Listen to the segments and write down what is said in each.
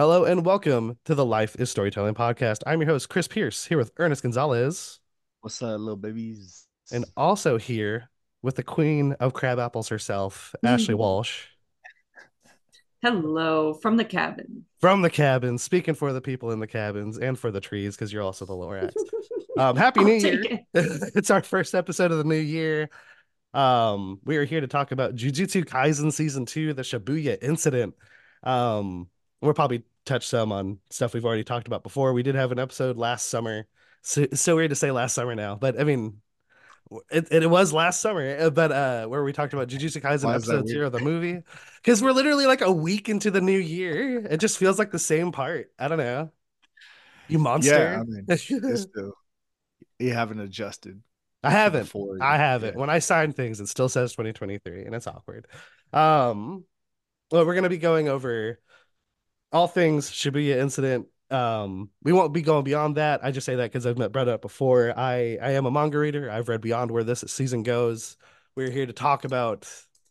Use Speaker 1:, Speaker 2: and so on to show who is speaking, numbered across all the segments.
Speaker 1: Hello and welcome to the Life is Storytelling podcast. I'm your host, Chris Pierce, here with Ernest Gonzalez,
Speaker 2: What's up, little babies?
Speaker 1: and also here with the queen of crab apples herself, Ashley Walsh,
Speaker 3: Hello from the cabin.
Speaker 1: from the cabin, speaking for the people in the cabins and for the trees, because you're also the Lorax. Um, Happy
Speaker 3: I'll
Speaker 1: New Year.
Speaker 3: it.
Speaker 1: it's our first episode of the new year. Um, we are here to talk about Jujutsu Kaisen season two, the Shibuya incident. Um, we're probably touch some on stuff we've already talked about before. We did have an episode last summer. So it's so weird to say last summer now, but I mean, it, it was last summer, uh, but uh, where we talked about Jujutsu Kaisen
Speaker 2: Why
Speaker 1: episode zero, the movie, because we're literally like a week into the new year. It just feels like the same part. I don't know. You monster.
Speaker 2: Yeah, I mean, it's still you haven't adjusted.
Speaker 1: I haven't.
Speaker 2: before
Speaker 1: I haven't.
Speaker 2: yeah.
Speaker 1: When I sign things, it still says 2023, and it's awkward. Um, well, we're gonna be going over all things Shibuya incident. Um, we won't be going beyond that. I just say that because I've met Brett up before. I I am a manga reader. I've read beyond where this season goes. We're here to talk about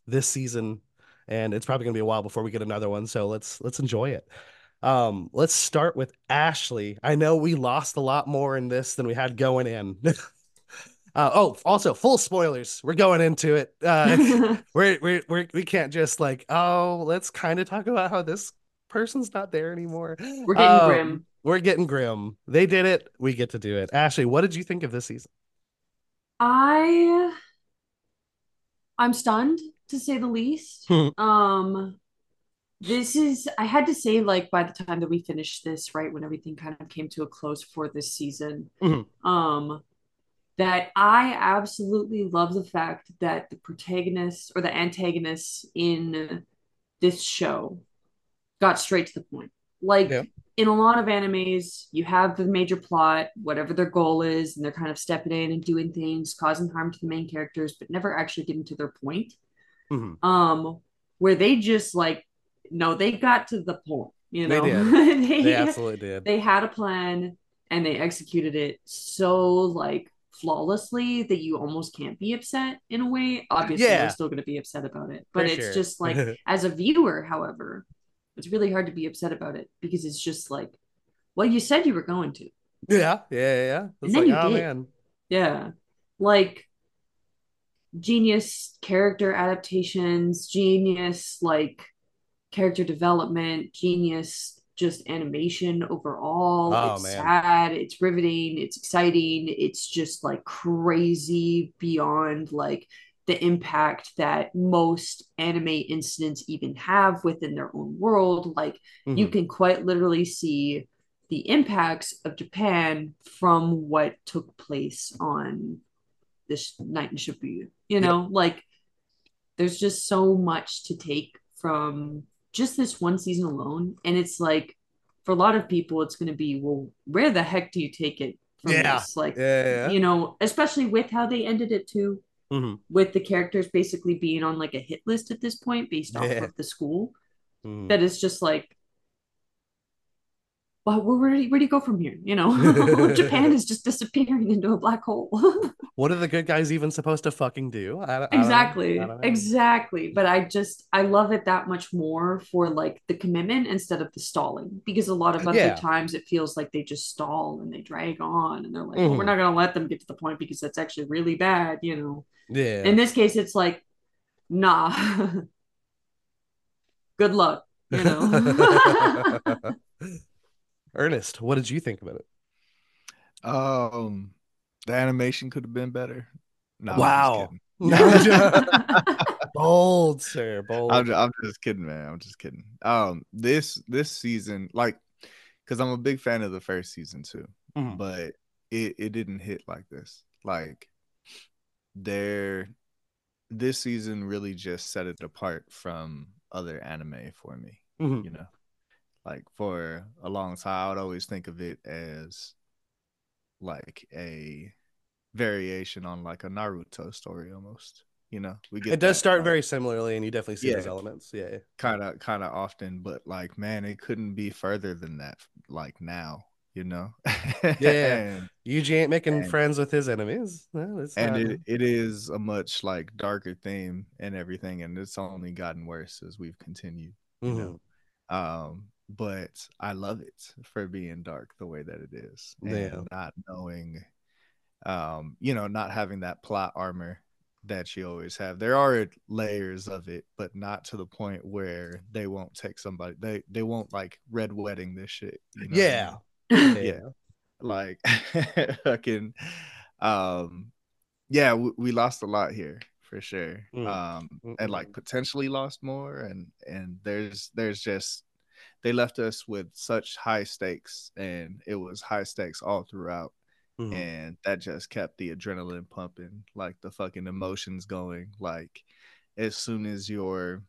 Speaker 1: this season, and it's probably gonna be a while before we get another one. So let's let's enjoy it. Um, let's start with Ashley. I know we lost a lot more in this than we had going in. Uh, oh, also full spoilers. We're going into it. Uh, we're, we're, we're, we can't just like, oh, let's kind of talk about how this person's not there anymore.
Speaker 3: We're getting
Speaker 1: Um,
Speaker 3: grim.
Speaker 1: We're getting grim. They did it. We get to do it. Ashley, what did you think of this season?
Speaker 3: I I'm stunned to say the least.
Speaker 1: Hmm.
Speaker 3: Um this is I had to say like by the time that we finished this, right, when everything kind of came to a close for this season,
Speaker 1: Mhm.
Speaker 3: um that I absolutely love the fact that the protagonists or the antagonists in this show got straight to the point. Like
Speaker 1: Yeah.
Speaker 3: in a lot of animes, you have the major plot, whatever their goal is, and they're kind of stepping in and doing things, causing harm to the main characters, but never actually getting to their point.
Speaker 1: Mhm.
Speaker 3: Um, where they just like, no, they got to the point, you
Speaker 1: They
Speaker 3: know.
Speaker 1: did.
Speaker 3: they,
Speaker 1: They absolutely did.
Speaker 3: they had a plan and they executed it so like flawlessly that you almost can't be upset in a way. Obviously,
Speaker 1: Yeah.
Speaker 3: we're still going to be upset about it, but
Speaker 1: For
Speaker 3: it's
Speaker 1: sure.
Speaker 3: just like as a viewer, however, it's really hard to be upset about it because it's just like, well, you said you were going to.
Speaker 1: yeah, yeah, yeah, yeah. It's
Speaker 3: And then
Speaker 1: like,
Speaker 3: you
Speaker 1: oh
Speaker 3: did.
Speaker 1: man.
Speaker 3: Yeah. Like genius character adaptations, genius like character development, genius just animation overall.
Speaker 1: Oh,
Speaker 3: it's
Speaker 1: man.
Speaker 3: sad, it's riveting, it's exciting, it's just like crazy beyond like the impact that most anime incidents even have within their own world. Like you
Speaker 1: Mhm.
Speaker 3: can quite literally see the impacts of Japan from what took place on this night in Shibuya. You know, like there's just so much to take from just this one season alone. And it's like for a lot of people, it's going to be, well, where the heck do you take it from
Speaker 1: Yeah.
Speaker 3: this? Like,
Speaker 1: Yeah, yeah, yeah.
Speaker 3: you know, especially with how they ended it too,
Speaker 1: Mhm.
Speaker 3: with the characters basically being on like a hit list at this point based off
Speaker 1: Yeah.
Speaker 3: of the school
Speaker 1: Mhm.
Speaker 3: that is just like well, where, do you, where do you go from here? You know, Japan is just disappearing into a black hole.
Speaker 1: What are the good guys even supposed to fucking do? I, I
Speaker 3: exactly, exactly. But I just I love it that much more for like the commitment instead of the stalling because a lot of other
Speaker 1: Yeah.
Speaker 3: times it feels like they just stall and they drag on and they're like, well, we're
Speaker 1: Mhm.
Speaker 3: not gonna let them get to the point because that's actually really bad. You know,
Speaker 1: Yeah.
Speaker 3: in this case, it's like, nah. Good luck. You know.
Speaker 1: Ernest, what did you think about it?
Speaker 2: Um, the animation could have been better. No,
Speaker 1: Wow.
Speaker 2: Just.
Speaker 1: Bold, sir. Bold.
Speaker 2: I'm, ju- I'm just kidding, man. I'm just kidding. Um, this this season, like, because I'm a big fan of the first season too,
Speaker 1: Mhm.
Speaker 2: but it it didn't hit like this. Like, there, this season really just set it apart from other anime for me.
Speaker 1: Mhm.
Speaker 2: you know like for a long time i would always think of it as like a variation on like a naruto story almost you know we get
Speaker 1: It does start very similarly, and you definitely see those elements. Yeah.
Speaker 2: kind of kind of often but like man it couldn't be further than that like now you know
Speaker 1: Yeah. Yuji ain't making
Speaker 2: And-
Speaker 1: friends with his enemies. It's
Speaker 2: and
Speaker 1: not-
Speaker 2: it, it is a much like darker theme and everything and it's only gotten worse as we've continued you
Speaker 1: Mhm.
Speaker 2: know um but I love it for being dark the way that it is, and
Speaker 1: Yeah.
Speaker 2: not knowing, um, you know, not having that plot armor that you always have. There are layers of it, but not to the point where they won't take somebody. They they won't like red wedding this shit. you know
Speaker 1: yeah. yeah.
Speaker 2: Yeah. like fucking um yeah we, we lost a lot here for sure
Speaker 1: Mm.
Speaker 2: um
Speaker 1: Mm,
Speaker 2: and like potentially lost more and and there's there's just they left us with such high stakes and it was high stakes all throughout
Speaker 1: Mhm.
Speaker 2: and that just kept the adrenaline pumping like the fucking emotions going like as soon as you're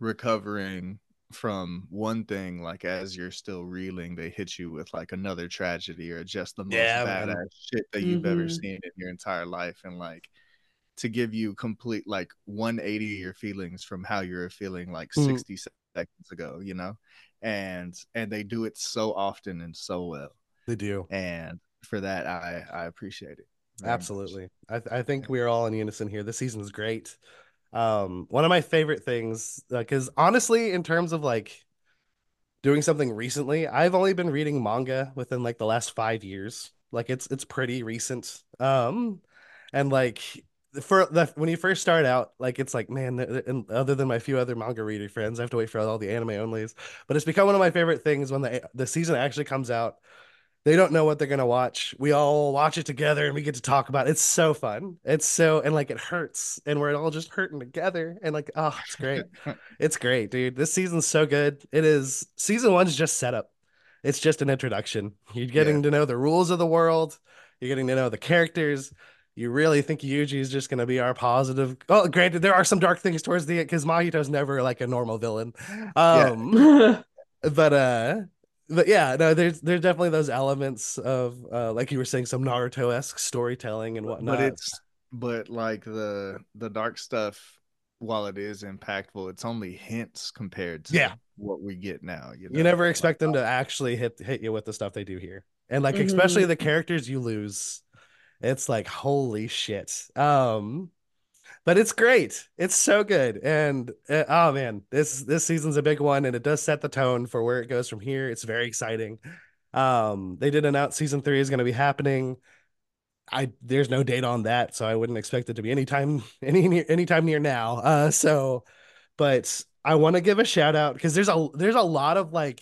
Speaker 2: recovering from one thing like as you're still reeling they hit you with like another tragedy or just the most
Speaker 1: Yeah, man.
Speaker 2: badass shit that you've ever
Speaker 3: Mhm.
Speaker 2: seen in your entire life and like to give you complete like 180 your feelings from how you were feeling like
Speaker 1: Mhm.
Speaker 2: 60 seconds ago you know and and they do it so often and so well
Speaker 1: They do.
Speaker 2: and for that i i appreciate it.
Speaker 1: Absolutely. I, I think we are all in unison here. This season is great. Um, one of my favorite things, because honestly, in terms of like doing something recently, I've only been reading manga within like the last five years. Like it's it's pretty recent. Um, and like for the when you first start out, like it's like man, and other than my few other manga reader friends, I have to wait for all the anime onlys. But it's become one of my favorite things when the the season actually comes out they don't know what they're gonna watch. We all watch it together and we get to talk about it. It's so fun. It's so and like it hurts and we're all just hurting together and like oh it's great. it's great, dude. This season's so good. It is season one's just setup. It's just an introduction. You're getting
Speaker 2: Yeah.
Speaker 1: to know the rules of the world. You're getting to know the characters. You really think Yuji is just gonna be our positive. Oh, granted, there are some dark things towards the end because Mahito's never like a normal villain. Um but uh but yeah no there's there's definitely those elements of uh like you were saying some naruto-esque storytelling and whatnot
Speaker 2: but it's but like the the dark stuff while it is impactful it's only hints compared to
Speaker 1: Yeah.
Speaker 2: what we get now you, know?
Speaker 1: you never
Speaker 2: Like,
Speaker 1: expect them to actually hit hit you with the stuff they do here and like especially the characters you lose it's like holy shit. Um but it's great. It's so good. And uh, oh man this this season's a big one and it does set the tone for where it goes from here. It's very exciting. Um they did announce season three is going to be happening. I there's no date on that, so I wouldn't expect it to be anytime any near- anytime near now. Uh, so, but I want to give a shout out because there's a there's a lot of like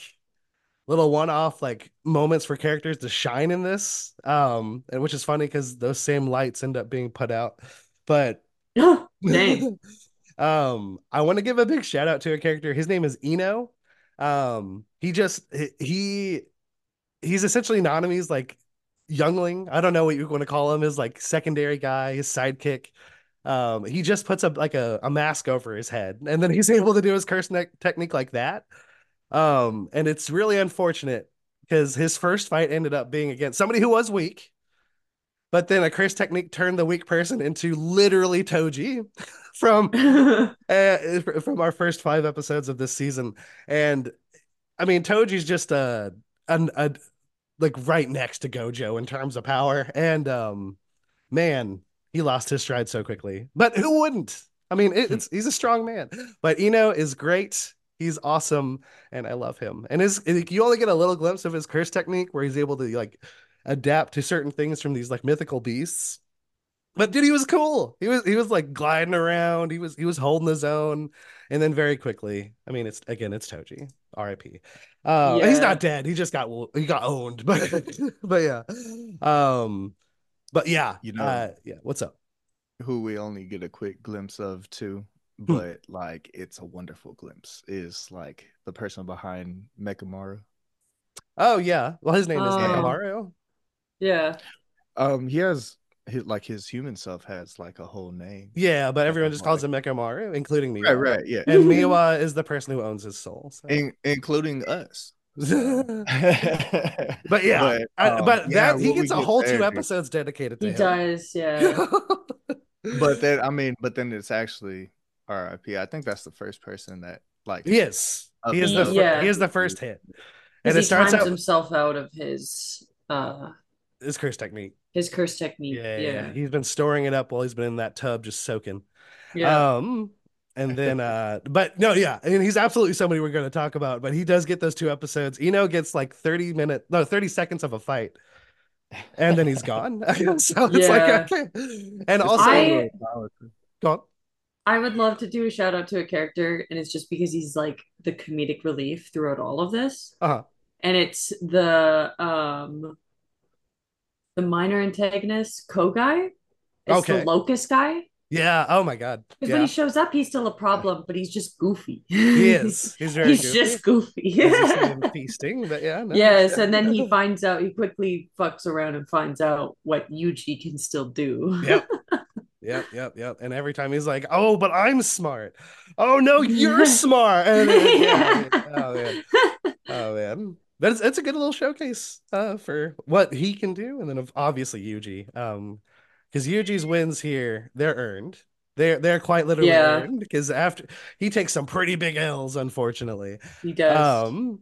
Speaker 1: little one-off like moments for characters to shine in this, um, and which is funny because those same lights end up being put out. But um, I want to give a big shout out to a character. His name is Ino. Um, he just he- he he's essentially anonymous like youngling. I don't know what you want to call him. His like secondary guy, his sidekick. Um, he just puts up like a, a mask over his head, and then he's able to do his curse ne- technique like that. Um, and it's really unfortunate because his first fight ended up being against somebody who was weak, but then a curse technique turned the weak person into literally Toji from uh, from our first five episodes of this season. And I mean, Toji's just a, a, a like right next to Gojo in terms of power. And um, man, he lost his stride so quickly. But who wouldn't? I mean, it, it's he's a strong man. But Ino is great. He's awesome, and I love him. And his you only get a little glimpse of his curse technique where he's able to like adapt to certain things from these like mythical beasts. But dude, he was cool. He was he was like gliding around. He was he was holding his own, and then very quickly. I mean, it's again, it's Toji. R.I.P. Uh, He's not dead. He just got he got owned. But but yeah, um, but yeah,
Speaker 2: You know-
Speaker 1: uh, yeah. What's up?
Speaker 2: who we only get a quick glimpse of too. But like it's a wonderful glimpse is like the person behind Mechamaru.
Speaker 1: Oh yeah. Well, his name is. Nakamaru.
Speaker 3: yeah.
Speaker 2: um he has his like his human self has like a whole name
Speaker 1: Yeah, but everyone just calls him Mechamaru, including me.
Speaker 2: right right yeah
Speaker 1: And Miwa is the person who owns his soul. so.
Speaker 2: In- including us
Speaker 1: but yeah,
Speaker 2: But,
Speaker 1: I-
Speaker 2: um,
Speaker 1: but
Speaker 2: yeah,
Speaker 1: that he gets a
Speaker 2: get
Speaker 1: whole
Speaker 2: there-
Speaker 1: two episodes dedicated to
Speaker 3: He
Speaker 1: him.
Speaker 3: does, yeah.
Speaker 2: but then i mean but then it's actually rip i think that's the first person that like
Speaker 1: yes,
Speaker 2: Up
Speaker 1: he is the fir-
Speaker 3: Yeah.
Speaker 1: he is the first hit, and it
Speaker 3: he
Speaker 1: starts out
Speaker 3: himself out of his uh
Speaker 1: his curse technique.
Speaker 3: his curse technique.
Speaker 1: Yeah,
Speaker 3: Yeah.
Speaker 1: he's been storing it up while he's been in that tub just soaking.
Speaker 3: Yeah.
Speaker 1: Um, And then, uh, but no, yeah, I mean, he's absolutely somebody we're going to talk about. But he does get those two episodes. Ino gets like thirty minutes, no, thirty seconds of a fight, and then he's gone. so it's
Speaker 3: Yeah.
Speaker 1: like, okay. and also,
Speaker 2: so
Speaker 3: I-
Speaker 1: go on.
Speaker 3: I would love to do a shout out to a character, and it's just because he's like the comedic relief throughout all of this.
Speaker 1: Uh-huh.
Speaker 3: And it's the um the minor antagonist, Kogai. It's
Speaker 1: Okay.
Speaker 3: the locust guy.
Speaker 1: Yeah. Oh my God.
Speaker 3: Because
Speaker 1: Yeah.
Speaker 3: when he shows up, he's still a problem, but he's just goofy.
Speaker 1: he is. He's very
Speaker 3: he's
Speaker 1: goofy.
Speaker 3: just goofy.
Speaker 1: He's feasting, but yeah. no.
Speaker 3: yes, and then he finds out he quickly fucks around and finds out what Yuji can still do.
Speaker 1: Yep. Yep, yep, yep. And every time he's like, "Oh, but I'm smart." Oh no, you're smart. And then- yeah,
Speaker 3: Yeah.
Speaker 1: oh man, oh man. But it's, it's a good little showcase uh, for what he can do, and then obviously Yuji, um, because Yuji's wins here, they're earned. They're they're quite literally
Speaker 3: Yeah.
Speaker 1: earned because after he takes some pretty big L's, unfortunately.
Speaker 3: he does.
Speaker 1: Um,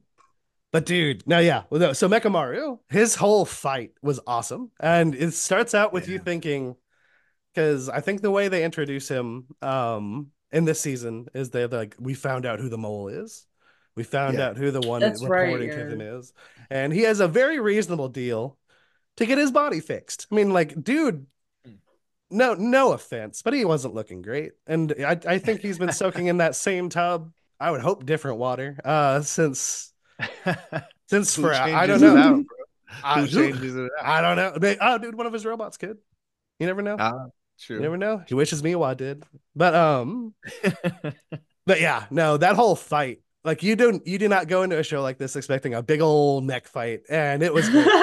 Speaker 1: but dude, no, yeah. Well, no, so Mechamaru, his whole fight was awesome, and it starts out with you thinking, because I think the way they introduce him, um, in this season is they're like, we found out who the mole is, we found
Speaker 2: Yeah.
Speaker 1: out who the one
Speaker 3: That's right,
Speaker 1: reporting to
Speaker 3: yeah.
Speaker 1: them is, and he has a very reasonable deal to get his body fixed. I mean, like, dude. No, no offense, but he wasn't looking great, and I, I think he's been soaking in that same tub. I would hope different water, uh, since since for I don't know.
Speaker 2: out, bro?
Speaker 1: I,
Speaker 2: Who it out?
Speaker 1: I don't know. They, oh, dude, one of his robots could. You never know.
Speaker 2: Ah,
Speaker 1: You never know. He wishes Miwa did. But um, but yeah, no, that whole fight, like you don't you do not go into a show like this expecting a big old mech fight, and it was great.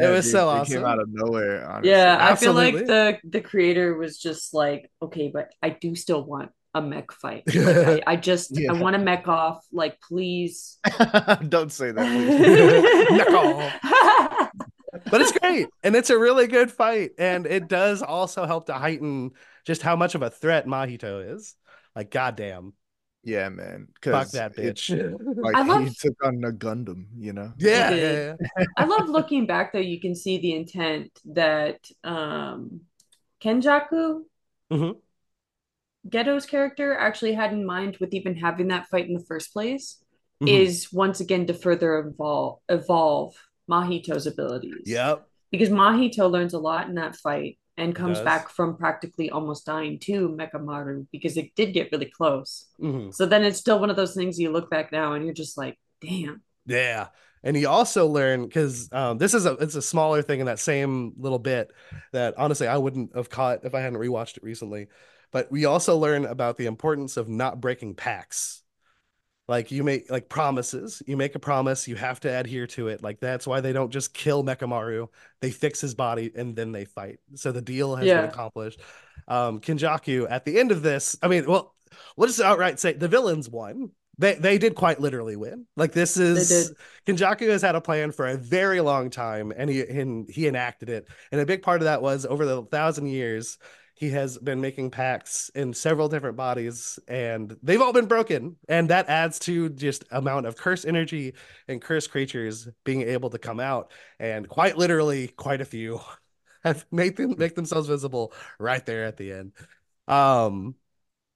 Speaker 2: Yeah,
Speaker 1: was so
Speaker 2: It
Speaker 1: awesome.
Speaker 2: came out of nowhere. Honestly.
Speaker 3: yeah, I feel like the the creator was just like, okay, but I do still want a mech fight. Like, I, I just
Speaker 2: Yeah.
Speaker 3: I want to mech off. Like, please.
Speaker 2: Don't say that. please.
Speaker 1: Mech but it's great, and it's a really good fight, and it does also help to heighten just how much of a threat Mahito is. Like, goddamn,
Speaker 2: yeah, man.
Speaker 1: fuck
Speaker 2: 'cause
Speaker 1: that bitch.
Speaker 2: Like
Speaker 3: I love-
Speaker 2: he took on a Gundam, you know.
Speaker 1: yeah,
Speaker 3: He
Speaker 1: yeah, yeah.
Speaker 3: I love looking back though. You can see the intent that um Kenjaku,
Speaker 1: Mhm.
Speaker 3: Geto's character, actually had in mind with even having that fight in the first place.
Speaker 1: Mhm.
Speaker 3: Is once again to further evolve evolve Mahito's abilities.
Speaker 1: Yep.
Speaker 3: because Mahito learns a lot in that fight and comes back from practically almost dying to Mechamaru because it did get really close.
Speaker 1: Mhm.
Speaker 3: So then it's still one of those things you look back now and you're just like, damn.
Speaker 1: Yeah. And he also learned because um, this is a it's a smaller thing in that same little bit that honestly I wouldn't have caught if I hadn't rewatched it recently. But we also learn about the importance of not breaking pacts. Like you make like promises. You make a promise, you have to adhere to it. Like that's why they don't just kill Mechamaru. They fix his body and then they fight. So the deal has
Speaker 3: Yeah.
Speaker 1: been accomplished. Um Kenjaku at the end of this, I mean, well, we'll just outright say the villains won. They they did quite literally win. Like this is
Speaker 3: did.
Speaker 1: Kenjaku has had a plan for a very long time, and he and he enacted it. And a big part of that was over the thousand years, he has been making pacts in several different bodies, and they've all been broken. And that adds to just amount of curse energy and curse creatures being able to come out. And quite literally, quite a few have made them make themselves visible right there at the end. Um,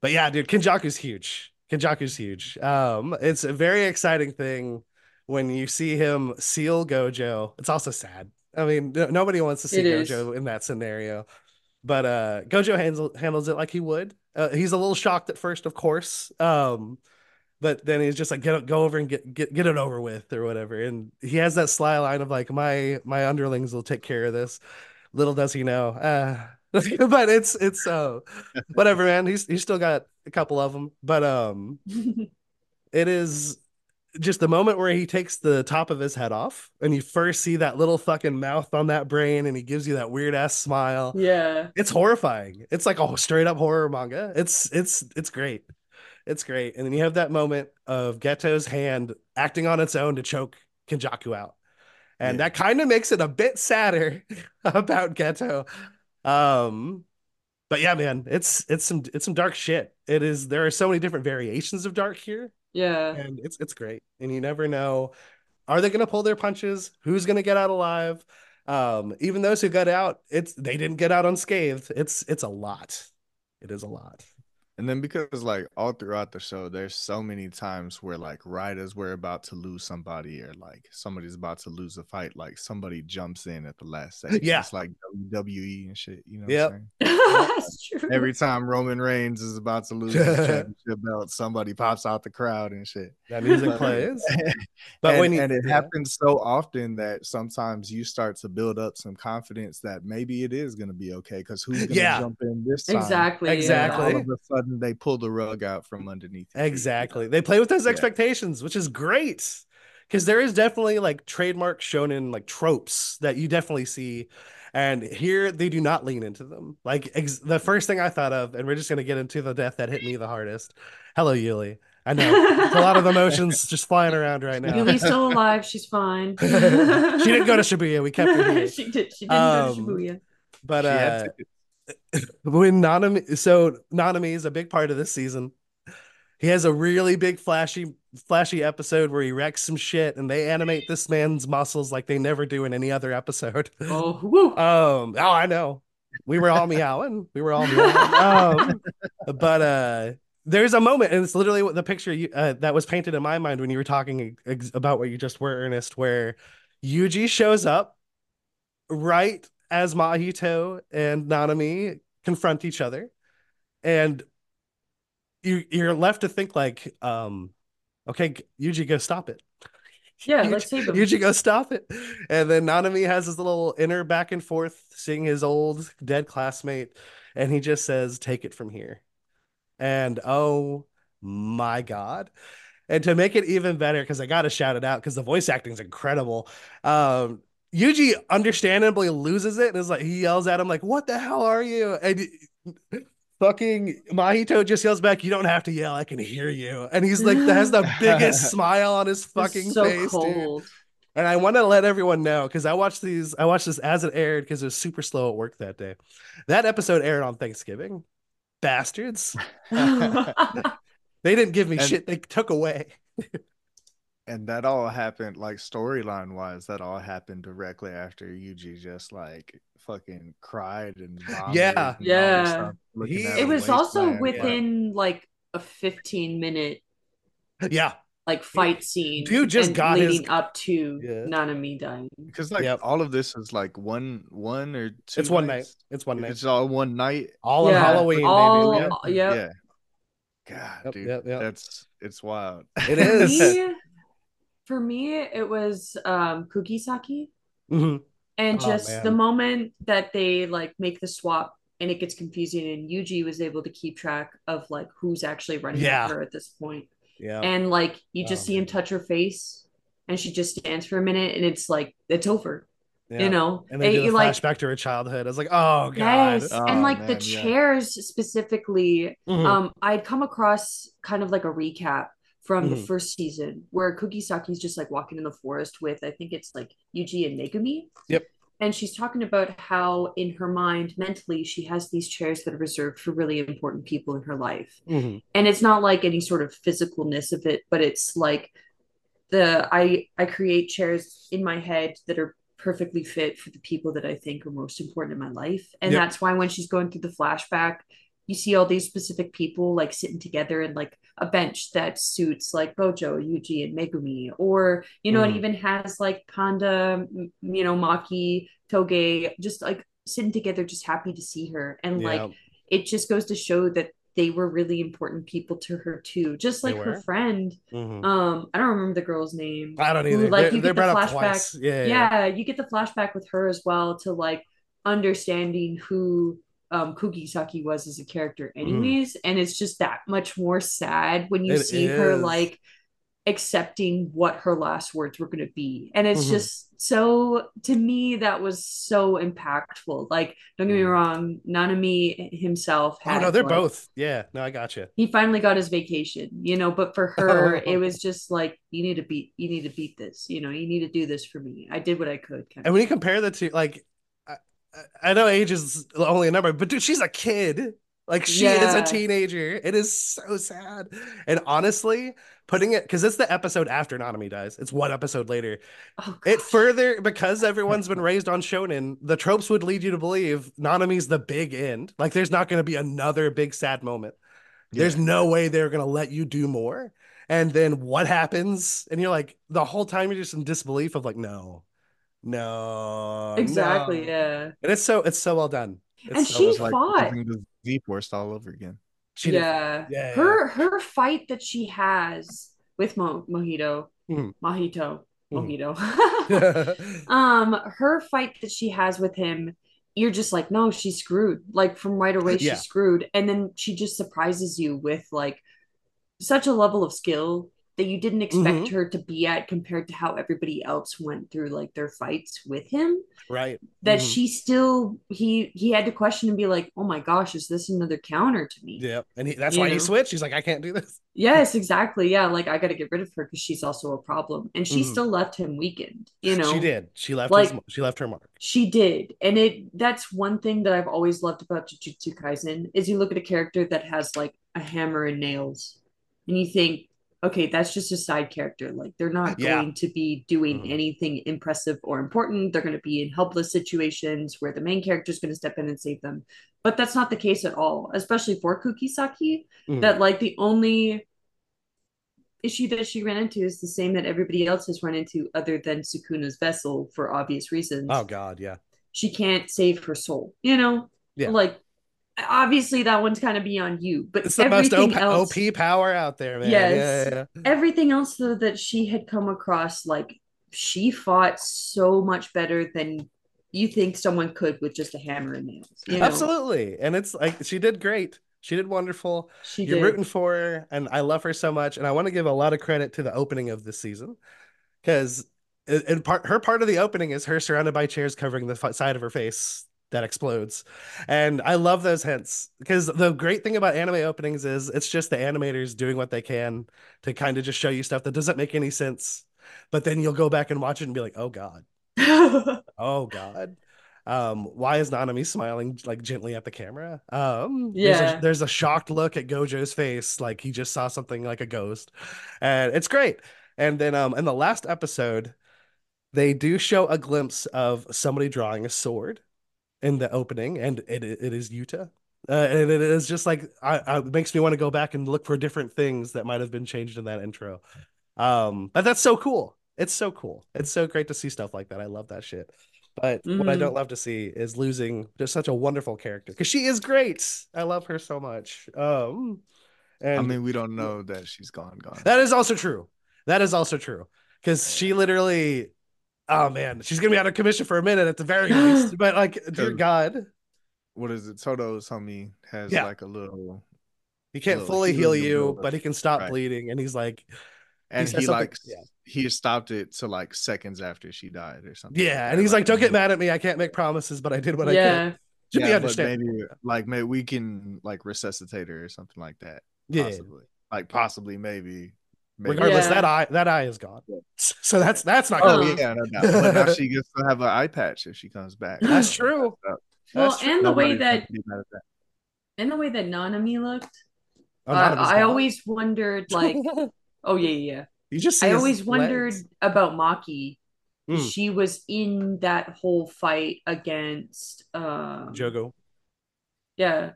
Speaker 1: but yeah, dude, Kenjaku's huge. Kenjaku's huge. Um, it's a very exciting thing when you see him seal Gojo. It's also sad. I mean, no- nobody wants to see
Speaker 3: It is.
Speaker 1: Gojo in that scenario. But uh Gojo handles handles it like he would. Uh, he's a little shocked at first, of course. Um, but then he's just like, get go over and get get get it over with or whatever. And he has that sly line of like, my my underlings will take care of this. Little does he know. Uh, but it's it's uh whatever, man. He's he's still got a couple of them. But um it is just the moment where he takes the top of his head off and you first see that little fucking mouth on that brain and he gives you that weird ass smile.
Speaker 3: yeah.
Speaker 1: It's horrifying. It's like a straight up horror manga. It's it's it's great. It's great. And then you have that moment of Geto's hand acting on its own to choke Kenjaku out. And
Speaker 2: Yeah.
Speaker 1: that kind of makes it a bit sadder about Ghetto. Um but yeah, man, it's it's some it's some dark shit. It is there are so many different variations of dark here
Speaker 3: Yeah.
Speaker 1: and it's it's great. And you never know are they going to pull their punches? Who's going to get out alive? Um even those who got out, it's they didn't get out unscathed. It's it's a lot. It is a lot.
Speaker 2: And then because like all throughout the show, there's so many times where like right as we're about to lose somebody or like somebody's about to lose a fight, like somebody jumps in at the last second.
Speaker 1: Yeah.
Speaker 2: It's like WWE and shit. You know
Speaker 1: Yep.
Speaker 2: what I'm saying?
Speaker 3: That's true.
Speaker 2: Every time Roman Reigns is about to lose his championship belt, somebody pops out the crowd and shit.
Speaker 1: That music
Speaker 2: But-
Speaker 1: plays. But
Speaker 2: and,
Speaker 1: when you,
Speaker 2: and it
Speaker 1: yeah.
Speaker 2: happens so often that sometimes you start to build up some confidence that maybe it is going to be okay because who's going to
Speaker 1: Yeah.
Speaker 2: jump in this time?
Speaker 3: Exactly.
Speaker 2: And
Speaker 1: Exactly.
Speaker 2: all of a sudden, they pull the rug out from underneath. your.
Speaker 1: Exactly. They play with those
Speaker 2: Yeah.
Speaker 1: expectations, which is great. Because there is definitely like trademark shonen like tropes that you definitely see. And here they do not lean into them. Like ex- the first thing I thought of, and we're just gonna get into the death that hit me the hardest. Hello, Yuli. I know a lot of emotions just flying around right now.
Speaker 3: Yuli's still alive. She's fine.
Speaker 1: she didn't go to Shibuya. We kept her here.
Speaker 3: she did. She didn't
Speaker 1: Um,
Speaker 3: go to Shibuya.
Speaker 1: But
Speaker 2: She had
Speaker 1: uh,
Speaker 2: tickets.
Speaker 1: when Nanami, so Nanami is a big part of this season. He has a really big flashy, flashy episode where he wrecks some shit, and they animate this man's muscles like they never do in any other episode.
Speaker 3: Oh, woo.
Speaker 1: Um, oh, I know. We were all meowing. We were all meowing. Um, but uh, there's a moment, and it's literally the picture you, uh, that was painted in my mind when you were talking ex- about what you just were, Ernest, where Yuji shows up right as Mahito and Nanami confront each other, and you you're left to think like, um, okay, Yuji, go stop it.
Speaker 3: Yeah,
Speaker 1: Yuji-
Speaker 3: let's him.
Speaker 1: Yuji, go stop it. And then Nanami has his little inner back and forth, seeing his old dead classmate, and he just says, "Take it from here." And oh my god. And to make it even better, because I gotta shout it out because the voice acting is incredible. Um, Yuji understandably loses it and is like he yells at him like, "What the hell are you?" And fucking Mahito just yells back, "You don't have to yell. I can hear you." And he's like, has the biggest smile on his fucking
Speaker 3: so
Speaker 1: face, dude. And I want to let everyone know because I watched these, I watched this as it aired because it was super slow at work that day. That episode aired on Thanksgiving. Bastards. They didn't give me
Speaker 2: And-
Speaker 1: shit. They took away.
Speaker 2: And that all happened like storyline wise. That all happened directly after Yuji just like fucking cried and
Speaker 1: Yeah.
Speaker 2: and
Speaker 3: Yeah.
Speaker 1: He-
Speaker 3: it was also
Speaker 2: wasteland, like-
Speaker 3: within like a 15 minute
Speaker 1: Yeah.
Speaker 3: like fight scene.
Speaker 1: Dude just
Speaker 3: and
Speaker 1: got his-
Speaker 3: up to
Speaker 1: Yeah.
Speaker 3: Nanami dying.
Speaker 2: because like
Speaker 1: Yep.
Speaker 2: all of this is like one one or two.
Speaker 1: It's one night. It's one night.
Speaker 2: It's all one night.
Speaker 1: All
Speaker 3: Yeah,
Speaker 1: of Halloween,
Speaker 3: all-
Speaker 1: baby. Yep.
Speaker 3: Yep.
Speaker 2: Yeah. God,
Speaker 1: Yep,
Speaker 2: dude,
Speaker 1: yep, yep.
Speaker 2: that's it's wild.
Speaker 1: It is.
Speaker 3: For me, it was um Kugisaki.
Speaker 1: Mhm.
Speaker 3: And
Speaker 1: Oh,
Speaker 3: just
Speaker 1: man.
Speaker 3: the moment that they like make the swap and it gets confusing and Yuji was able to keep track of like who's actually running
Speaker 1: Yeah.
Speaker 3: her at this point.
Speaker 1: Yeah.
Speaker 3: And like you just
Speaker 1: Oh,
Speaker 3: see him touch her face and she just stands for a minute and it's like it's over.
Speaker 1: yeah.
Speaker 3: You know?
Speaker 1: And then
Speaker 3: It-
Speaker 1: the
Speaker 3: you, like
Speaker 1: flashback to her childhood. I was like, oh god.
Speaker 3: Yes.
Speaker 2: Oh,
Speaker 3: and like the
Speaker 2: man, yeah.
Speaker 3: chairs specifically
Speaker 1: Mhm.
Speaker 3: um I'd come across kind of like a recap from the
Speaker 1: Mhm.
Speaker 3: first season where Kugisaki's just like walking in the forest with I think it's like Yuji and Megumi.
Speaker 1: Yep.
Speaker 3: And she's talking about how in her mind mentally she has these chairs that are reserved for really important people in her life.
Speaker 1: Mhm.
Speaker 3: And it's not like any sort of physicalness of it, but it's like the I I create chairs in my head that are perfectly fit for the people that I think are most important in my life. And
Speaker 1: Yep.
Speaker 3: that's why when she's going through the flashback, you see all these specific people like sitting together in like a bench that suits like Gojo, Yuji, and Megumi. Or, you know,
Speaker 1: Mhm.
Speaker 3: it even has like Panda, you know, Maki, Toge, just like sitting together, just happy to see her. And
Speaker 1: Yeah.
Speaker 3: like it just goes to show that they were really important people to her too. Just like her friend.
Speaker 1: Mhm.
Speaker 3: Um, I don't remember the girl's name.
Speaker 1: I don't
Speaker 3: who,
Speaker 1: either.
Speaker 3: like,
Speaker 1: they're
Speaker 3: you get the flashback-
Speaker 1: Yeah. Yeah.
Speaker 3: yeah, you get the flashback with her as well to like understanding who um Kugisaki was as a character anyways and it's just that much more sad when you
Speaker 1: Mm. It
Speaker 3: see her like accepting what her last words were going to be and it's
Speaker 1: Mhm.
Speaker 3: just so to me that was so impactful like don't get me
Speaker 1: Mhm.
Speaker 3: wrong Nanami himself
Speaker 1: Oh
Speaker 3: had
Speaker 1: no, they're
Speaker 3: like,
Speaker 1: both. Yeah. No, I got you.
Speaker 3: he finally got his vacation you know but for her it was just like you need to beat you need to beat this you know you need to do this for me i did what i could kind
Speaker 1: And when you compare the two, like, I, I- I know age is only a number, but dude, she's a kid. Like she is a teenager. It is so sad. And honestly, putting it because it's the episode after Nanami dies. It's one episode later.
Speaker 3: oh,
Speaker 1: It further because everyone's been raised on shonen, the tropes would lead you to believe Nanami's the big end. Like there's not going to be another big sad moment. There's no way they're gonna let you do more. And then what happens? And you're like, the whole time you're just in disbelief of like, no, no,
Speaker 3: exactly.
Speaker 1: no.
Speaker 3: Yeah.
Speaker 1: And it's so it's so well done. It's
Speaker 3: And
Speaker 1: so
Speaker 3: she
Speaker 1: well
Speaker 2: like
Speaker 3: fought.
Speaker 2: using the Z Force all over again.
Speaker 1: She did.
Speaker 3: yeah.
Speaker 1: Yeah,
Speaker 3: Her her fight that she has with Mo- Mojito,
Speaker 1: Mhm.
Speaker 3: Mojito,
Speaker 1: Mhm.
Speaker 3: Mojito. um, her fight that she has with him, you're just like, no, she's screwed. Like from right away, she's
Speaker 1: Yeah.
Speaker 3: screwed, and then she just surprises you with like such a level of skill that you didn't expect
Speaker 1: Mhm.
Speaker 3: her to be at compared to how everybody else went through like their fights with him
Speaker 1: right.
Speaker 3: that
Speaker 1: Mhm.
Speaker 3: she still he he had to question and be like oh my gosh is this another counter to me
Speaker 1: Yeah. And he, that's
Speaker 3: You
Speaker 1: why he
Speaker 3: know?
Speaker 1: switched. He's like, I can't do this.
Speaker 3: yes exactly yeah like i got to get rid of her because she's also a problem and she
Speaker 1: Mhm.
Speaker 3: still left him weakened you know
Speaker 1: She did. She left
Speaker 3: Like-
Speaker 1: his, she left her mark.
Speaker 3: she did and it that's one thing that i've always loved about jujutsu kaisen is you look at a character that has like a hammer and nails and you think okay that's just a side character like they're not
Speaker 1: Yeah.
Speaker 3: going to be doing
Speaker 1: Mhm.
Speaker 3: anything impressive or important they're going to be in helpless situations where the main character is going to step in and save them but that's not the case at all especially for Kugisaki
Speaker 1: Mhm.
Speaker 3: that like the only issue that she ran into is the same that everybody else has run into other than sukuna's vessel for obvious reasons
Speaker 1: Oh God, yeah.
Speaker 3: she can't save her soul. You know,
Speaker 1: Yeah.
Speaker 3: like obviously that one's kind of beyond you, but
Speaker 1: It's the most
Speaker 3: everything
Speaker 1: OP,
Speaker 3: else,
Speaker 1: OP power out there, man.
Speaker 3: Yes.
Speaker 1: Yeah, yeah, yeah.
Speaker 3: everything else though that she had come across, like she fought so much better than you think someone could with just a hammer and nails. You know?
Speaker 1: Absolutely. And it's like she did great. She did wonderful.
Speaker 3: she
Speaker 1: You're
Speaker 3: did.
Speaker 1: rooting for her, and I love her so much. And I want to give a lot of credit to the opening of this season because in uh, part her part of the opening is her surrounded by chairs covering the f- side of her face that explodes. And I love those hints because the great thing about anime openings is it's just the animators doing what they can to kind of just show you stuff that doesn't make any sense. But then you'll go back and watch it and be like, oh God. Oh God. Um, why is Nanami smiling like gently at the camera? Um, there's
Speaker 3: Yeah.
Speaker 1: a, there's a shocked look at Gojo's face, like he just saw something like a ghost, and it's great. And then, um, in the last episode, they do show a glimpse of somebody drawing a sword in the opening, and it it is Yuta. Uh, and it is just like I, I it makes me want to go back and look for different things that might have been changed in that intro. Um, but that's so cool. It's so cool. It's so great to see stuff like that. I love that shit. But what I
Speaker 3: Mhm.
Speaker 1: don't love to see is losing just such a wonderful character because she is great. I love her so much. Um, and
Speaker 2: I mean, we don't know that she's gone, gone.
Speaker 1: that is also true. That is also true because she literally, oh man, she's gonna be out of commission for a minute at the very least. But like, dear God,
Speaker 2: what is it? Toto's homie has
Speaker 1: Yeah.
Speaker 2: like a little,
Speaker 1: he can't
Speaker 2: Well,
Speaker 1: fully heal you,
Speaker 2: builder.
Speaker 1: but he can stop
Speaker 2: Right.
Speaker 1: bleeding. And he's like,
Speaker 2: and
Speaker 1: said
Speaker 2: he,
Speaker 1: something-
Speaker 2: like
Speaker 1: yeah.
Speaker 2: he stopped it to like seconds after she died or something.
Speaker 1: yeah,
Speaker 2: like
Speaker 1: and he's like, don't get mad at me. I can't make promises, but I did what I could.
Speaker 3: yeah.
Speaker 1: Should be
Speaker 2: yeah, but
Speaker 1: understandable.
Speaker 2: maybe like maybe we can like resuscitate her or something like that.
Speaker 1: Yeah.
Speaker 2: Possibly. Like possibly, maybe. Maybe.
Speaker 1: Regardless,
Speaker 3: Yeah.
Speaker 1: that eye that eye is gone.
Speaker 2: Yeah.
Speaker 1: So that's that's not
Speaker 2: Oh
Speaker 1: good.
Speaker 2: Yeah, no doubt. But now she gets to have an eye patch if she comes back.
Speaker 1: That's true.
Speaker 2: that's.
Speaker 3: Well,
Speaker 1: That's true.
Speaker 3: and the way that
Speaker 2: gonna be mad at that.
Speaker 3: and the way that Nanami looked,
Speaker 1: Oh,
Speaker 3: uh,
Speaker 1: none of us
Speaker 3: I always wondered like, oh yeah, yeah. yeah.
Speaker 1: you just
Speaker 3: I
Speaker 1: his
Speaker 3: always wondered about Maki.
Speaker 1: Mm.
Speaker 3: She was in that whole fight against um
Speaker 1: Jogo.
Speaker 3: Yeah.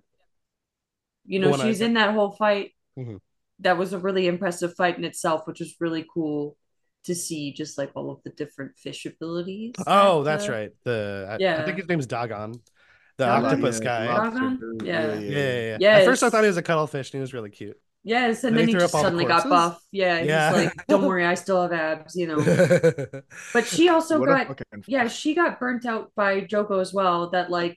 Speaker 3: You know,
Speaker 1: one I-
Speaker 3: she was in that whole fight.
Speaker 1: Mhm.
Speaker 3: That was a really impressive fight in itself, which was really cool to see just like all of the different fish abilities.
Speaker 1: Oh,
Speaker 3: that,
Speaker 1: that's
Speaker 3: uh,
Speaker 1: right. The I, I think his name's Dagon, the
Speaker 3: Dagon?
Speaker 1: octopus
Speaker 2: Yeah,
Speaker 1: guy.
Speaker 3: Dagon?
Speaker 2: dude.
Speaker 3: Yeah.
Speaker 1: Yeah, yeah, yeah. At first, I thought he was a cuttlefish, and he was really cute.
Speaker 3: Yes, and
Speaker 1: Then
Speaker 3: then
Speaker 1: he
Speaker 3: he
Speaker 1: threw
Speaker 3: just
Speaker 1: up
Speaker 3: suddenly got buff. Yeah,
Speaker 1: Yeah.
Speaker 3: he's like, "Don't worry, I still have abs," you know. But she also
Speaker 2: What
Speaker 3: got yeah, she got burnt out by Jogo as well. That like,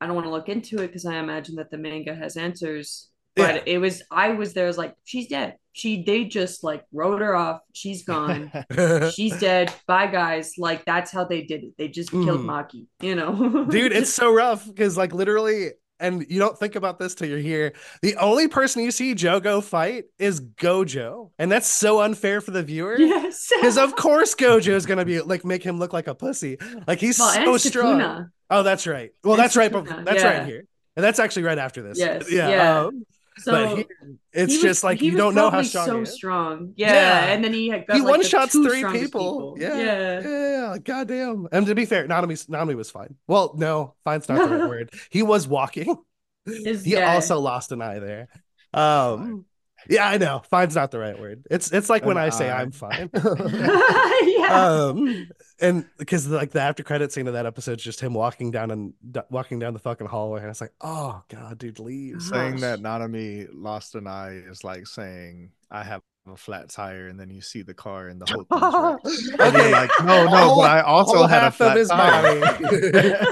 Speaker 3: I don't want to look into it because I imagine that the manga has answers. But
Speaker 1: Yeah.
Speaker 3: it was I was there. I was like, she's dead. She they just like wrote her off. She's gone. she's dead. Bye guys. Like that's how they did it. They just killed
Speaker 1: Mhm.
Speaker 3: Maki. You know,
Speaker 1: Dude, it's so rough because, like, literally, and you don't think about this till you're here. The only person you see Jogo fight is Gojo, and that's so unfair for the viewer.
Speaker 3: yes.
Speaker 1: Because of course Gojo is gonna be like make him look like a pussy. Like he's
Speaker 3: well,
Speaker 1: so strong.
Speaker 3: Sukuna.
Speaker 1: Oh, that's right. Well,
Speaker 3: And
Speaker 1: that's right. But that's
Speaker 3: yeah.
Speaker 1: right here, and that's actually right after this.
Speaker 3: Yes,
Speaker 1: Yeah.
Speaker 3: yeah.
Speaker 1: um,
Speaker 3: So
Speaker 1: but here, it's
Speaker 3: he was-
Speaker 1: just like you don't know how strong
Speaker 3: so
Speaker 1: he is.
Speaker 3: strong. Yeah.
Speaker 1: Yeah.
Speaker 3: and then he had got
Speaker 1: He
Speaker 3: like,
Speaker 1: one
Speaker 3: the
Speaker 1: shots three
Speaker 3: strongest
Speaker 1: people. Yeah.
Speaker 3: yeah.
Speaker 1: Yeah. Goddamn. And to be fair, Nanami Nanami was fine. Well, no, fine's not the right word. He was walking.
Speaker 3: His-
Speaker 1: He
Speaker 3: yeah.
Speaker 1: also lost an eye there. Um, yeah, I know. Fine's not the right word. It's it's like when
Speaker 2: An
Speaker 1: I say. I'm fine.
Speaker 3: yeah.
Speaker 1: um, and because like the after credit scene of that episode is just him walking down and d- walking down the fucking hallway, and it's like, oh god, dude, leave.
Speaker 2: saying
Speaker 3: Gosh.
Speaker 2: that Nanami lost an eye is like saying I have a flat tire, and then you see the car and the whole thing's wrecked. And you're
Speaker 1: okay,
Speaker 2: like, no, no,
Speaker 1: Whole-
Speaker 2: but I also had a flat tire.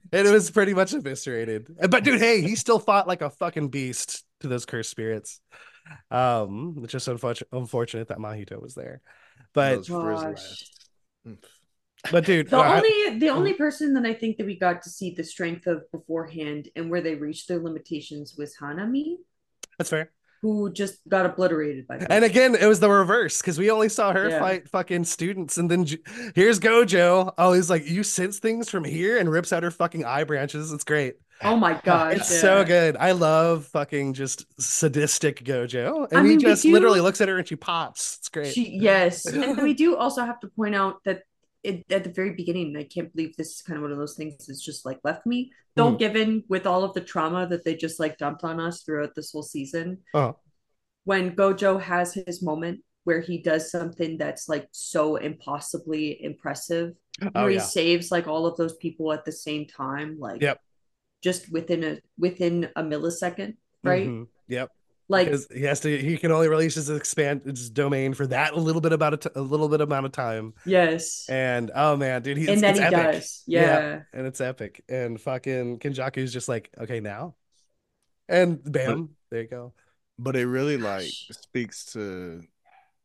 Speaker 1: and it was pretty much eviscerated. But dude, hey, he still fought like a fucking beast to those cursed spirits. Um, it's just unfortunate, unfortunate that Mahito was there. But
Speaker 2: Those frizzle
Speaker 3: Gosh.
Speaker 2: ass-
Speaker 1: but dude,
Speaker 3: The uh,
Speaker 1: I-
Speaker 3: only the only person that I think that we got to see the strength of beforehand and where they reached their limitations was Hanami,
Speaker 1: that's fair.
Speaker 3: who just got obliterated by
Speaker 1: And again, it was the reverse because we only saw her
Speaker 3: Yeah.
Speaker 1: fight fucking students, and then here's Gojo. Oh, he's like, you sense things from here, and rips out her fucking eye branches. It's great.
Speaker 3: Oh my gosh.
Speaker 1: It's
Speaker 3: yeah.
Speaker 1: so good. I love fucking just sadistic Gojo, and
Speaker 3: I
Speaker 1: he
Speaker 3: mean, we
Speaker 1: just
Speaker 3: do-
Speaker 1: literally looks at her and she pops. It's great.
Speaker 3: She yes, and we do also have to point out that it, at the very beginning, I can't believe this is kind of one of those things that's just like left me. Don't
Speaker 1: give
Speaker 3: in with all of the trauma that they just like dumped on us throughout this whole season.
Speaker 1: Uh-huh.
Speaker 3: When Gojo has his moment where he does something that's like so impossibly impressive,
Speaker 1: Oh,
Speaker 3: where he saves like all of those people at the same time, like
Speaker 1: Yep.
Speaker 3: just within a within a millisecond, right?
Speaker 1: Mhm. Yep.
Speaker 3: Like
Speaker 1: Because he has to. He can only release his expand his domain for that a little bit about a, t- a little bit amount of time.
Speaker 3: yes,
Speaker 1: And oh man, dude, he's
Speaker 3: and then
Speaker 1: it's
Speaker 3: he
Speaker 1: epic.
Speaker 3: does, yeah.
Speaker 1: and it's epic. And fucking Kenjaku's just like, okay, now, and bam, there you go.
Speaker 2: But it really like speaks to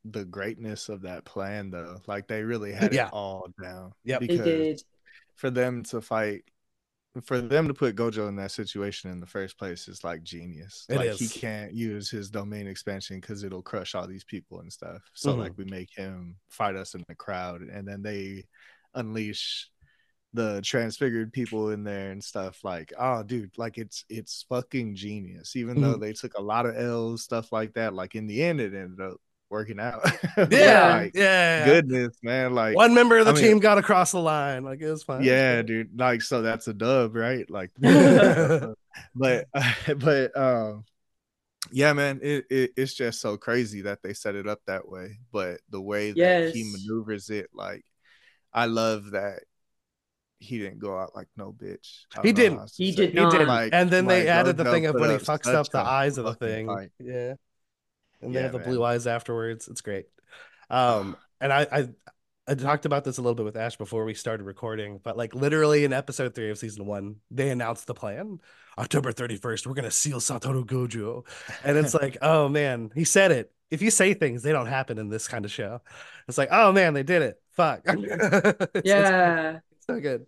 Speaker 2: the greatness of that plan, though. Like they really had
Speaker 1: Yeah.
Speaker 2: it all down.
Speaker 1: Yep.
Speaker 3: They
Speaker 2: Because
Speaker 3: did.
Speaker 2: for them to fight, for them to put Gojo in that situation in the first place is like genius.
Speaker 1: It
Speaker 2: like
Speaker 1: is.
Speaker 2: he can't use his domain expansion because it'll crush all these people and stuff. So
Speaker 1: Mhm.
Speaker 2: like we make him fight us in the crowd, and then they unleash the transfigured people in there and stuff like oh dude like it's it's fucking genius even though
Speaker 1: Mhm.
Speaker 2: they took a lot of l's stuff like that like in the end it ended up working out
Speaker 1: Yeah,
Speaker 2: like,
Speaker 1: yeah.
Speaker 2: goodness man like
Speaker 1: One member of the
Speaker 2: I mean-
Speaker 1: team got across the line. Like it was fine.
Speaker 2: yeah dude like so that's a dub right like but but um yeah man it, it it's just so crazy that they set it up that way but the way that he maneuvers it like i love that he didn't go out like no bitch
Speaker 1: He didn't.
Speaker 2: how else to
Speaker 3: He did.
Speaker 1: He did.
Speaker 3: not.
Speaker 2: Like-
Speaker 1: and then they
Speaker 2: like,
Speaker 1: added the thing of when he fucks up the eyes of the thing. Yeah. And they
Speaker 2: Yeah,
Speaker 1: have the
Speaker 2: man.
Speaker 1: blue eyes afterwards. It's great. Um, and I, I I talked about this a little bit with Ash before we started recording, but like literally in episode three of season one, they announced the plan. October 31st, we're gonna seal Satoru Gojo. And it's like, oh man, he said it. If you say things, they don't happen in this kind of show. It's like, oh man, they did it. Fuck. It's- it's-
Speaker 3: Yeah.
Speaker 1: It's so good.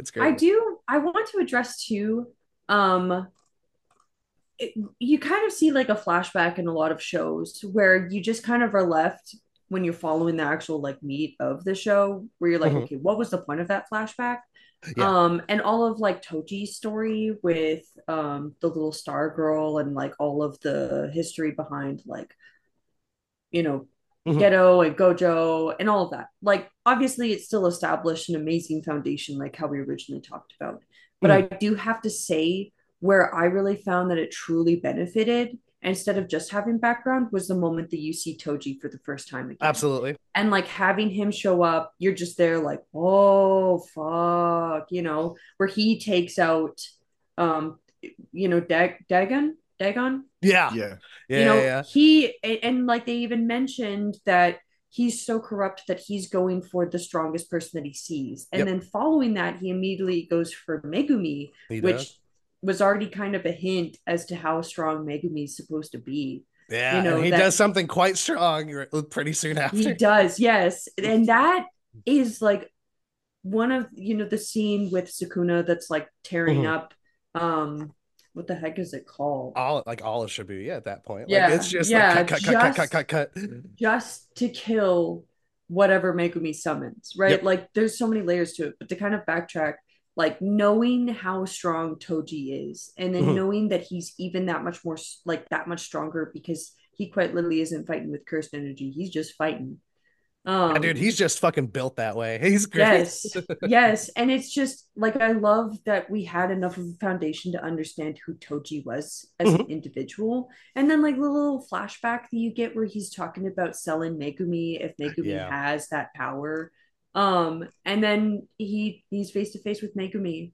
Speaker 1: It's great.
Speaker 3: I do. I want to address too. Um, it, you kind of see like a flashback in a lot of shows where you just kind of are left when you're following the actual like meat of the show, where you're like,
Speaker 1: Mhm.
Speaker 3: okay, what was the point of that flashback?
Speaker 1: Yeah.
Speaker 3: Um, and all of like Toji's story with um the little star girl and like all of the history behind like, you know,
Speaker 1: Mhm.
Speaker 3: Geto and Gojo and all of that. Like, obviously, it's still established an amazing foundation, like how we originally talked about. But I do have to say, where I really found that it truly benefited, instead of just having background, was the moment that you see Toji for the first time again.
Speaker 1: Absolutely.
Speaker 3: And like having him show up, you're just there, like, oh, fuck, you know, where he takes out, um, you know, Dag- Dagon? Dagon?
Speaker 1: Yeah.
Speaker 2: yeah
Speaker 1: Yeah.
Speaker 3: you know
Speaker 1: yeah.
Speaker 3: he and, and like they even mentioned that he's so corrupt that he's going for the strongest person that he sees and
Speaker 1: Yep.
Speaker 3: then following that he immediately goes for megumi
Speaker 1: He
Speaker 3: which
Speaker 1: does.
Speaker 3: Was already kind of a hint as to how strong megumi is supposed to be
Speaker 1: Yeah,
Speaker 3: you know,
Speaker 1: he
Speaker 3: that-
Speaker 1: does something quite strong pretty soon after.
Speaker 3: he does yes and that is like one of you know the scene with Sukuna that's like tearing
Speaker 1: Mhm.
Speaker 3: up um what the heck is it called
Speaker 1: all like all of Shibuya at that point.
Speaker 3: Yeah,
Speaker 1: like it's just
Speaker 3: yeah,
Speaker 1: like cut, cut, cut, cut, cut, cut, cut.
Speaker 3: just to kill whatever Megumi summons, right?
Speaker 1: Yep.
Speaker 3: Like there's so many layers to it, but to kind of backtrack, like knowing how strong Toji is, and then
Speaker 1: Mhm.
Speaker 3: knowing that he's even that much more like that much stronger because he quite literally isn't fighting with cursed energy, he's just fighting. Um,
Speaker 1: Yeah, dude, he's just fucking built that way. He's great.
Speaker 3: yes, yes, and it's just like I love that we had enough of a foundation to understand who Toji was as an
Speaker 1: Mhm.
Speaker 3: individual, and then like the little flashback that you get where he's talking about selling Megumi if Megumi
Speaker 1: Yeah.
Speaker 3: has that power, um, and then he he's face to face with Megumi,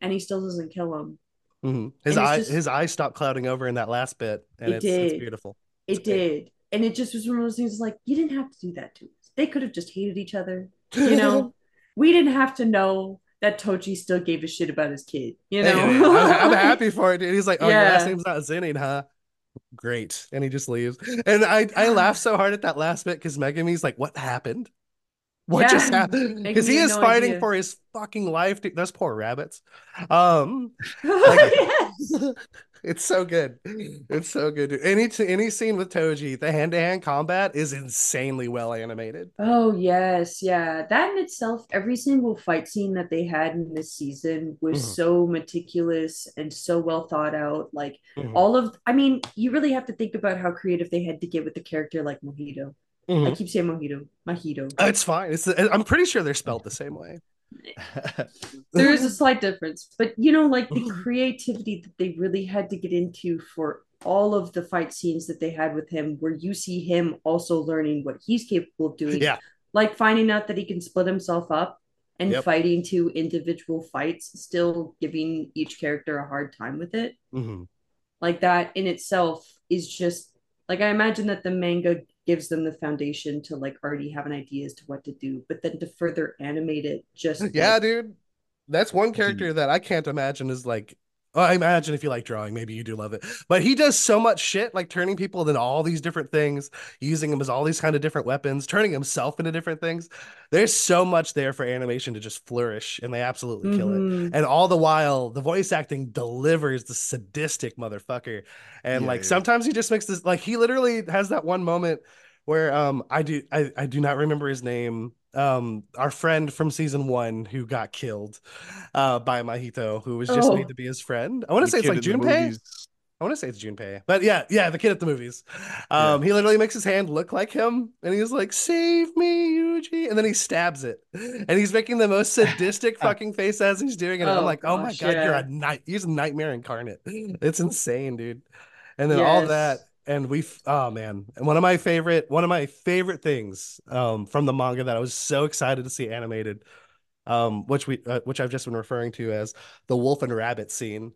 Speaker 3: and he still doesn't kill him.
Speaker 1: Mhm. His
Speaker 3: And it's
Speaker 1: eye,
Speaker 3: just-
Speaker 1: his eyes stopped clouding over in that last bit, and
Speaker 3: It
Speaker 1: it's it's
Speaker 3: did.
Speaker 1: beautiful.
Speaker 3: It
Speaker 1: great.
Speaker 3: did. And it just was one of those things like, you didn't have to do that to us. They could have just hated each other. You know, we didn't have to know that Toji still gave a shit about his kid. You
Speaker 1: Hey,
Speaker 3: know,
Speaker 1: I'm, I'm happy for it, dude. He's like, "Oh, your last
Speaker 3: Yeah.
Speaker 1: name's not Zinning, huh?" Great, and he just leaves. And I I laughed so hard at that last bit because Megumi's like, "What happened? What
Speaker 3: Yeah.
Speaker 1: just happened?" Because he is
Speaker 3: no
Speaker 1: fighting
Speaker 3: idea.
Speaker 1: for his fucking life, dude. Those poor rabbits. Um,
Speaker 3: Yes.
Speaker 1: it's so good. It's so good. Dude. Any any scene with Toji, the hand to hand combat is insanely well animated.
Speaker 3: Oh yes, yeah. That in itself, every single fight scene that they had in this season was
Speaker 1: Mhm.
Speaker 3: so meticulous and so well thought out. Like
Speaker 1: Mhm.
Speaker 3: all of, I mean, you really have to think about how creative they had to get with the character like Mojito. I
Speaker 1: Mhm.
Speaker 3: keep saying Mojito, Mojito.
Speaker 1: It's fine. It's I'm pretty sure they're spelled the same way.
Speaker 3: there is a slight difference but you know like the creativity that they really had to get into for all of the fight scenes that they had with him where you see him also learning what he's capable of doing
Speaker 1: Yeah.
Speaker 3: like finding out that he can split himself up and
Speaker 1: Yep.
Speaker 3: fighting two individual fights still giving each character a hard time with it
Speaker 1: Mhm.
Speaker 3: like that in itself is just like i imagine that the manga gives them the foundation to like already have an idea as to what to do but then to further animate it just
Speaker 1: Yeah,
Speaker 3: like,
Speaker 1: dude. That's one character that I can't imagine is like. Well, I imagine if you like drawing, maybe you do love it. But he does so much shit, like turning people into all these different things, using them as all these kind of different weapons, turning himself into different things. There's so much there for animation to just flourish, and they absolutely kill it.
Speaker 3: mhm.
Speaker 1: And all the while, the voice acting delivers the sadistic motherfucker. And
Speaker 2: Yeah,
Speaker 1: like
Speaker 2: yeah.
Speaker 1: sometimes he just makes this like he literally has that one moment where um I do I, I do not remember his name. Um our friend from season one who got killed uh by Mahito, who was just
Speaker 3: Oh.
Speaker 1: made to be his friend. I want to say it's like
Speaker 2: in the
Speaker 1: Junpei. I want to say it's Junpei. But yeah, yeah, the kid at the movies. Um, he literally makes his hand look like him, and he's like, "Save me, Yuji!" And then he stabs it, and he's making the most sadistic fucking face as he's doing it. And I'm
Speaker 3: Oh,
Speaker 1: like, "Oh my
Speaker 3: gosh,
Speaker 1: god, you're a night, he's a nightmare incarnate. It's insane, dude." And then all that, and we, oh man, and one of my favorite, one of my favorite things, um, from the manga that I was so excited to see animated, um, which we, uh, which I've just been referring to as the wolf and rabbit scene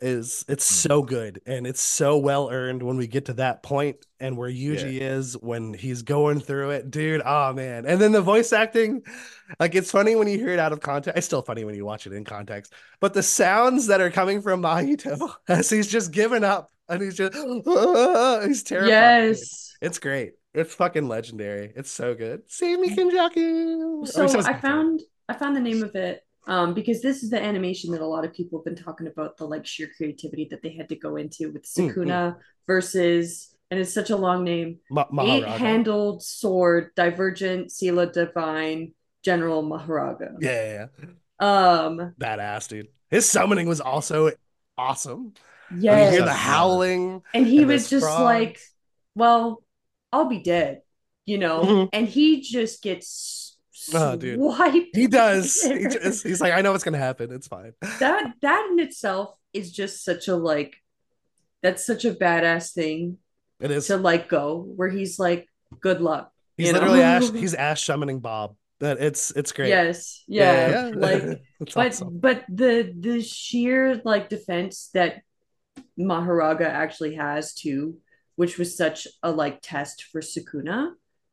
Speaker 1: is it's
Speaker 2: Mm.
Speaker 1: so good and it's so well earned when we get to that point and where Yuji is when he's going through it, dude. Oh man. And then the voice acting, like it's funny when you hear it out of context. It's still funny when you watch it in context, but the sounds that are coming from Mahito as he's just given up and he's just he's terrified.
Speaker 3: yes
Speaker 1: It's great. It's fucking legendary. It's so good. See me Kenjaku.
Speaker 3: so
Speaker 1: says-
Speaker 3: i found i found the name of it um because this is the animation that a lot of people have been talking about the like sheer creativity that they had to go into with
Speaker 1: Mm,
Speaker 3: sakuna versus and it's such a long name
Speaker 1: Ma-
Speaker 3: Eight handled sword divergent sila divine general Mahoraga
Speaker 1: Yeah, yeah,
Speaker 3: um
Speaker 1: badass, dude. His summoning was also awesome. And you hear the howling.
Speaker 3: and he
Speaker 1: and
Speaker 3: was just
Speaker 1: frog.
Speaker 3: like well i'll be dead you know
Speaker 1: Mhm.
Speaker 3: and he just gets
Speaker 1: Oh, dude. He does. He just, he's like, I know what's gonna happen. It's fine.
Speaker 3: that that in itself is just such a like that's such a badass thing
Speaker 1: It is.
Speaker 3: to like go where he's like good luck
Speaker 1: He's
Speaker 3: you know?
Speaker 1: literally Ash. He's Ash summoning Bob. That it's it's great.
Speaker 3: yes yeah, like but
Speaker 1: awesome.
Speaker 3: but the the sheer like defense that Mahoraga actually has too which was such a like test for sukuna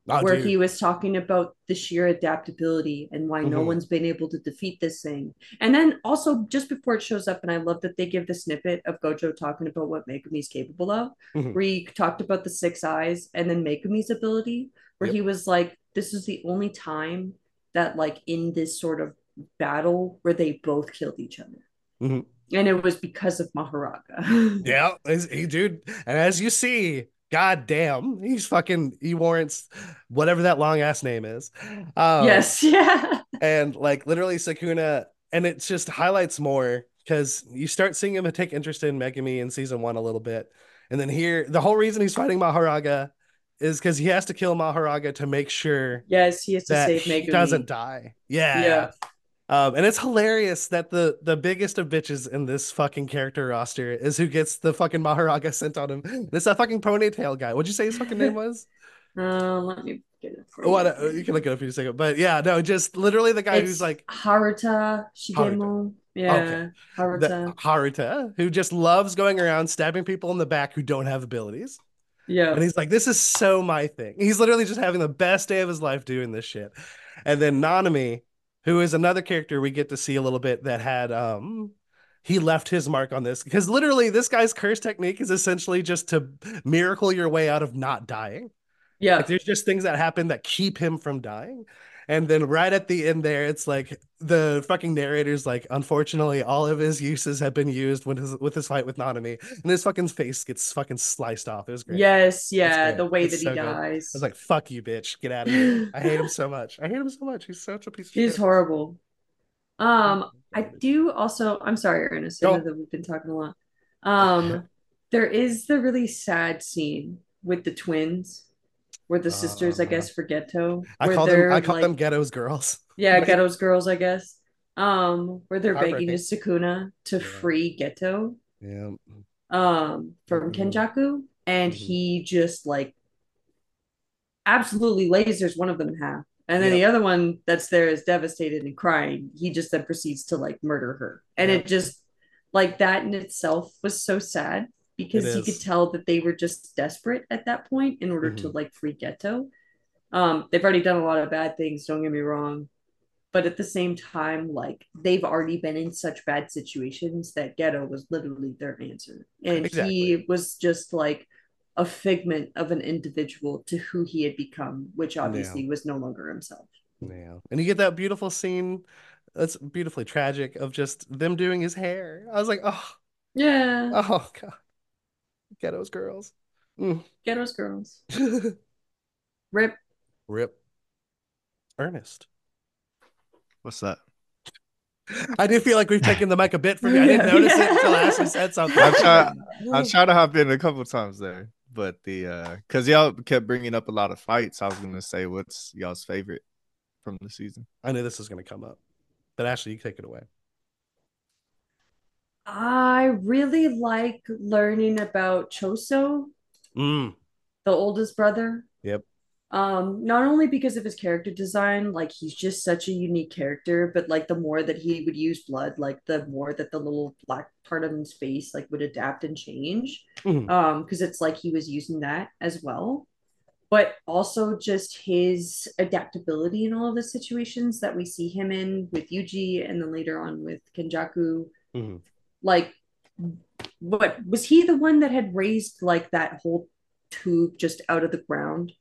Speaker 1: Oh,
Speaker 3: where
Speaker 1: dude.
Speaker 3: he was talking about the sheer adaptability and why no
Speaker 1: Mhm.
Speaker 3: one's been able to defeat this thing. And then also just before it shows up, and I love that they give the snippet of Gojo talking about what Megumi's capable of,
Speaker 1: Mhm.
Speaker 3: where he talked about the six eyes and then Megumi's ability, where
Speaker 1: Yep.
Speaker 3: he was like, this is the only time that like in this sort of battle where they both killed each other.
Speaker 1: Mhm.
Speaker 3: And it was because of Mahoraga.
Speaker 1: Yeah, he dude. And as you see, god damn, he's fucking he warrants whatever that long ass name is. Um,
Speaker 3: yes, yeah.
Speaker 1: and like literally Sakuna, and it just highlights more because you start seeing him take interest in Megumi in season one a little bit, and then here the whole reason he's fighting Mahoraga is because he has to kill Mahoraga to make sure
Speaker 3: Yes, he has to save
Speaker 1: he
Speaker 3: Megumi.
Speaker 1: doesn't die. Yeah.
Speaker 3: Yeah.
Speaker 1: Um, and it's hilarious that the the biggest of bitches in this fucking character roster is who gets the fucking Mahoraga sent on him. This that fucking ponytail guy. What'd you say his fucking name was?
Speaker 3: Uh, let me get it for
Speaker 1: What
Speaker 3: you.
Speaker 1: uh, you can look it up in a second. But yeah, no, just literally the guy
Speaker 3: It's
Speaker 1: who's like
Speaker 3: Haruta Shigemo. Yeah,
Speaker 1: Okay.
Speaker 3: Haruta.
Speaker 1: the Haruta, who just loves going around stabbing people in the back who don't have abilities.
Speaker 3: yeah,
Speaker 1: And he's like, this is so my thing. He's literally just having the best day of his life doing this shit. And then Nanami, who is another character we get to see a little bit that had um he left his mark on this because literally this guy's curse technique is essentially just to miracle your way out of not dying.
Speaker 3: yeah,
Speaker 1: Like there's just things that happen that keep him from dying. And then right at the end there, it's like the fucking narrator's like, unfortunately, all of his uses have been used with his with his fight with Nanami, and his fucking face gets fucking sliced off. It was great.
Speaker 3: yes, yeah. The way
Speaker 1: It's
Speaker 3: that he
Speaker 1: good.
Speaker 3: dies.
Speaker 1: I was like, fuck you, bitch. Get out of here. I hate him so much. I hate him so much. He's such a piece of
Speaker 3: He's
Speaker 1: shit.
Speaker 3: horrible. Um, I do also. I'm sorry, Ernest. I know that we've been talking a lot. Um, there is the really sad scene with the twins, where the sisters, I guess, for Geto,
Speaker 1: I call them I call
Speaker 3: like,
Speaker 1: them Geto's girls.
Speaker 3: yeah, Geto's girls, I guess. Um, where they're begging
Speaker 1: Heartbreaking.
Speaker 3: Sukuna to
Speaker 1: Yeah.
Speaker 3: free Geto,
Speaker 1: Yeah.
Speaker 3: um, from
Speaker 1: Mhm.
Speaker 3: Kenjaku, and
Speaker 1: Mhm.
Speaker 3: he just like absolutely lasers one of them in half. And then
Speaker 1: Yep.
Speaker 3: the other one that's there is devastated and crying. He just then proceeds to like murder her. And
Speaker 1: Yep.
Speaker 3: it just like that in itself was so sad because you could tell that they were just desperate at that point in order to
Speaker 1: Mhm.
Speaker 3: like free Geto. Um, they've already done a lot of bad things, don't get me wrong. But at the same time, like they've already been in such bad situations that Geto was literally their answer. And
Speaker 1: Exactly.
Speaker 3: he was just like a figment of an individual to who he had become, which obviously was no longer himself.
Speaker 1: Yeah. And you get that beautiful scene that's beautifully tragic of just them doing his hair. I was like, oh,
Speaker 3: Yeah,
Speaker 1: oh god. Geto's girls. Mm.
Speaker 3: Geto's girls. Rip.
Speaker 1: Rip. Ernest.
Speaker 2: What's that?
Speaker 1: I do feel like we've taken the mic a bit from you. I didn't
Speaker 3: Yeah.
Speaker 1: notice it until Ashley said something.
Speaker 2: I'm trying. I'm trying to hop in a couple times there, but the uh, cause y'all kept bringing up a lot of fights. I was gonna say, what's y'all's favorite from the season?
Speaker 1: I knew this was going to come up. But Ashley, you take it away.
Speaker 3: I really like learning about Choso,
Speaker 1: Mm.
Speaker 3: the oldest brother.
Speaker 1: Yep.
Speaker 3: Um, not only because of his character design, like he's just such a unique character, but like the more that he would use blood, like the more that the little black part of his face like would adapt and change.
Speaker 1: Mhm.
Speaker 3: Um, because it's like he was using that as well. But also just his adaptability in all of the situations that we see him in with Yuji and then later on with Kenjaku.
Speaker 1: Mhm.
Speaker 3: Like what was he the one that had raised like that whole tube just out of the ground?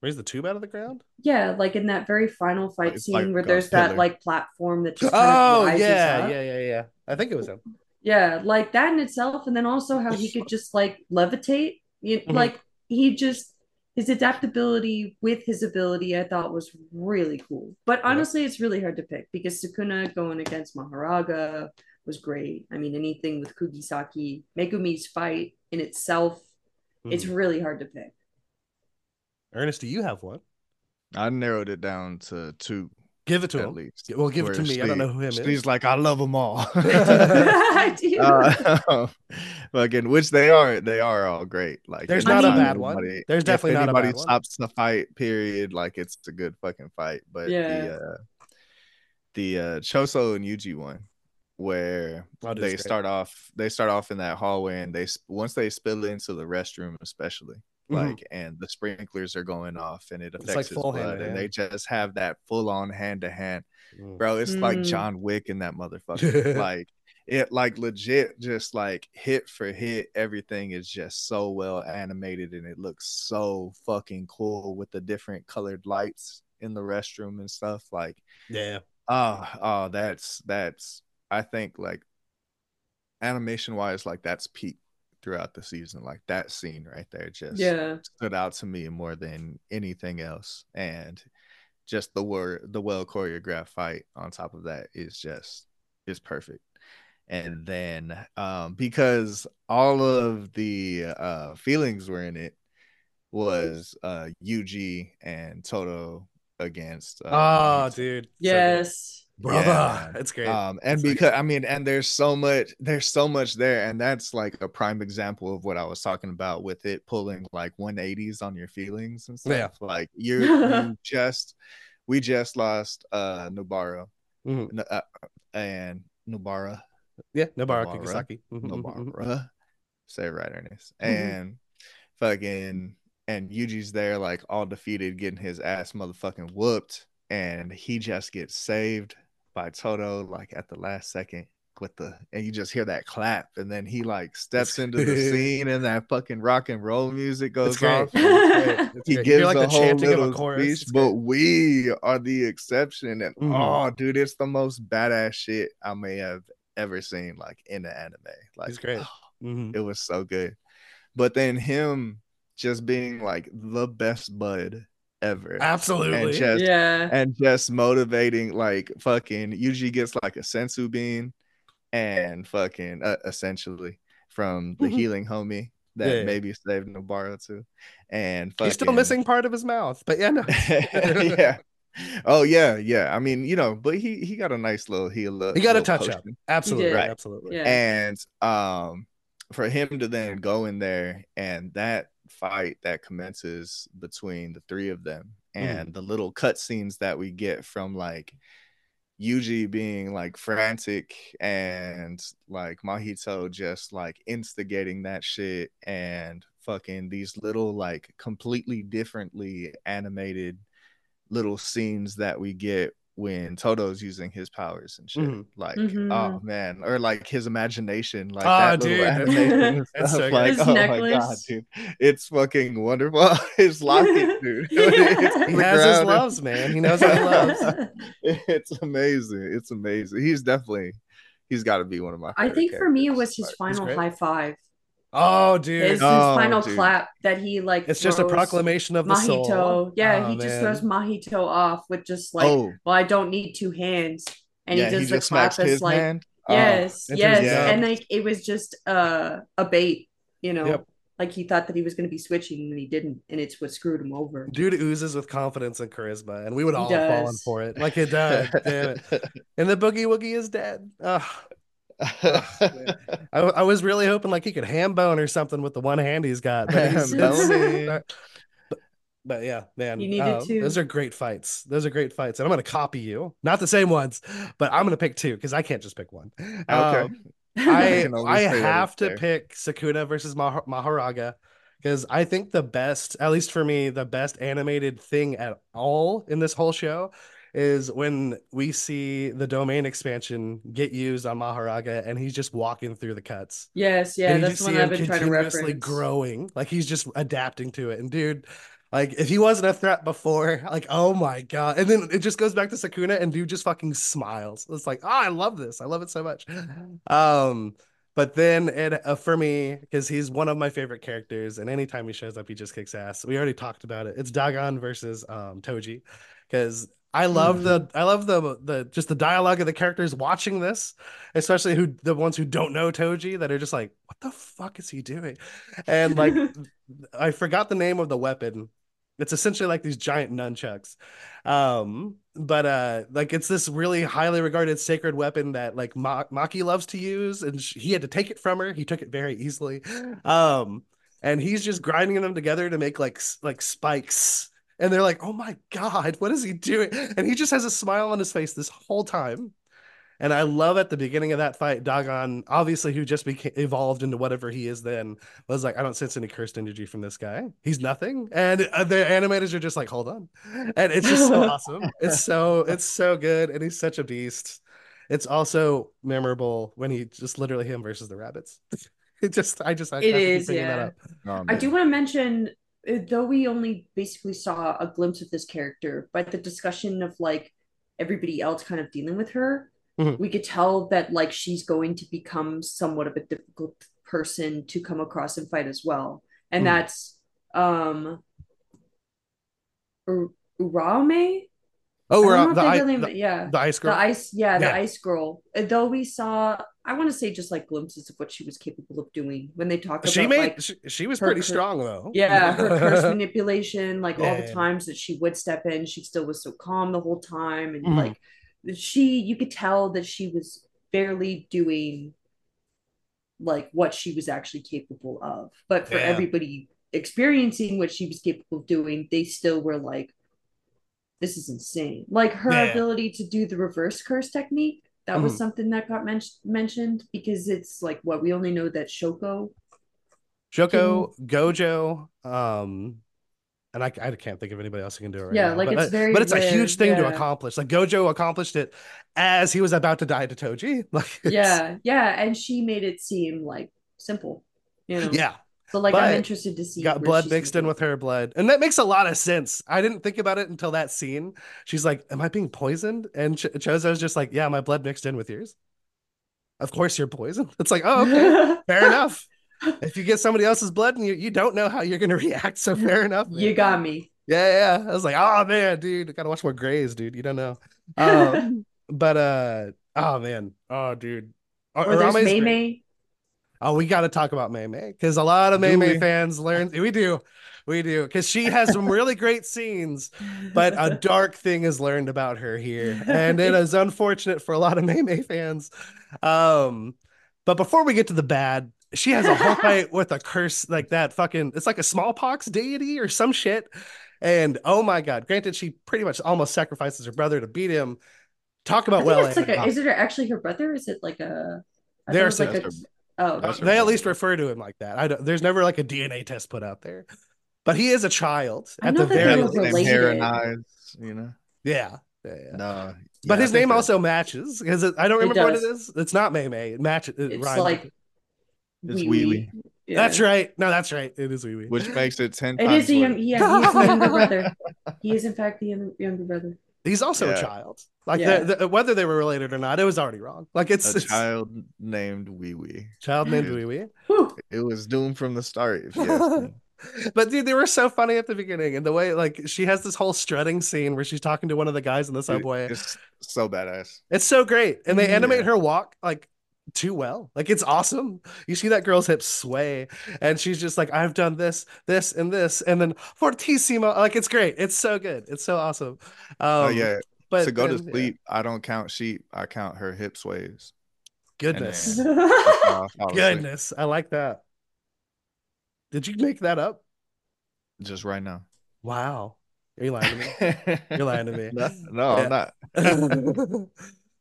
Speaker 1: Raise the tube out of the ground?
Speaker 3: Yeah, like in that very final fight
Speaker 2: It's
Speaker 3: scene
Speaker 2: like
Speaker 3: where there's that like platform that just kind of
Speaker 1: Oh, yeah,
Speaker 3: up.
Speaker 1: yeah, yeah, yeah. I think it was him.
Speaker 3: Yeah, like that in itself, and then also how he could just like levitate. You,
Speaker 1: Mhm.
Speaker 3: Like he just his adaptability with his ability, I thought was really cool. But honestly, it's really hard to pick because Sukuna going against Mahoraga was great. I mean, anything with Kugisaki, Megumi's fight in itself, it's
Speaker 1: Mhm.
Speaker 3: really hard to pick.
Speaker 1: Ernest, do you have one?
Speaker 2: I narrowed it down to two
Speaker 1: Give it to
Speaker 2: at
Speaker 1: him.
Speaker 2: least.
Speaker 1: Well, give it to
Speaker 2: where
Speaker 1: me. I don't know who him
Speaker 2: She's
Speaker 1: is.
Speaker 2: He's like, I love them all.
Speaker 3: I do.
Speaker 2: uh, fucking, which they are, they are all great. Like,
Speaker 1: There's
Speaker 3: not a
Speaker 2: anytime
Speaker 1: bad one. There's definitely not a bad one.
Speaker 2: Anybody stops the fight. Period. Like, it's a good fucking fight. But
Speaker 3: Yeah.
Speaker 2: the uh, the uh, Choso and Yuji one, where
Speaker 1: Oh,
Speaker 2: they
Speaker 1: great.
Speaker 2: start off, they start off in that hallway, and they once they spill into the restroom, especially.
Speaker 1: Mhm.
Speaker 2: Like and the sprinklers are going off and it affects
Speaker 1: like
Speaker 2: his
Speaker 1: full
Speaker 2: blood and
Speaker 1: hand-to-hand.
Speaker 2: they just have that full on hand to hand
Speaker 1: Mm.
Speaker 2: bro it's like
Speaker 3: Mm.
Speaker 2: john wick in that motherfucker like it like legit just like hit for hit everything is just so well animated and it looks so fucking cool with the different colored lights in the restroom and stuff like
Speaker 1: Yeah.
Speaker 2: oh oh that's that's i think like animation wise like that's peak throughout the season like that scene right there just
Speaker 3: yeah.
Speaker 2: stood out to me more than anything else and just the word the well choreographed fight on top of that is just is perfect and then um because all of the uh feelings were in it was uh Yuji and Todo against uh,
Speaker 1: oh, dude. So good.
Speaker 3: yes.
Speaker 1: Brother.
Speaker 2: Yeah,
Speaker 1: it's great.
Speaker 2: um and
Speaker 1: great.
Speaker 2: because i mean and there's so much there's so much there and that's like a prime example of what i was talking about with it pulling like 180s on your feelings and stuff
Speaker 1: Yeah.
Speaker 2: like you're you just we just lost uh nobara
Speaker 1: Mhm.
Speaker 2: Uh, and nobara
Speaker 1: Yeah, Nobara
Speaker 2: Nobara.
Speaker 1: Kikisaki. Mhm, mhm, mhm.
Speaker 2: nobara say it right ernest
Speaker 1: Mhm.
Speaker 2: and fucking and yuji's there like all defeated getting his ass motherfucking whooped and he just gets saved by Todo like at the last second with the and you just hear that clap and then he like steps into the scene and that fucking rock and roll music goes
Speaker 1: It's
Speaker 2: off.
Speaker 1: It's. It's
Speaker 2: He gives
Speaker 1: like
Speaker 2: a
Speaker 1: the
Speaker 2: whole
Speaker 1: chanting of a
Speaker 2: little
Speaker 1: chorus.
Speaker 2: speech, but we are the exception. And
Speaker 1: Mhm.
Speaker 2: oh, dude, it's the most badass shit I may have ever seen, like in the anime. Like,
Speaker 1: He's great. Mhm.
Speaker 2: it was so good. But then him just being like the best bud ever,
Speaker 1: Absolutely.
Speaker 2: and just
Speaker 3: yeah.
Speaker 2: and just motivating like fucking usually gets like a senzu bean and fucking uh, essentially from the
Speaker 1: Mhm.
Speaker 2: healing homie that
Speaker 1: Yeah, yeah.
Speaker 2: maybe saved Nobara too and
Speaker 1: He's still missing part of his mouth, but yeah, no.
Speaker 2: yeah oh yeah yeah i mean you know but he he got a nice little heal up
Speaker 1: He got a
Speaker 2: little
Speaker 1: touch up. Absolutely.
Speaker 2: Right.
Speaker 1: Absolutely.
Speaker 3: Yeah.
Speaker 2: and um for him to then go in there and that fight that commences between the three of them mm. and the little cutscenes that we get from like Yuji being like frantic and like Mahito just like instigating that shit and fucking these little like completely differently animated little scenes that we get when Todo's using his powers and shit.
Speaker 1: Mhm.
Speaker 2: Like,
Speaker 3: Mhm.
Speaker 2: oh man, or like his imagination, like
Speaker 1: Oh,
Speaker 2: that
Speaker 1: dude.
Speaker 2: little animation and
Speaker 1: It's
Speaker 2: stuff.
Speaker 1: so
Speaker 2: like,
Speaker 3: His
Speaker 2: oh my god, dude, it's fucking wonderful. his locket, dude.
Speaker 1: He has his loves, man. He knows what he loves.
Speaker 2: it's amazing. It's amazing. He's definitely he's got to be one of my.
Speaker 3: I think for me it was his final high five.
Speaker 1: Oh, dude.
Speaker 3: His, his
Speaker 2: Oh,
Speaker 3: final
Speaker 2: dude.
Speaker 3: clap that he like
Speaker 1: it's just a proclamation of the
Speaker 3: Mahito.
Speaker 1: soul.
Speaker 3: Yeah,
Speaker 1: Oh,
Speaker 3: he just throws Mahito off with just like,
Speaker 2: oh,
Speaker 3: well, I don't need two hands. And
Speaker 2: yeah,
Speaker 3: he
Speaker 2: he,
Speaker 3: the
Speaker 2: just
Speaker 3: clap
Speaker 2: smacks
Speaker 3: as
Speaker 2: his
Speaker 3: like
Speaker 2: hand. Oh,
Speaker 3: Yes,
Speaker 1: into
Speaker 3: yes.
Speaker 1: his
Speaker 3: And like it was just uh, a bait, you know.
Speaker 1: Yep.
Speaker 3: Like he thought that he was gonna be switching and he didn't, and it's what screwed him over.
Speaker 1: Dude oozes with confidence and charisma, and we would
Speaker 3: He
Speaker 1: all have fallen for it. Like it does. Damn it. And the boogie woogie is dead. Ugh. I, I was really hoping like he could ham bone or something with the one hand he's got. But, he's,
Speaker 2: Ham
Speaker 1: it's-
Speaker 2: bone.
Speaker 1: but, but yeah, man.
Speaker 3: He needed
Speaker 1: um. Those are great fights. Those are great fights. And I'm going to copy you. Not the same ones, but I'm going to pick two because I can't just pick one.
Speaker 2: Okay.
Speaker 1: Um, I I have to
Speaker 2: there.
Speaker 1: pick Sakuna versus Mah- Mahoraga because I think the best, at least for me, the best animated thing at all in this whole show is when we see the domain expansion get used on Mahoraga and he's just walking through the cuts.
Speaker 3: yes, yeah, that's one I've been trying to reference.
Speaker 1: growing. Like he's just adapting to it. And dude, like if he wasn't a threat before, like oh my god. And then it just goes back to Sakuna and dude just fucking smiles. It's like, oh, I love this. I love it so much. Um, but then it uh, for me, because he's one of my favorite characters, and anytime he shows up, he just kicks ass. We already talked about it. It's Dagon versus um Toji. Because I love the I love the the just the dialogue of the characters watching this, especially who the ones who don't know Toji that are just like, what the fuck is he doing? And like I forgot the name of the weapon. It's essentially like these giant nunchucks. Um, but uh like it's this really highly regarded sacred weapon that like Ma- Maki loves to use and sh- he had to take it from her. He took it very easily. Um and he's just grinding them together to make like like spikes. And they're like, "Oh my god, what is he doing?" And he just has a smile on his face this whole time. And I love at the beginning of that fight, Dagon, obviously who just became evolved into whatever he is then, was like, I don't sense any cursed energy from this guy. He's nothing. And uh, the animators are just like, hold on. And it's just so awesome. It's so it's so good. And he's such a beast. It's also memorable when he just literally him versus the rabbits. It just I just I
Speaker 3: It
Speaker 1: have to keep
Speaker 3: is,
Speaker 1: bringing that
Speaker 3: yeah.
Speaker 1: up.
Speaker 2: Oh,
Speaker 3: I do want to mention, though we only basically saw a glimpse of this character, but the discussion of like everybody else kind of dealing with her,
Speaker 1: Mhm.
Speaker 3: we could tell that like she's going to become somewhat of a difficult person to come across and fight as well. And
Speaker 1: Mhm.
Speaker 3: that's um?
Speaker 1: Oh,
Speaker 3: I
Speaker 1: we're
Speaker 3: don't
Speaker 1: on
Speaker 3: know
Speaker 1: the, I, the,
Speaker 3: yeah.
Speaker 1: the ice girl.
Speaker 3: The ice, yeah, the
Speaker 1: Yeah.
Speaker 3: ice girl. Uh, Though we saw, I want to say just like glimpses of what she was capable of doing when they talk about
Speaker 1: she made
Speaker 3: like
Speaker 1: she, she was
Speaker 3: her
Speaker 1: pretty
Speaker 3: cur-
Speaker 1: strong though.
Speaker 3: yeah her curse manipulation like all the
Speaker 1: Yeah.
Speaker 3: times that she would step in she still was so calm the whole time and
Speaker 1: Mhm.
Speaker 3: like she you could tell that she was barely doing like what she was actually capable of but for
Speaker 1: Yeah.
Speaker 3: everybody experiencing what she was capable of doing they still were like this is insane like her
Speaker 1: Yeah.
Speaker 3: ability to do the reverse curse technique that was
Speaker 1: Mhm.
Speaker 3: something that got men- mentioned because it's like what we only know that shoko
Speaker 1: Shoko, Gojo, um, and I, I can't think of anybody else who can do it right
Speaker 3: Yeah,
Speaker 1: now,
Speaker 3: like,
Speaker 1: but,
Speaker 3: it's very
Speaker 1: but it's a huge thing to accomplish. Like Gojo accomplished it as he was about to die to Toji. Like it's-
Speaker 3: yeah yeah and she made it seem like simple you know
Speaker 1: yeah,
Speaker 3: so like
Speaker 1: But
Speaker 3: i'm interested to see
Speaker 1: got blood mixed in with her blood, and that makes a lot of sense. I didn't think about it until that scene. She's like, "Am I being poisoned?" And Ch- Choso's just like, "Yeah, my blood mixed in with yours." Of course, you're poisoned. It's like, oh, okay, fair enough. If you get somebody else's blood and you, you don't know how you're gonna react, so fair enough.
Speaker 3: you got me
Speaker 1: Yeah, yeah. I was like, oh man, dude, I gotta watch more Grays, dude. You don't know. Um, but uh, oh man, oh dude.
Speaker 3: or there's. May.
Speaker 1: Oh, we got to talk about Mei Mei because a lot of Mei
Speaker 2: Mei
Speaker 1: fans learn. We do, we do, because she has some really great scenes, but a dark thing is learned about her here, and it is unfortunate for a lot of Mei Mei fans. Um, but before we get to the bad, she has a whole fight with a curse like that. Fucking, it's like a smallpox deity or some shit. And oh my god! Granted, she pretty much almost sacrifices her brother to beat him. Talk about well.
Speaker 3: like a, is it actually her brother? Is it like a?
Speaker 1: They're
Speaker 3: like a. oh,
Speaker 2: That's
Speaker 3: okay.
Speaker 1: they at least refer to him like that. I don't, there's never like a DNA test put out there, but he is a child
Speaker 3: I
Speaker 1: at the
Speaker 3: that
Speaker 2: They
Speaker 3: they
Speaker 1: very
Speaker 2: have
Speaker 3: were
Speaker 2: the same hair and eyes, you know.
Speaker 1: yeah. yeah, yeah.
Speaker 2: No,
Speaker 1: But
Speaker 2: yeah,
Speaker 1: his name also matches because I don't remember what it
Speaker 3: does.
Speaker 1: is. It's not Mei Mei. It matches. It
Speaker 3: It's
Speaker 1: rhymes
Speaker 3: like.
Speaker 2: It's
Speaker 3: wee
Speaker 2: wee
Speaker 3: wee.
Speaker 2: wee.
Speaker 3: Yeah.
Speaker 1: That's right. No, that's right. It is Wee Wee.
Speaker 2: which makes it ten
Speaker 3: It
Speaker 2: times.
Speaker 3: is the young, yeah, he is the younger brother. He is in fact the younger brother.
Speaker 1: He's also a child. Like
Speaker 3: Yeah.
Speaker 1: the, the, whether they were related or not, it was already wrong. Like it's,
Speaker 2: a
Speaker 1: it's
Speaker 2: child named Wee Wee.
Speaker 1: child named Wee Wee.
Speaker 2: It was doomed from the start. If you
Speaker 1: but dude, they were so funny at the beginning, and the way like she has this whole strutting scene where she's talking to one of the guys in the subway.
Speaker 2: It's so badass.
Speaker 1: It's so great. And they animate
Speaker 2: Yeah.
Speaker 1: her walk like too well. Like it's awesome. You see that girl's hips sway, and she's just like, I've done this, this, and this, and then fortissimo. Like it's great. It's so good. It's so awesome. Um,
Speaker 2: oh yeah.
Speaker 1: But
Speaker 2: to go to
Speaker 1: then, yeah,
Speaker 2: sleep, I don't count sheep. I count her hip sways.
Speaker 1: goodness.
Speaker 2: then- That's I.
Speaker 1: Goodness. I like that. Did you make that up?
Speaker 2: Just right now.
Speaker 1: Wow. Are you lying to me? You're lying to me.
Speaker 2: No, no I'm not.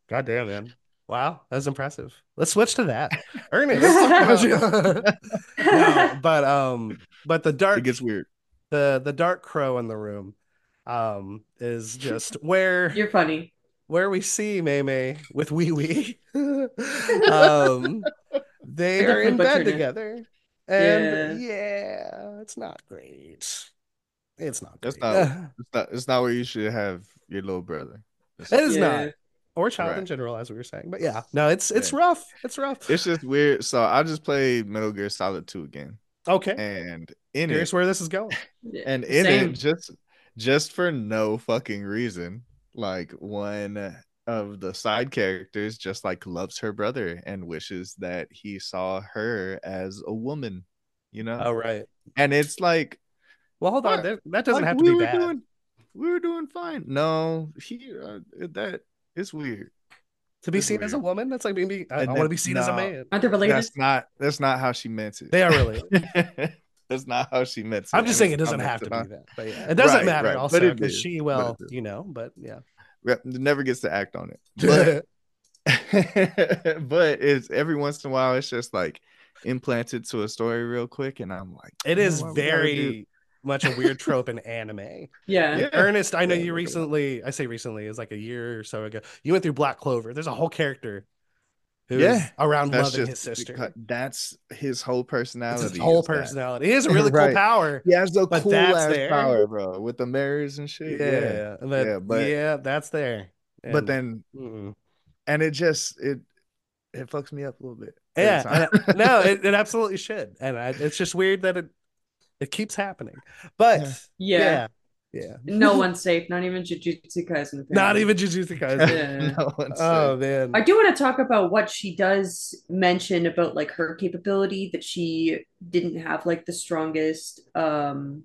Speaker 1: God damn, man. Wow, that's impressive. Let's switch to that. Ernest. let's talk about no, but um, but the dark
Speaker 2: It gets weird.
Speaker 1: the the dark crow in the room um is just where
Speaker 3: You're funny.
Speaker 1: where we see Mei Mei with Wee Wee. um they are in bed
Speaker 3: butchered it.
Speaker 1: together. And yeah. it's not great. It's not
Speaker 2: That's
Speaker 1: great.
Speaker 2: not- It's not. It's not where you should have your little brother. It's,
Speaker 1: It is
Speaker 3: Yeah.
Speaker 1: not. Or child in general, as we were saying. But yeah, no, it's it's
Speaker 2: Yeah.
Speaker 1: rough. It's rough.
Speaker 2: it's just weird. So I just played Metal Gear Solid 2 again,
Speaker 1: okay.
Speaker 2: and in
Speaker 1: Curious
Speaker 2: it,
Speaker 1: where this is going.
Speaker 2: and in
Speaker 3: Same.
Speaker 2: it, just just for no fucking reason, like one of the side characters just like loves her brother and wishes that he saw her as a woman, you know.
Speaker 1: Oh right.
Speaker 2: And it's like
Speaker 1: Well, hold on.
Speaker 2: What?
Speaker 1: That, that doesn't
Speaker 2: like,
Speaker 1: have to
Speaker 2: we
Speaker 1: be bad.
Speaker 2: Doing, we were doing fine. No, he uh, that it's weird.
Speaker 1: to be
Speaker 2: it's
Speaker 1: seen as a woman, that's like being. I,
Speaker 2: And
Speaker 1: want to be seen as a man.
Speaker 3: Aren't they related?
Speaker 2: That's not that's not how she meant it.
Speaker 1: They are related.
Speaker 2: that's not how she meant it.
Speaker 1: I'm just saying it doesn't have to be that. But yeah, it doesn't
Speaker 2: Right,
Speaker 1: matter
Speaker 2: right. But
Speaker 1: also because she, well, you know, but yeah.
Speaker 2: Never gets to act on it. But but it's every once in a while it's just like implanted to a story real quick and I'm like
Speaker 1: it
Speaker 2: "Oh,
Speaker 1: is
Speaker 2: why we gotta do-"
Speaker 1: very much a weird trope in anime.
Speaker 3: yeah.
Speaker 2: Yeah.
Speaker 1: Ernest, I know you recently, I say recently, is like a year or so ago. You went through Black Clover. There's a whole character who's
Speaker 2: Yeah,
Speaker 1: around
Speaker 2: that's
Speaker 1: loving
Speaker 2: just
Speaker 1: his sister.
Speaker 2: that's his whole
Speaker 1: It's
Speaker 2: personality.
Speaker 1: his whole
Speaker 2: is that.
Speaker 1: personality. He has a really cool power.
Speaker 2: He has a
Speaker 1: But
Speaker 2: cool ass
Speaker 1: there.
Speaker 2: power, bro, with the mirrors and shit.
Speaker 1: yeah,
Speaker 2: Yeah.
Speaker 1: yeah.
Speaker 2: Yeah, but-
Speaker 1: yeah, that's there.
Speaker 2: But then
Speaker 1: mm-mm.
Speaker 2: and it just it it fucks me up a little bit.
Speaker 1: yeah,
Speaker 2: time.
Speaker 1: and it- no, it, it absolutely should, and I, it's just weird that it it keeps happening. But
Speaker 2: Yeah.
Speaker 1: yeah.
Speaker 3: Yeah.
Speaker 1: Yeah.
Speaker 3: No one's safe. Not even Jujutsu Kaisen.
Speaker 1: Not
Speaker 3: apparently.
Speaker 1: even Jujutsu Kaisen.
Speaker 3: Yeah.
Speaker 2: no one's
Speaker 1: oh
Speaker 2: safe.
Speaker 1: man.
Speaker 3: I do want to talk about what she does mention about like her capability that she didn't have like the strongest um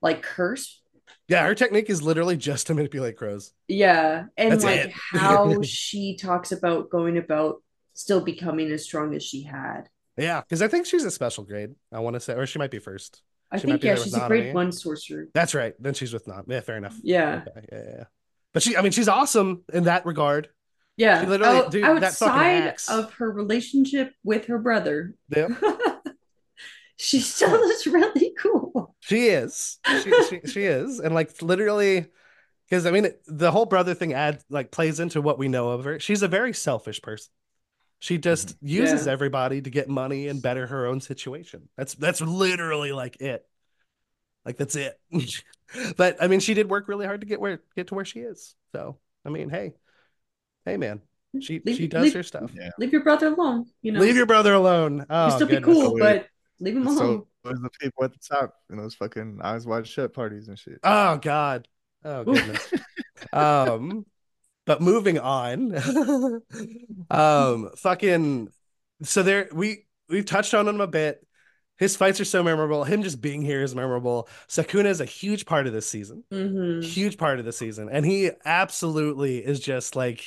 Speaker 3: like curse.
Speaker 1: Yeah, her technique is literally just to manipulate crows.
Speaker 3: Yeah. And
Speaker 1: That's
Speaker 3: like
Speaker 1: it.
Speaker 3: how she talks about going about still becoming as strong as she had.
Speaker 1: Yeah, because I think she's a special grade. I want to say, or she might be first.
Speaker 3: I
Speaker 1: She might
Speaker 3: think
Speaker 1: be
Speaker 3: yeah, she's a grade one sorcerer.
Speaker 1: That's right. Then she's with Nam. Yeah, fair enough.
Speaker 3: Yeah.
Speaker 1: Okay, yeah, yeah, yeah. But she, I mean, she's awesome in that regard.
Speaker 3: Yeah.
Speaker 1: She literally-
Speaker 3: Out-
Speaker 1: dude,
Speaker 3: outside of her relationship with her brother,
Speaker 1: Yep.
Speaker 3: she still is really cool.
Speaker 1: She is. She, she, she is. And like literally, because I mean, the whole brother thing ad like plays into what we know of her. She's a very selfish person. She just uses
Speaker 3: Yeah.
Speaker 1: everybody to get money and better her own situation. That's that's literally like it. Like that's it. but I mean, she did work really hard to get where get to where she is. So I mean, hey, hey, man, she
Speaker 3: Leave-
Speaker 1: she does
Speaker 3: leave-
Speaker 1: her stuff.
Speaker 2: Yeah.
Speaker 3: Leave your brother alone. You know,
Speaker 1: Leave your brother alone. Oh,
Speaker 3: you still be cool,
Speaker 2: So
Speaker 3: but leave him alone.
Speaker 2: So was the people at the top in those fucking eyes wide shut parties and shit.
Speaker 1: Oh God. Oh goodness. um but moving on. um fucking so there we we've touched on him a bit. His fights are so memorable. Him just being here is memorable. Sakuna is a huge part of this season.
Speaker 3: Mhm.
Speaker 1: Huge part of the season. And he absolutely is just like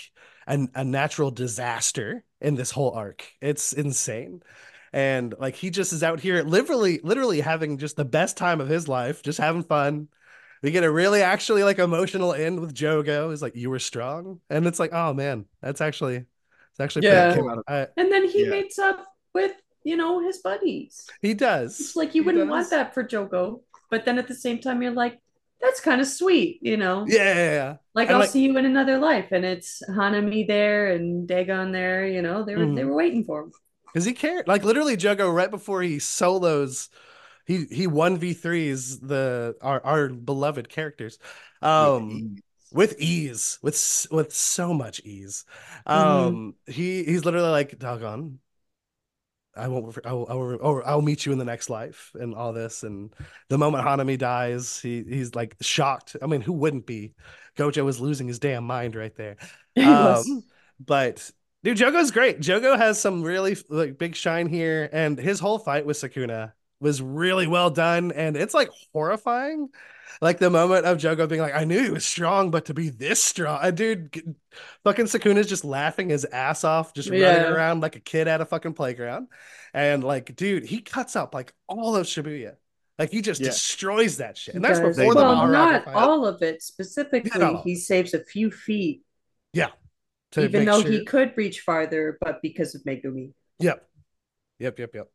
Speaker 1: an, a natural disaster in this whole arc. It's insane. And like he just is out here literally, literally having just the best time of his life, just having fun. We get a really actually like emotional end with Jogo. He's like, "You were strong," and it's like, "Oh man, that's actually, it's actually
Speaker 3: Yeah.
Speaker 1: pretty cool." I-
Speaker 3: And then he
Speaker 2: Yeah.
Speaker 3: mates up with, you know, his buddies.
Speaker 1: he does.
Speaker 3: It's like you
Speaker 1: He
Speaker 3: wouldn't
Speaker 1: does.
Speaker 3: want that for Jogo, but then at the same time, you're like, that's kind of sweet, you know.
Speaker 1: Yeah, yeah, yeah.
Speaker 3: Like
Speaker 1: And,
Speaker 3: I'll
Speaker 1: like-
Speaker 3: see you in another life, and it's Hanami there and Dagon there. You know, they were they
Speaker 1: Mhm.
Speaker 3: were waiting for him.
Speaker 1: Because he cared. Like literally, Jogo right before he solos, he he one v threes the our our beloved characters, um, with ease, with with so much ease. Um, he he's literally like, doggone. I won't. I will, I will. Or I'll meet you in the next life, and all this. And the moment Hanami dies, he he's like shocked. I mean, who wouldn't be? Gojo was losing his damn mind right there. Um, but dude, Jogo's great. Jogo has some really like big shine here, and his whole fight with Sakuna was really well done, and it's like horrifying. Like the moment of Jogo being like, "I knew he was strong, but to be this strong, uh, dude." g- Fucking Sakuna's just laughing his ass off, just running around like a kid at a fucking playground, and like, dude, he cuts up like all of Shibuya. Like he just
Speaker 2: Yeah.
Speaker 1: destroys that shit, and that's
Speaker 3: does.
Speaker 1: before the
Speaker 3: well,
Speaker 1: Mahoraga
Speaker 3: not
Speaker 1: fight.
Speaker 3: all of it specifically.
Speaker 1: Not.
Speaker 3: He saves a few feet,
Speaker 1: yeah
Speaker 3: even though
Speaker 1: sure-
Speaker 3: he could reach farther, but because of Megumi.
Speaker 1: Yep. Yep, yep, yep.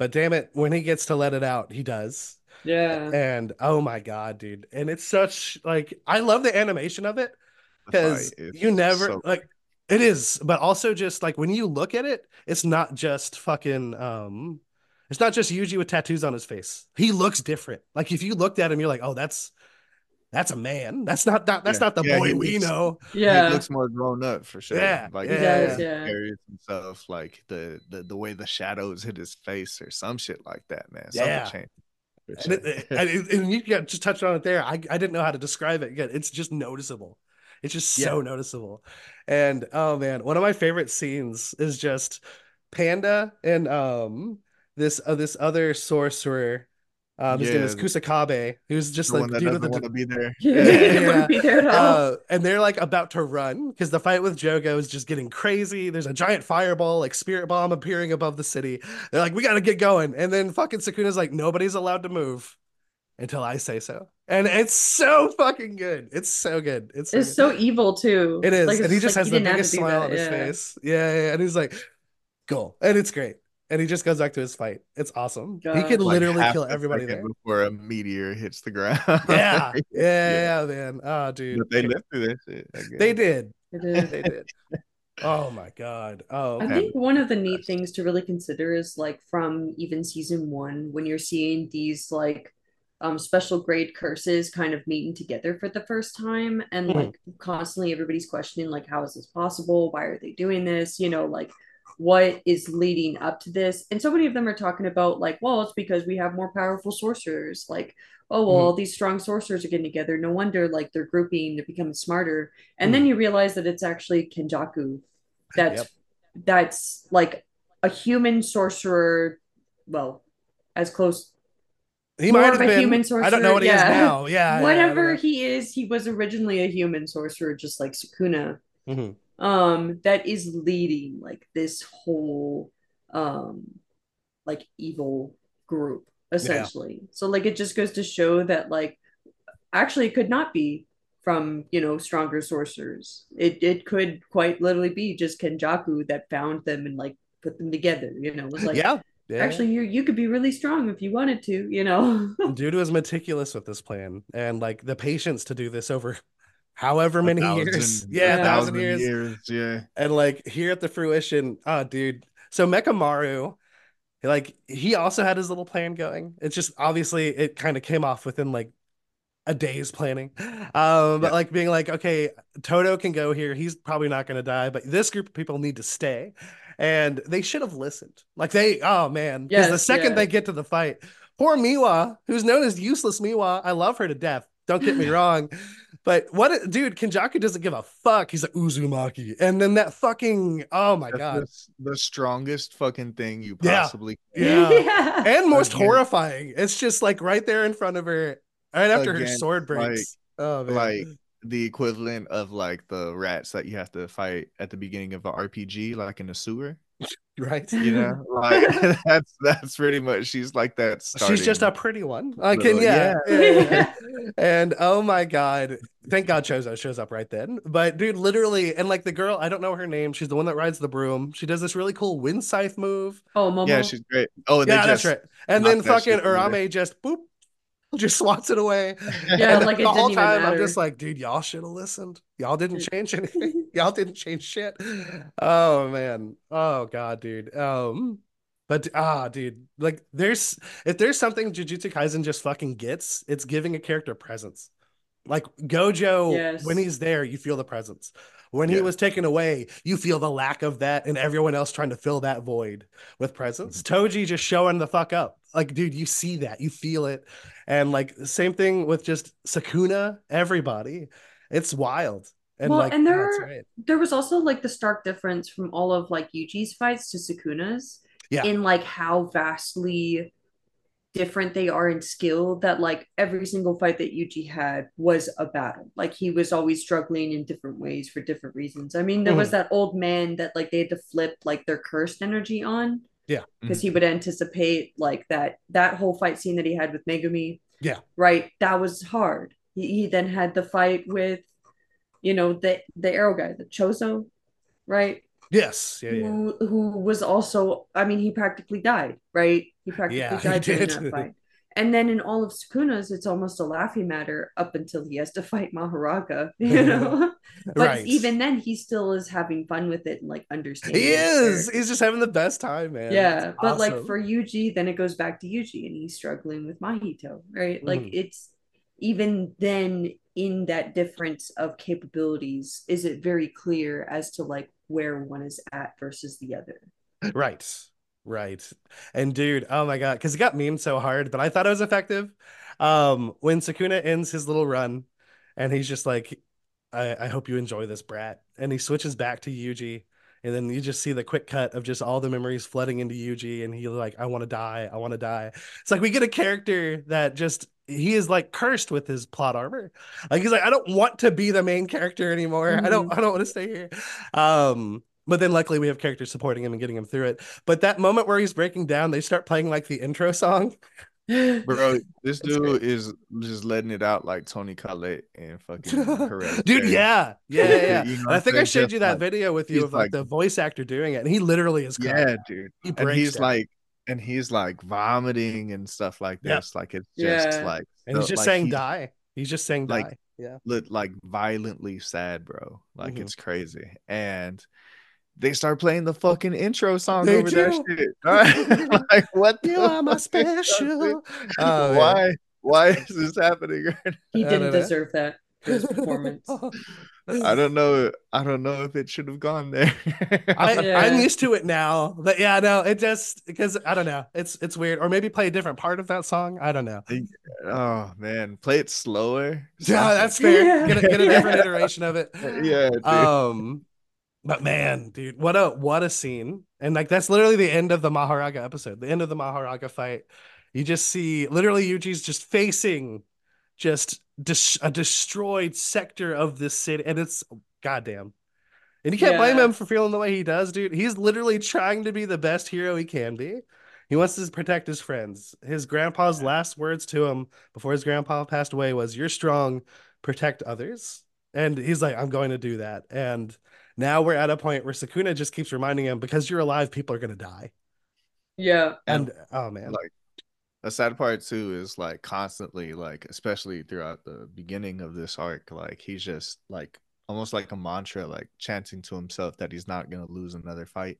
Speaker 1: But damn it, when he gets to let it out, he does.
Speaker 3: Yeah.
Speaker 1: And oh my god, dude. And it's such like I love the animation of it because you never like it is, but also just like when you look at it, it's not just fucking um it's not just Yuji with tattoos on his face. He looks different. Like if you looked at him, you're like, oh, that's that's a man. That's not that, that's
Speaker 2: Yeah.
Speaker 1: not the
Speaker 2: Yeah,
Speaker 1: boy we
Speaker 2: looks-
Speaker 1: know.
Speaker 3: Yeah.
Speaker 2: He looks more grown up for sure.
Speaker 1: Yeah,
Speaker 2: like
Speaker 1: He
Speaker 3: does,
Speaker 2: the
Speaker 3: yeah.
Speaker 2: carries himself, like the, the the way the shadows hit his face or some shit like that, man.
Speaker 1: Yeah.
Speaker 2: Changed. for
Speaker 1: And,
Speaker 2: sure.
Speaker 1: it, and, it- and you got just touched on it there. I, I didn't know how to describe it yet. It's just noticeable. It's just so noticeable. And oh man, one of my favorite scenes is just Panda and um this uh, this other sorcerer. Um, his name is Kusakabe, who's just
Speaker 2: the
Speaker 1: like
Speaker 2: one that
Speaker 1: dude
Speaker 2: doesn't
Speaker 1: with
Speaker 2: want
Speaker 1: the
Speaker 2: to be there.
Speaker 3: Yeah,
Speaker 1: Yeah,
Speaker 3: he didn't want
Speaker 1: yeah.
Speaker 3: to be there at all.
Speaker 1: uh, and they're like about to run because the fight with Jogo is just getting crazy. There's a giant fireball, like spirit bomb appearing above the city. They're like, we got to get going. And then fucking Sakuna's like, nobody's allowed to move until I say so. And it's so fucking good. It's so good. It's so,
Speaker 3: it's
Speaker 1: good.
Speaker 3: so evil too.
Speaker 1: It is.
Speaker 3: Like,
Speaker 1: and he just
Speaker 3: like,
Speaker 1: has
Speaker 3: he
Speaker 1: the biggest smile
Speaker 3: that,
Speaker 1: on his
Speaker 3: yeah.
Speaker 1: face. Yeah, yeah. And he's like, cool. And it's great. And he just goes back to his fight. It's awesome. He
Speaker 3: God.
Speaker 1: could
Speaker 2: Like
Speaker 1: literally kill everybody there.
Speaker 2: before a meteor hits the ground.
Speaker 1: Yeah. Yeah, man. Oh, dude.
Speaker 2: But they lived through that shit. I
Speaker 1: They did. They did. Oh my god. Oh,
Speaker 3: I think one of the neat things to really consider is like from even season one, when you're seeing these like um special grade curses kind of meeting together for the first time and
Speaker 1: Mhm.
Speaker 3: like constantly everybody's questioning like how is this possible? Why are they doing this? You know, like what is leading up to this. And so many of them are talking about like, well, it's because we have more powerful sorcerers. Like, oh well,
Speaker 1: Mhm.
Speaker 3: all these strong sorcerers are getting together. No wonder like they're grouping, they're becoming smarter. And
Speaker 1: Mhm.
Speaker 3: then you realize that it's actually Kenjaku. That's
Speaker 1: Yep.
Speaker 3: that's like a human sorcerer. Well, as close
Speaker 1: He
Speaker 3: More
Speaker 1: might
Speaker 3: of
Speaker 1: have
Speaker 3: a
Speaker 1: been.
Speaker 3: human
Speaker 1: I don't know
Speaker 3: sorcerer,
Speaker 1: what he is
Speaker 3: yeah.
Speaker 1: now. Yeah. yeah,
Speaker 3: whatever
Speaker 1: know.
Speaker 3: he is, he was originally a human sorcerer, just like Sukuna.
Speaker 1: Mhm.
Speaker 3: Um, that is leading like this whole um like evil group essentially. So like it just goes to show that like actually it could not be from you know stronger sorcerers. It it could quite literally be just Kenjaku that found them and like put them together. You know, it was like
Speaker 1: yeah. Yeah.
Speaker 3: actually you you could be really strong if you wanted to. You know.
Speaker 1: dude was meticulous with this plan and like the patience to do this over however many
Speaker 2: thousand-
Speaker 1: years.
Speaker 2: a
Speaker 1: Yeah, a thousand
Speaker 2: thousand
Speaker 1: years.
Speaker 2: Yeah.
Speaker 1: And like here at the fruition, oh dude. So Mechamaru, like he also had his little plan going. It's just obviously it kind of came off within like a day's planning. Um, but
Speaker 2: Yeah.
Speaker 1: like being like, okay, Todo can go here. He's probably not gonna die, but this group of people need to stay. And they should have listened. Like they, oh man, because the second
Speaker 3: yeah.
Speaker 1: they get to the fight, poor Miwa, who's known as useless Miwa, I love her to death. Don't get me wrong. But what, a- dude, Kenjaku doesn't give a fuck. He's like Uzumaki. And then that fucking, oh my
Speaker 2: That's
Speaker 1: God.
Speaker 2: The, the strongest fucking thing you
Speaker 1: Yeah.
Speaker 2: possibly
Speaker 1: Yeah. And most
Speaker 2: Again.
Speaker 1: horrifying. It's just like right there in front of her, right after her sword breaks. oh, man.
Speaker 2: like the equivalent of like the rats that you have to fight at the beginning of an RPG, like in the sewer.
Speaker 1: Right?
Speaker 2: You know, like that's that's pretty much she's like that.
Speaker 1: She's just a pretty one. I can,
Speaker 2: little-
Speaker 1: yeah.
Speaker 2: yeah.
Speaker 1: and oh my god, thank God Choso shows up right then. But dude, literally, and like the girl, I don't know her name. She's the one that rides the broom. She does this really cool wind scythe move.
Speaker 3: oh, Momo.
Speaker 2: yeah, she's great. Oh, and
Speaker 1: yeah,
Speaker 2: they
Speaker 1: that's right. And then fucking
Speaker 2: shit over.
Speaker 1: Uraume just boop, just swats it away.
Speaker 3: Yeah,
Speaker 1: And
Speaker 3: like it
Speaker 1: the whole
Speaker 3: didn't even
Speaker 1: time I'm just like, dude, y'all should have listened. Y'all didn't change anything. y'all didn't change shit. Oh man. Oh god, dude. Um, but ah, dude, like there's if there's something Jujutsu Kaisen just fucking gets, it's giving a character presence. Like Gojo,
Speaker 3: Yes.
Speaker 1: when he's there, you feel the presence. When he was taken away, you feel the lack of that, and everyone else trying to fill that void with presence. Toji just showing the fuck up. Like, dude, you see that, you feel it. And like same thing with just Sakuna, everybody. It's wild. And
Speaker 3: Well,
Speaker 1: like
Speaker 3: and there- there was also like the stark difference from all of like Yuji's fights to Sakuna's
Speaker 1: Yeah.
Speaker 3: in like how vastly different they are in skill that like every single fight that Yuji had was a battle. Like he was always struggling in different ways for different reasons. I mean, there was mm-hmm. that old man that like they had to flip like their cursed energy on.
Speaker 1: Yeah.
Speaker 3: Because he mm-hmm. would anticipate like that that whole fight scene that he had with Megumi.
Speaker 1: Yeah.
Speaker 3: Right. That was hard. He, he then had the fight with, you know, the the arrow guy, the Choso, right?
Speaker 1: Yes. Yeah, yeah.
Speaker 3: Who who was also, I mean, he practically died, right? He practically
Speaker 1: Yeah, he
Speaker 3: died during
Speaker 1: did.
Speaker 3: that fight. And then in all of Sukuna's, it's almost a laughing matter up until he has to fight Mahoraga, you know. but
Speaker 1: Right.
Speaker 3: even then, he still is having fun with it and like understanding.
Speaker 1: He is. He's just having the best time, man.
Speaker 3: Yeah,
Speaker 1: It's
Speaker 3: but like for Yuji, then it goes back to Yuji and he's struggling with Mahito, right? Like
Speaker 1: Mhm.
Speaker 3: it's even then in that difference of capabilities, is it very clear as to like where one is at versus the other?
Speaker 1: Right. Right. And dude, oh my God, because it got memed so hard, but I thought it was effective. Um, when Sakuna ends his little run and he's just like, I, I hope you enjoy this, brat. And he switches back to Yuji. And then you just see the quick cut of just all the memories flooding into Yuji, and he's like, I want to die. I want to die. It's like we get a character that just he is like cursed with his plot armor. Like he's like, I don't want to be the main character anymore. I don't, I don't want to stay here. Um, but then luckily we have characters supporting him and getting him through it. But that moment where he's breaking down, they start playing like the intro song.
Speaker 2: Bro, this dude
Speaker 1: great.
Speaker 2: is just letting it out like Toni Collette and fucking Hereditary.
Speaker 1: Dude, yeah, yeah, yeah. yeah.
Speaker 2: You know
Speaker 1: I
Speaker 2: I'm
Speaker 1: think I showed
Speaker 2: Just
Speaker 1: you that
Speaker 2: like-
Speaker 1: video with you of like,
Speaker 2: like-
Speaker 1: the voice actor doing it, and he literally is crying.
Speaker 2: Yeah, dude.
Speaker 1: he
Speaker 2: And
Speaker 1: breaks
Speaker 2: he's
Speaker 1: down.
Speaker 2: like and he's like vomiting and stuff like
Speaker 1: Yeah.
Speaker 2: this. Like it's just
Speaker 3: Yeah.
Speaker 2: like
Speaker 1: and he's just
Speaker 2: like,
Speaker 1: saying
Speaker 2: he's
Speaker 1: die. He's just saying
Speaker 2: like-
Speaker 1: die. Yeah.
Speaker 2: lit- like violently sad, bro. Like
Speaker 1: Mhm.
Speaker 2: it's crazy. And they start playing the fucking intro song
Speaker 1: They
Speaker 2: over that
Speaker 1: do.
Speaker 2: shit. like what the
Speaker 1: You are my
Speaker 2: fuck is that,
Speaker 1: special.
Speaker 2: dude?
Speaker 1: Oh, man.
Speaker 2: why? Why is this happening? right
Speaker 3: He didn't deserve that. his performance.
Speaker 2: I don't know. I don't know if it should have gone there.
Speaker 1: I,
Speaker 3: Yeah.
Speaker 1: I'm used to it now. But yeah, no, it just because I don't know. It's it's weird. Or maybe play a different part of that song. I don't know.
Speaker 2: oh man, play it slower.
Speaker 1: Yeah, that's fair.
Speaker 3: Yeah.
Speaker 1: Get a, get a different iteration of it.
Speaker 2: yeah. Dude.
Speaker 1: Um, but man, dude, what a what a scene! And like that's literally the end of the Mahoraga episode. The end of the Mahoraga fight. You just see literally Yuji's just facing just dis- a destroyed sector of this city, and it's goddamn. And you can't blame him for feeling the way he does, dude. He's literally trying to be the best hero he can be. He wants to protect his friends. His grandpa's last words to him before his grandpa passed away was, You're strong, protect others. And he's like, I'm going to do that. And now we're at a point where Sukuna just keeps reminding him, Because you're alive, people are going to die.
Speaker 3: Yeah.
Speaker 1: And oh, man.
Speaker 2: like the sad part too is like constantly like especially throughout the beginning of this arc like he's just like almost like a mantra like chanting to himself that he's not gonna lose another fight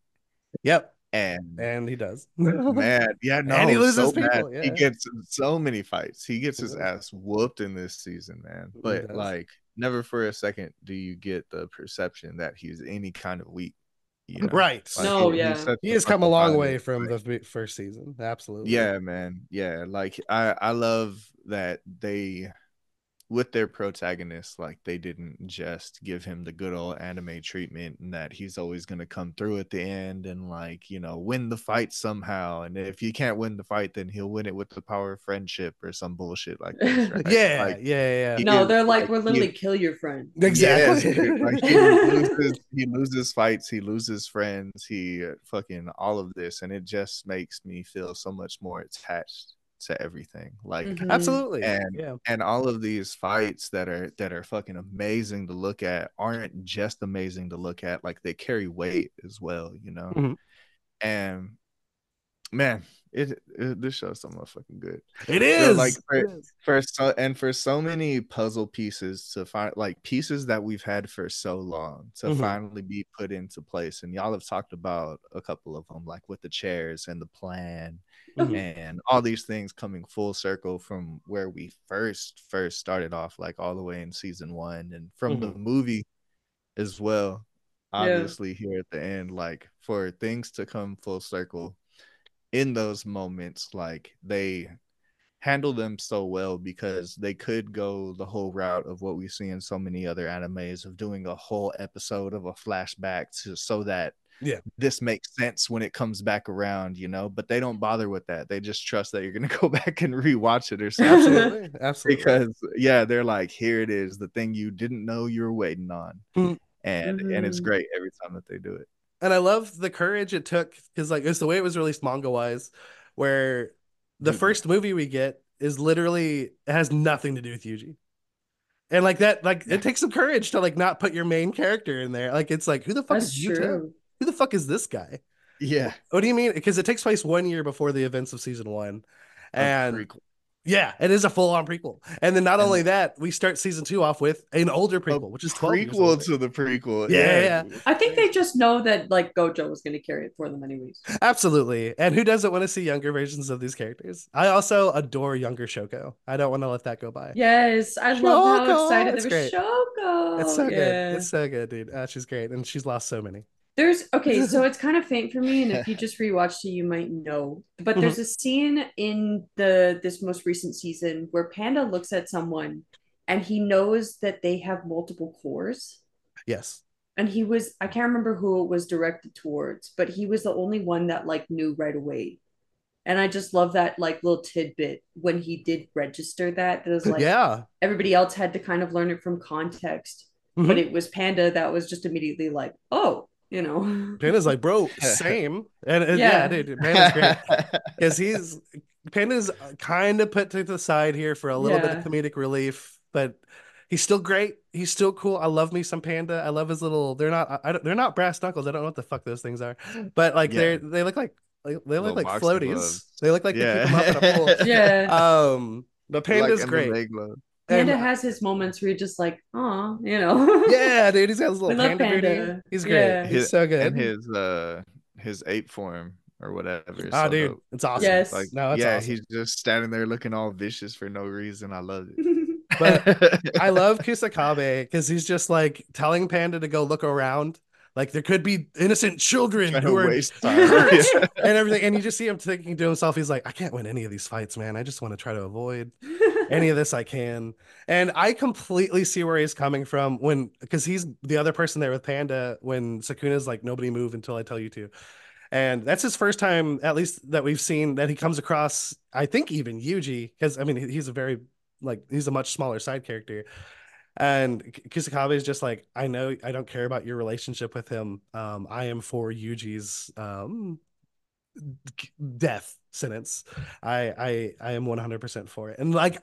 Speaker 1: Yep.
Speaker 2: and
Speaker 1: And he does.
Speaker 2: man yeah no
Speaker 1: And he loses
Speaker 2: so
Speaker 1: people,
Speaker 2: bad. he gets so many fights he gets his ass whooped in this season man but like never for a second do you get the perception that he's any kind of weak you know?
Speaker 1: Right.
Speaker 2: Like,
Speaker 3: No,
Speaker 2: he-
Speaker 3: yeah.
Speaker 2: he's
Speaker 1: He has come a long way from
Speaker 2: Like,
Speaker 1: the first season. Absolutely.
Speaker 2: yeah man yeah like i i love that they with their protagonist like they didn't just give him the good old anime treatment and that he's always going to come through at the end and like you know win the fight somehow and if he can't win the fight then he'll win it with the power of friendship or some bullshit like this right?
Speaker 1: Yeah.
Speaker 2: Like,
Speaker 1: yeah. Yeah.
Speaker 2: he
Speaker 3: No,
Speaker 2: is,
Speaker 3: they're like,
Speaker 2: like,
Speaker 3: we're
Speaker 2: he-
Speaker 3: literally kill your friend.
Speaker 1: Exactly.
Speaker 2: Yes, like he loses, he loses fights, he loses friends, he uh, fucking all of this, and it just makes me feel so much more attached to everything. Like,
Speaker 3: Mhm.
Speaker 1: Absolutely.
Speaker 2: And-
Speaker 1: yeah.
Speaker 2: and all of these fights that are that are fucking amazing to look at aren't just amazing to look at. Like they carry weight as well, you know.
Speaker 1: Mhm.
Speaker 2: And man, it, it this is so motherfucking good
Speaker 1: it is So,
Speaker 2: like, for-
Speaker 1: It is.
Speaker 2: for so and for so many puzzle pieces to find like pieces that we've had for so long to
Speaker 1: Mhm.
Speaker 2: finally be put into place and y'all have talked about a couple of them like with the chairs and the plan
Speaker 1: Mhm.
Speaker 2: and all these things coming full circle from where we first first started off like all the way in season 1 and from the
Speaker 1: Mhm.
Speaker 2: movie as well
Speaker 3: Yeah.
Speaker 2: obviously here at the end like for things to come full circle in those moments like they handle them so well because they could go the whole route of what we see in so many other animes of doing a whole episode of a flashback to so that
Speaker 1: Yeah.
Speaker 2: this makes sense when it comes back around you know but they don't bother with that they just trust that you're gonna go back and rewatch it or something
Speaker 1: Absolutely. Absolutely.
Speaker 2: because yeah they're like here it is the thing you didn't know you were waiting on
Speaker 1: Mm.
Speaker 2: and and it's
Speaker 3: Mhm.
Speaker 2: great every time that they do it
Speaker 1: and I love the courage it took because like it's the way it was released manga wise, where the
Speaker 2: Mhm.
Speaker 1: first movie we get is literally it has nothing to do with Yuji. And like that, like
Speaker 2: Yeah.
Speaker 1: it takes some courage to like not put your main character in there. Like it's like who the fuck
Speaker 3: That's
Speaker 1: is Yuta?
Speaker 3: True.
Speaker 1: Who the fuck is this guy?
Speaker 2: yeah
Speaker 1: What do you mean? Because it takes place one year before the events of season one. And yeah, it is a full on prequel. And then not
Speaker 2: And-
Speaker 1: only that, we start season two off with an older prequel, which is 12 years
Speaker 2: prequel to the prequel
Speaker 1: Yeah, yeah.
Speaker 3: I think they just know that like Gojo was going to carry it for them anyways.
Speaker 1: Absolutely. And who doesn't want to see younger versions of these characters? I also adore younger Shoko. I don't want to let that go by.
Speaker 3: Yes, I love how
Speaker 1: Shoko,
Speaker 3: excited
Speaker 1: it's
Speaker 3: there was
Speaker 1: great.
Speaker 3: Shoko.
Speaker 1: It's so
Speaker 3: Yeah.
Speaker 1: good. It's so good, dude. Uh, she's great. And she's lost so many.
Speaker 3: There's okay, so it's kind of faint for me, and if you just rewatched it, you might know. But there's
Speaker 1: Mm-hmm.
Speaker 3: a scene in the this most recent season where Panda looks at someone and he knows that they have multiple cores.
Speaker 1: Yes.
Speaker 3: And he was I can't remember who it was directed towards, but he was the only one that like knew right away. And I just love that like little tidbit when he did register that. That was like
Speaker 1: yeah.
Speaker 3: everybody else had to kind of learn it from context.
Speaker 1: Mhm.
Speaker 3: But it was Panda that was just immediately like, oh, you know.
Speaker 1: Panda's like, bro, same. And, and yeah.
Speaker 3: Yeah.
Speaker 1: dude, Panda's great. Because he's Panda's kind of put to the side here for a little bit of comedic relief, but he's still great. He's still cool. I love me some Panda. I love his little. They're not. I, I don't, they're not brass knuckles. I don't know what the fuck those things are, but like
Speaker 2: Yeah.
Speaker 1: they're they look like. Like, they look
Speaker 2: Little
Speaker 1: like floaties.
Speaker 2: gloves.
Speaker 1: They look like they
Speaker 2: Yeah.
Speaker 1: keep them up in a pool.
Speaker 3: yeah.
Speaker 1: Um, but Panda's
Speaker 2: Like
Speaker 1: great.
Speaker 2: MMA glove.
Speaker 3: Panda
Speaker 1: And-
Speaker 3: has his moments where you're just like, oh, you know.
Speaker 1: yeah, dude, he's got his
Speaker 3: We
Speaker 1: little
Speaker 3: love
Speaker 1: panda, booty.
Speaker 3: Panda.
Speaker 1: He's great.
Speaker 3: Yeah.
Speaker 1: He's so good.
Speaker 2: and his uh his ape form or whatever.
Speaker 1: oh,
Speaker 2: so
Speaker 1: dude,
Speaker 2: dope.
Speaker 1: it's awesome.
Speaker 3: Yes.
Speaker 2: Like
Speaker 1: No, it's
Speaker 2: yeah,
Speaker 1: awesome.
Speaker 2: he's just standing there looking all vicious for no reason. I love it.
Speaker 1: But I love Kusakabe because he's just like telling Panda to go look around. Like there could be innocent children who are hurt
Speaker 2: Yeah.
Speaker 1: and everything. And you just see him thinking to himself, he's like, I can't win any of these fights, man. I just want to try to avoid any of this I can. And I completely see where he's coming from when because he's the other person there with Panda when Sukuna's like, nobody move until I tell you to. And that's his first time, at least that we've seen that he comes across, I think even Yuji, because I mean he's a very like he's a much smaller side character. And Kusakabe is just like, I know I don't care about your relationship with him. Um, I am for Yuji's um death sentence. I I I am 100% for it. And like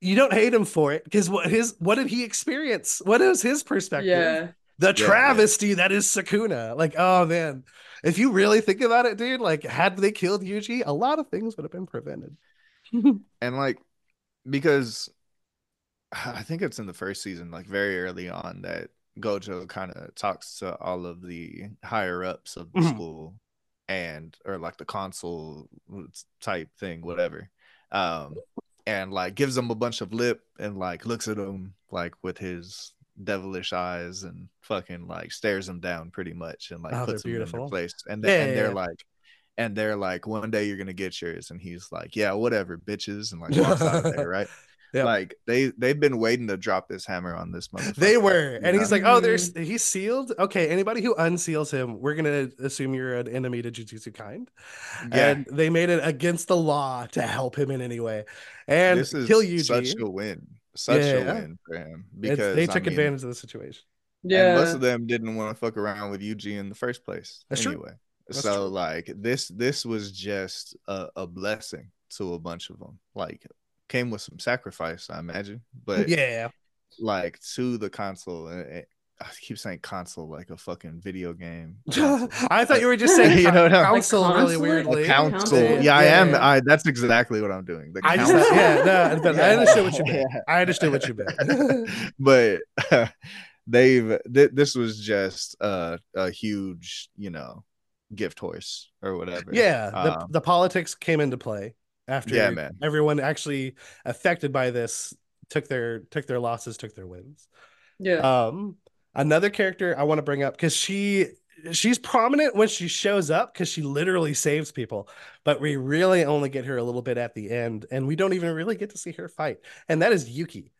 Speaker 1: you don't hate him for it because what his what did he experience? What is his perspective?
Speaker 3: yeah.
Speaker 1: The
Speaker 2: yeah.
Speaker 1: travesty that is Sukuna. Like, oh man. If you really think about it, dude, like had they killed Yuji, a lot of things would have been prevented.
Speaker 2: and like because I think it's in the first season, like very early on, that Gojo kind of talks to all of the higher ups of the
Speaker 1: Mhm.
Speaker 2: school and or like the console type thing, whatever. Um and like gives them a bunch of lip and like looks at them like with his devilish eyes and fucking like stares them down pretty much and like
Speaker 1: Oh,
Speaker 2: puts them in
Speaker 1: beautiful.
Speaker 2: their place. And,
Speaker 1: Yeah,
Speaker 2: they, and
Speaker 1: yeah,
Speaker 2: they're
Speaker 1: yeah.
Speaker 2: like and they're like, one day you're gonna get yours, and he's like, yeah, whatever, bitches, and like walks out of there, right?
Speaker 1: Yep.
Speaker 2: Like they they've been waiting to drop this hammer on this motherfucker.
Speaker 1: They were,
Speaker 2: you
Speaker 1: and he's like, "Oh, there's he's sealed. Okay, anybody who unseals him, we're gonna assume you're an enemy to Jujutsu kind."
Speaker 2: yeah,
Speaker 1: And they made it against the law to help him in any way, and
Speaker 2: this is
Speaker 1: kill Yuji.
Speaker 2: such a win, such
Speaker 1: Yeah.
Speaker 2: a win for him
Speaker 1: It's-
Speaker 2: because
Speaker 1: they
Speaker 2: I
Speaker 1: took
Speaker 2: mean,
Speaker 1: advantage of the situation.
Speaker 2: And
Speaker 3: Yeah.
Speaker 2: most of them didn't want to fuck around with Yuji in the first place.
Speaker 1: That's true.
Speaker 2: anyway,
Speaker 1: That's
Speaker 2: so
Speaker 1: true.
Speaker 2: like this this was just a, a blessing to a bunch of them. Like came with some sacrifice, I imagine, but
Speaker 1: yeah,
Speaker 2: like to the console. I keep saying console like a fucking video game.
Speaker 1: I thought you were just saying
Speaker 2: You
Speaker 1: you
Speaker 2: know what I'm-
Speaker 1: council
Speaker 3: Like
Speaker 1: really weirdly.
Speaker 2: A council.
Speaker 3: Council.
Speaker 2: Yeah, I am.
Speaker 1: Yeah.
Speaker 2: I that's exactly what I'm doing. The
Speaker 1: I just yeah, no, but I
Speaker 2: Yeah.
Speaker 1: understood what you meant.
Speaker 2: Yeah.
Speaker 1: I understood what you meant.
Speaker 2: but they've th- this was just a, a huge, you know, gift horse or whatever.
Speaker 1: yeah, the,
Speaker 2: Um,
Speaker 1: the politics came into play after
Speaker 2: Yeah, man.
Speaker 1: everyone actually affected by this took their took their losses, took their wins.
Speaker 3: yeah.
Speaker 1: Um, another character I want to bring up because she she's prominent when she shows up because she literally saves people, but we really only get her a little bit at the end, and we don't even really get to see her fight, and that is Yuki.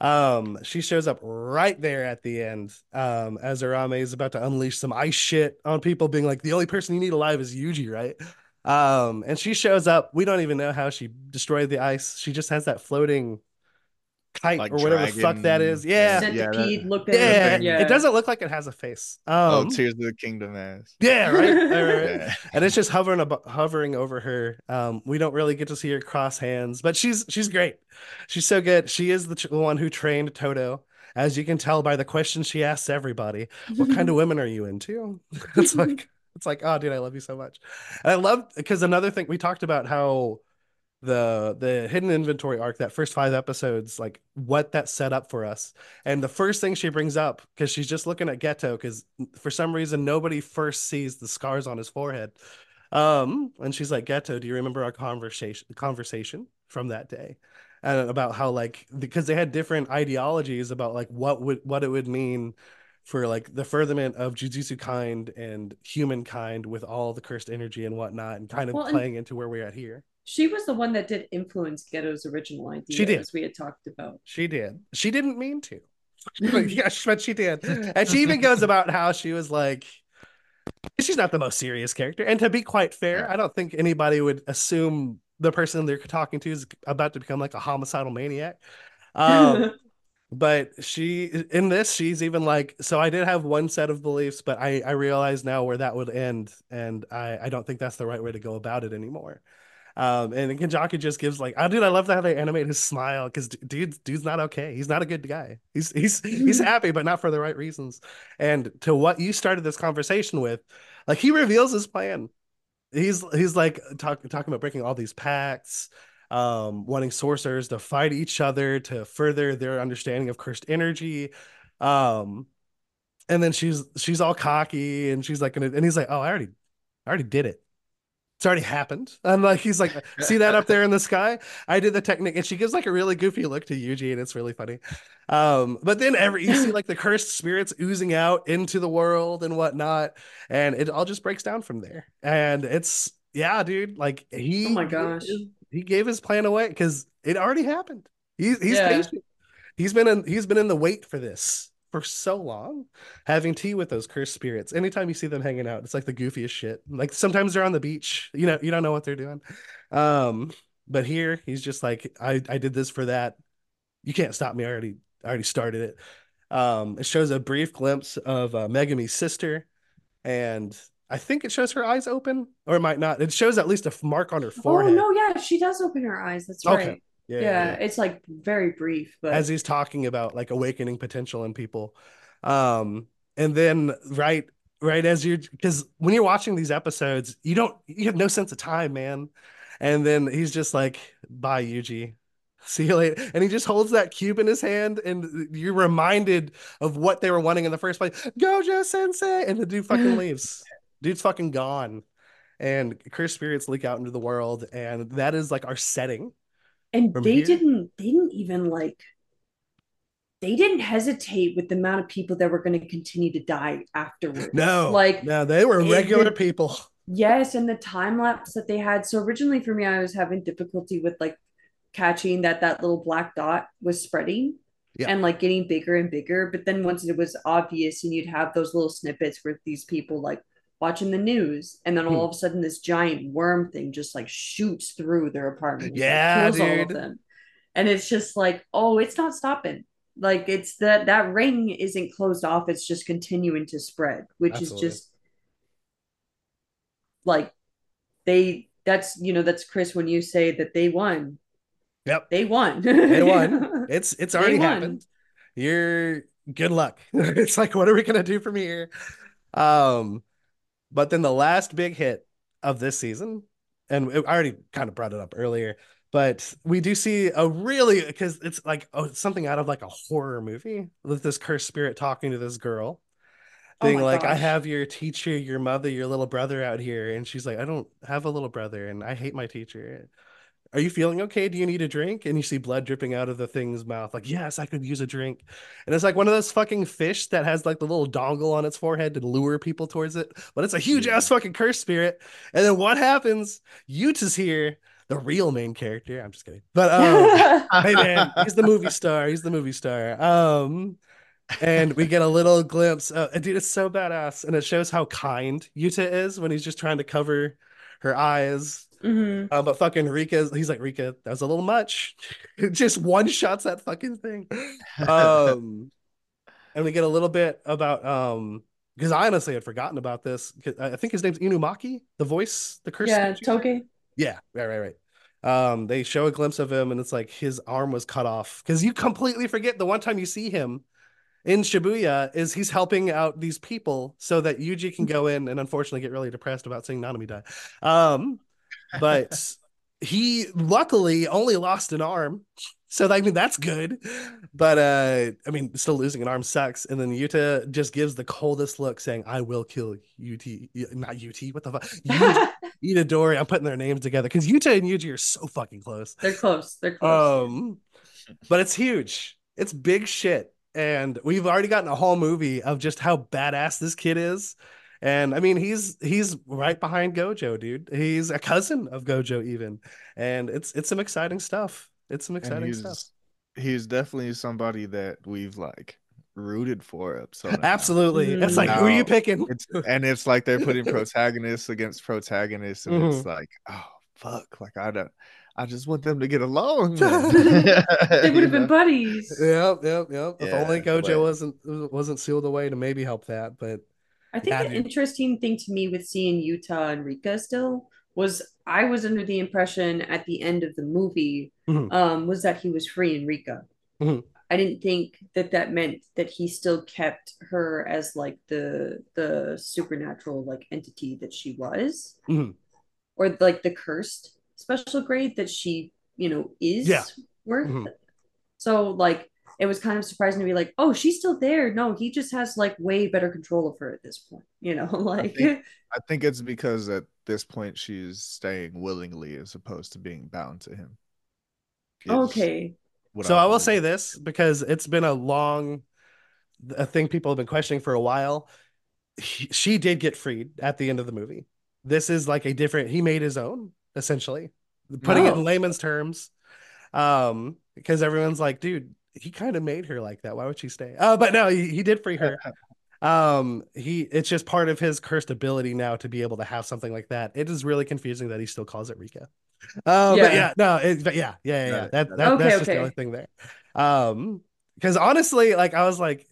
Speaker 1: Um, she shows up right there at the end. Um, as Uraume is about to unleash some ice shit on people, being like, the only person you need alive is Yuji, right? Um, and she shows up. We don't even know how she destroyed the ice. She just has that floating kite
Speaker 2: Like
Speaker 1: or whatever the fuck that
Speaker 2: dragon-
Speaker 1: is. Yeah.
Speaker 2: yeah, that-
Speaker 3: looking.
Speaker 1: Yeah,
Speaker 2: thing.
Speaker 3: yeah.
Speaker 1: it doesn't look like it has a face.
Speaker 2: oh,
Speaker 1: Um,
Speaker 2: Tears of the Kingdom ass.
Speaker 1: yeah, right, right, right.
Speaker 2: Yeah.
Speaker 1: and it's just hovering abo- hovering over her. Um, we don't really get to see her cross hands, but she's she's great. She's so good. She is the ch- one who trained Todo, as you can tell by the questions she asks everybody. What kind of women are you into? it's like it's like, oh, dude, I love you so much. And I love because another thing we talked about how the the hidden inventory arc that first five episodes like what that set up for us. And the first thing she brings up because she's just looking at Geto because for some reason nobody first sees the scars on his forehead. Um and she's like Geto do you remember our conversation conversation from that day? And about how like because they had different ideologies about like what would what it would mean for like the furtherment of Jujutsu kind and humankind with all the cursed energy and whatnot and kind of
Speaker 3: Well,
Speaker 1: playing into where we're at here
Speaker 3: She was the one that did influence Geto's original idea.
Speaker 1: She did.
Speaker 3: as we had talked about.
Speaker 1: She did. She didn't mean to. Yeah, but she did. And she even goes about how she was like, she's not the most serious character. And to be quite fair. I don't think anybody would assume the person they're talking to is about to become like a homicidal maniac. Um, but she in this, she's even like, so I did have one set of beliefs, but I I realize now where that would end, and I I don't think that's the right way to go about it anymore. Um, and Kenjaku just gives like, oh, dude, I love how they animate his smile because dude, dude's not okay. He's not a good guy. He's he's he's happy, but not for the right reasons. And to what you started this conversation with, like he reveals his plan. He's he's like talk, talking about breaking all these pacts, um, wanting sorcerers to fight each other to further their understanding of cursed energy. Um, and then she's she's all cocky and she's like, and he's like, oh, I already, I already did it. It's already happened. I'm like, he's like, see that up there in the sky? I did the technique, and she gives like a really goofy look to Yuji, and it's really funny. Um, but then every you see like the cursed spirits oozing out into the world and whatnot, and it all just breaks down from there. And it's yeah, dude, like he
Speaker 3: Oh my gosh.
Speaker 1: He gave his plan away because it already happened. He's he's
Speaker 3: Yeah.
Speaker 1: patient. He's been in he's been in the wait for this for so long, having tea with those cursed spirits. Anytime you see them hanging out, it's like the goofiest shit. Like sometimes they're on the beach, you know, you don't know what they're doing. Um, but here he's just like, I I did this for that. You can't stop me. I already I already started it. Um, it shows a brief glimpse of uh, Megumi's sister, and I think it shows her eyes open, or it might not. It shows at least a mark on her forehead.
Speaker 3: Oh no, yeah, she does open her eyes. That's
Speaker 1: Okay.
Speaker 3: right.
Speaker 1: Yeah,
Speaker 3: Yeah,
Speaker 1: yeah.
Speaker 3: it's like very brief, but
Speaker 1: as he's talking about like awakening potential in people um and then right right as you're because when you're watching these episodes you don't you have no sense of time man and then he's just like bye yuji see you later and he just holds that cube in his hand and you're reminded of what they were wanting in the first place gojo sensei and the dude fucking leaves dude's fucking gone and cursed spirits leak out into the world and that is like our setting
Speaker 3: and they
Speaker 1: here-
Speaker 3: didn't they didn't even like they didn't hesitate with the amount of people that were going to continue to die afterwards.
Speaker 1: no
Speaker 3: like
Speaker 1: no they were regular people
Speaker 3: Yes, and the time lapse that they had. So originally for me, I was having difficulty with like catching that that little black dot was spreading
Speaker 1: Yeah.
Speaker 3: and like getting bigger and bigger. But then once it was obvious, and you'd have those little snippets with these people like watching the news, and then all
Speaker 1: Hmm.
Speaker 3: of a sudden this giant worm thing just like shoots through their apartment,
Speaker 1: Yeah,
Speaker 3: kills all of them, and it's just like, oh, it's not stopping. Like it's that that ring isn't closed off; it's just continuing to spread, which
Speaker 1: Absolutely.
Speaker 3: is just like they that's you know that's chris when you say that they won
Speaker 1: Yep.
Speaker 3: they won
Speaker 1: They won. It's it's already happened. You're good luck. it's like, what are we gonna do from here? Um, but then the last big hit of this season, and I already kind of brought it up earlier, but we do see a really because it's like oh, it's something out of like a horror movie with this cursed spirit talking to this girl.
Speaker 3: Oh
Speaker 1: Being
Speaker 3: my
Speaker 1: like, I have your teacher, your mother, your little brother out here. And she's like, I don't have a little brother and I hate my teacher. Are you feeling okay? Do you need a drink? And you see blood dripping out of the thing's mouth. Like, yes, I could use a drink. And it's like one of those fucking fish that has like the little dongle on its forehead to lure people towards it. But it's a huge
Speaker 2: Yeah.
Speaker 1: ass fucking curse spirit. And then what happens? Yuta's here, the real main character. I'm just kidding. But um, hey man, he's the movie star. He's the movie star. Um, and we get a little glimpse. Of, and dude, it's so badass, and it shows how kind Yuta is when he's just trying to cover her eyes.
Speaker 3: Mhm.
Speaker 1: Uh, but fucking Rika, he's like Rika, that was a little much. just one shots that fucking thing. Um, and we get a little bit about um, because I honestly had forgotten about this. I think his name's Inumaki, the voice, the curse.
Speaker 3: yeah toge
Speaker 1: Yeah, right, right, right. Um, they show a glimpse of him, and it's like his arm was cut off because you completely forget the one time you see him in Shibuya is he's helping out these people so that Yuji can go in and unfortunately get really depressed about seeing Nanami die. Um, but he luckily only lost an arm. So I mean that's good. But uh I mean still losing an arm sucks. And then Yuta just gives the coldest look saying, I will kill UT not UT, what the fuck? Itadori. I'm putting their names together because Yuta and Yuji are so fucking close.
Speaker 3: they're close they're close
Speaker 1: Um, but it's huge. It's big shit, and we've already gotten a whole movie of just how badass this kid is. And I mean, he's he's right behind Gojo, dude. He's a cousin of Gojo, even, and it's it's some exciting stuff. It's some
Speaker 2: and
Speaker 1: exciting stuff.
Speaker 2: he's he's definitely somebody that we've like rooted for up so now.
Speaker 1: Absolutely, it's like who are you picking?
Speaker 2: It's and it's like they're putting protagonists against protagonists, and
Speaker 1: Mhm.
Speaker 2: it's like, oh fuck, like I don't, I just want them to get along.
Speaker 3: they would have been buddies
Speaker 1: Yep, yep, yep. if only Gojo
Speaker 2: but-
Speaker 1: wasn't wasn't sealed away to maybe help that, but
Speaker 3: I think
Speaker 1: Yeah,
Speaker 3: the interesting thing to me with seeing Yuta and Rika still was I was under the impression at the end of the movie
Speaker 1: Mhm.
Speaker 3: um, was that he was free in Rika.
Speaker 1: Mhm.
Speaker 3: I didn't think that that meant that he still kept her as like the the supernatural like entity that she was,
Speaker 1: Mhm.
Speaker 3: or like the cursed special grade that she you know is
Speaker 1: Yeah.
Speaker 3: worth.
Speaker 1: Mhm.
Speaker 3: So like it was kind of surprising to be like, oh, she's still there. No, he just has like way better control of her at this point. You know, like
Speaker 2: think- I think it's because at this point she's staying willingly as opposed to being bound to him. Is
Speaker 3: okay.
Speaker 1: So
Speaker 2: I
Speaker 1: I will say this because it's been a long a thing people have been questioning for a while. He- she did get freed at the end of the movie. This is like a different he made his own essentially. Putting it
Speaker 3: Oh.
Speaker 1: in layman's terms. Um because everyone's like, dude, he kind of made her like that. Why would she stay? Uh but no, he, he did free her. Um he it's just part of his cursed ability now to be able to have something like that. It is really confusing that he still calls it Rika. Uh, but
Speaker 3: Yeah.
Speaker 1: yeah, no, it, but yeah, yeah, yeah, yeah.
Speaker 2: Right,
Speaker 1: That, that
Speaker 3: Okay,
Speaker 1: that's just the only thing there. Um, because honestly, like I was like,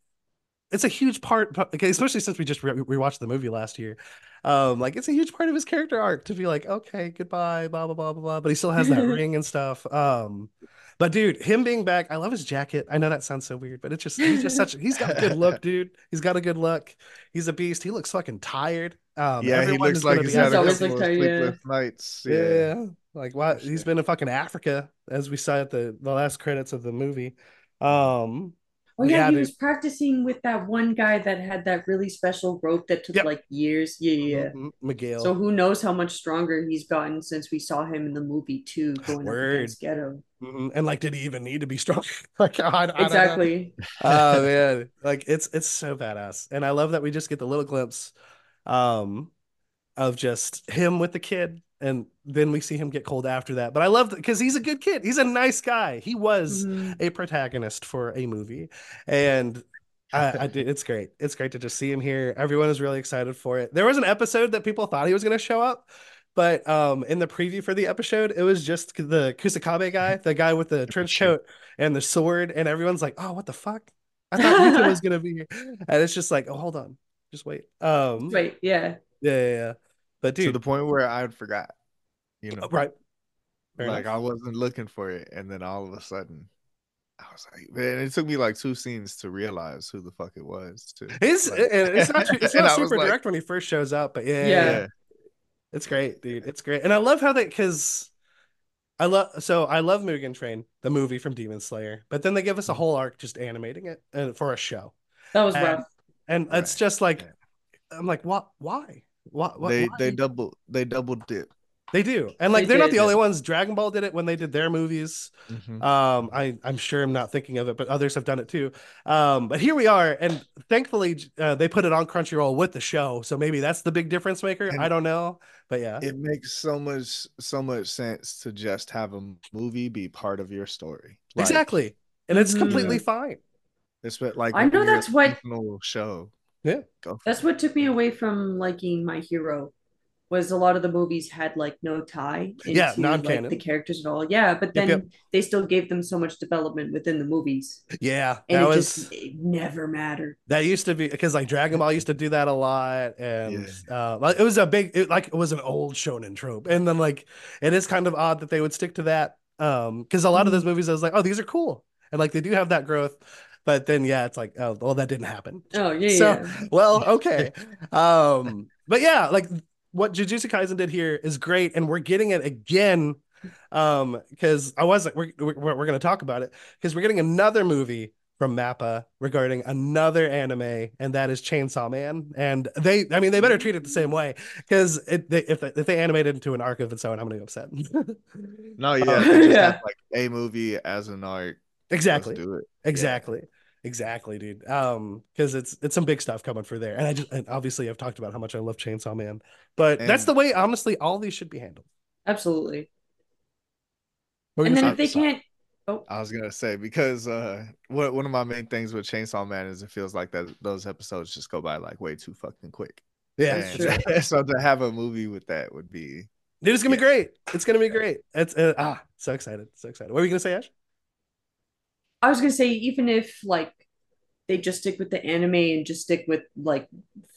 Speaker 1: it's a huge part, okay, especially since we just re- rewatched the movie last year. Um, like it's a huge part of his character arc to be like, okay, goodbye, blah blah blah blah blah. But he still has that ring and stuff. Um, but dude, him being back, I love his jacket. I know that sounds so weird, but it's just he's just such he's got a good look, dude. He's got a good look. He's a beast. He looks fucking tired. Um,
Speaker 2: yeah, he looks like he's had a
Speaker 3: always
Speaker 2: couple of
Speaker 3: tired, yeah.
Speaker 2: sleepless nights.
Speaker 1: yeah,
Speaker 2: Yeah.
Speaker 1: yeah. Like what He's been in fucking Africa, as we saw at the the last credits of the movie. Um,
Speaker 3: Oh yeah, he was practicing with that one guy that had that really special rope that took
Speaker 1: Yep.
Speaker 3: like years. Yeah, yeah. yeah.
Speaker 1: mhm, Miguel.
Speaker 3: So who knows how much stronger he's gotten since we saw him in the movie too, going against Geto.
Speaker 1: Mhm. And like, did he even need to be strong? like, I, I don't know.
Speaker 3: Exactly.
Speaker 1: oh man, like it's it's so badass, and I love that we just get the little glimpse, um, of just him with the kid, and then we see him get cold after that. But I love because he's a good kid. He's a nice guy. He was
Speaker 3: Mhm.
Speaker 1: a protagonist for a movie, and I, I did. It's great. It's great to just see him here. Everyone is really excited for it. There was an episode that people thought he was going to show up, but um, in the preview for the episode, it was just the Kusakabe guy, the guy with the trench coat and the sword, and everyone's like, "Oh, what the fuck? I thought Yuta was gonna be here," and it's just like, "Oh, hold on, just wait." Um,
Speaker 3: Wait, yeah.
Speaker 1: yeah, yeah, yeah. But
Speaker 2: to the point where I forgot. You oh, know,
Speaker 1: right? Fair
Speaker 2: like
Speaker 1: enough.
Speaker 2: I wasn't looking for it, and then all of a sudden, I was like, man, it took me like two scenes to realize who the fuck it was. Too.
Speaker 1: It's
Speaker 2: Like-
Speaker 1: it's not it's not
Speaker 2: I was
Speaker 1: super
Speaker 2: like,
Speaker 1: direct when he first shows up, but yeah,
Speaker 3: Yeah.
Speaker 1: yeah, it's great, dude. It's great, and I love how they because I love so I love Mugen Train, the movie from Demon Slayer, but then they give us a mm-hmm. whole arc just animating it for a show,
Speaker 3: That was
Speaker 1: And-
Speaker 3: rough.
Speaker 1: and it's just like
Speaker 2: right.
Speaker 1: I'm like, what? Why? What? what
Speaker 2: they
Speaker 1: why?
Speaker 2: they double they double dip.
Speaker 1: They do, and like
Speaker 3: They
Speaker 1: they are not
Speaker 3: did.
Speaker 1: the only ones. Dragon Ball did it when they did their movies.
Speaker 2: Mhm.
Speaker 1: Um, I I'm sure I'm not thinking of it, but others have done it too. Um, but here we are, and thankfully uh, they put it on Crunchyroll with the show, so maybe that's the big difference maker.
Speaker 2: And
Speaker 1: I don't know, but yeah,
Speaker 2: It makes so much so much sense to just have a movie be part of your story. Like,
Speaker 1: exactly, and it's
Speaker 3: Mhm.
Speaker 1: completely fine.
Speaker 2: It's what- like
Speaker 3: I know that's what-
Speaker 2: seasonal show.
Speaker 1: Yeah.
Speaker 2: Go
Speaker 3: That's
Speaker 2: it.
Speaker 3: what took me away from liking My Hero. Was a lot of the movies had like no tie into
Speaker 1: Yeah, non-canon.
Speaker 3: the characters at all. Yeah, but then
Speaker 1: yep.
Speaker 3: they still gave them so much development within the movies,
Speaker 1: Yeah,
Speaker 3: and
Speaker 1: that
Speaker 3: it
Speaker 1: was
Speaker 3: just it never mattered.
Speaker 1: that used to be because like Dragon Ball used to do that a lot, and uh, like, it was a big it, like it was an old shonen trope, and then like it is kind of odd that they would stick to that um because a lot of those movies I was like oh these are cool and like they do have that growth, but then yeah it's like oh well that didn't happen.
Speaker 3: Oh yeah,
Speaker 1: So-
Speaker 3: yeah.
Speaker 1: well, okay. Um, but yeah, like what Jujutsu Kaisen did here is great, and we're getting it again. Um, because I wasn't we're we're, we're gonna talk about it because we're getting another movie from Mappa regarding another anime, and that is Chainsaw Man. And they, I mean, they better treat it the same way because if they, if they animate it into an arc of its own, I'm gonna be upset.
Speaker 2: No, yeah, they just
Speaker 3: Yeah.
Speaker 2: have like a movie as an arc.
Speaker 1: exactly.
Speaker 2: Let's do it.
Speaker 1: Exactly. Exactly, dude. Um, because it's it's some big stuff coming for there. And I just and obviously I've talked about how much I love Chainsaw Man. But that's the way honestly all these should be handled.
Speaker 3: Absolutely.
Speaker 1: What
Speaker 3: And then if they
Speaker 2: sorry.
Speaker 3: can't, oh,
Speaker 2: I was gonna say because uh, one one of my main things with Chainsaw Man is it feels like that those episodes just go by like way too fucking quick.
Speaker 1: yeah,
Speaker 2: And so to have a movie with that would be
Speaker 1: dude, it's gonna be great. It's gonna be great. It's uh, ah so excited. So excited. What were you gonna say, Ash?
Speaker 3: I was gonna say even if like they just stick with the anime and just stick with like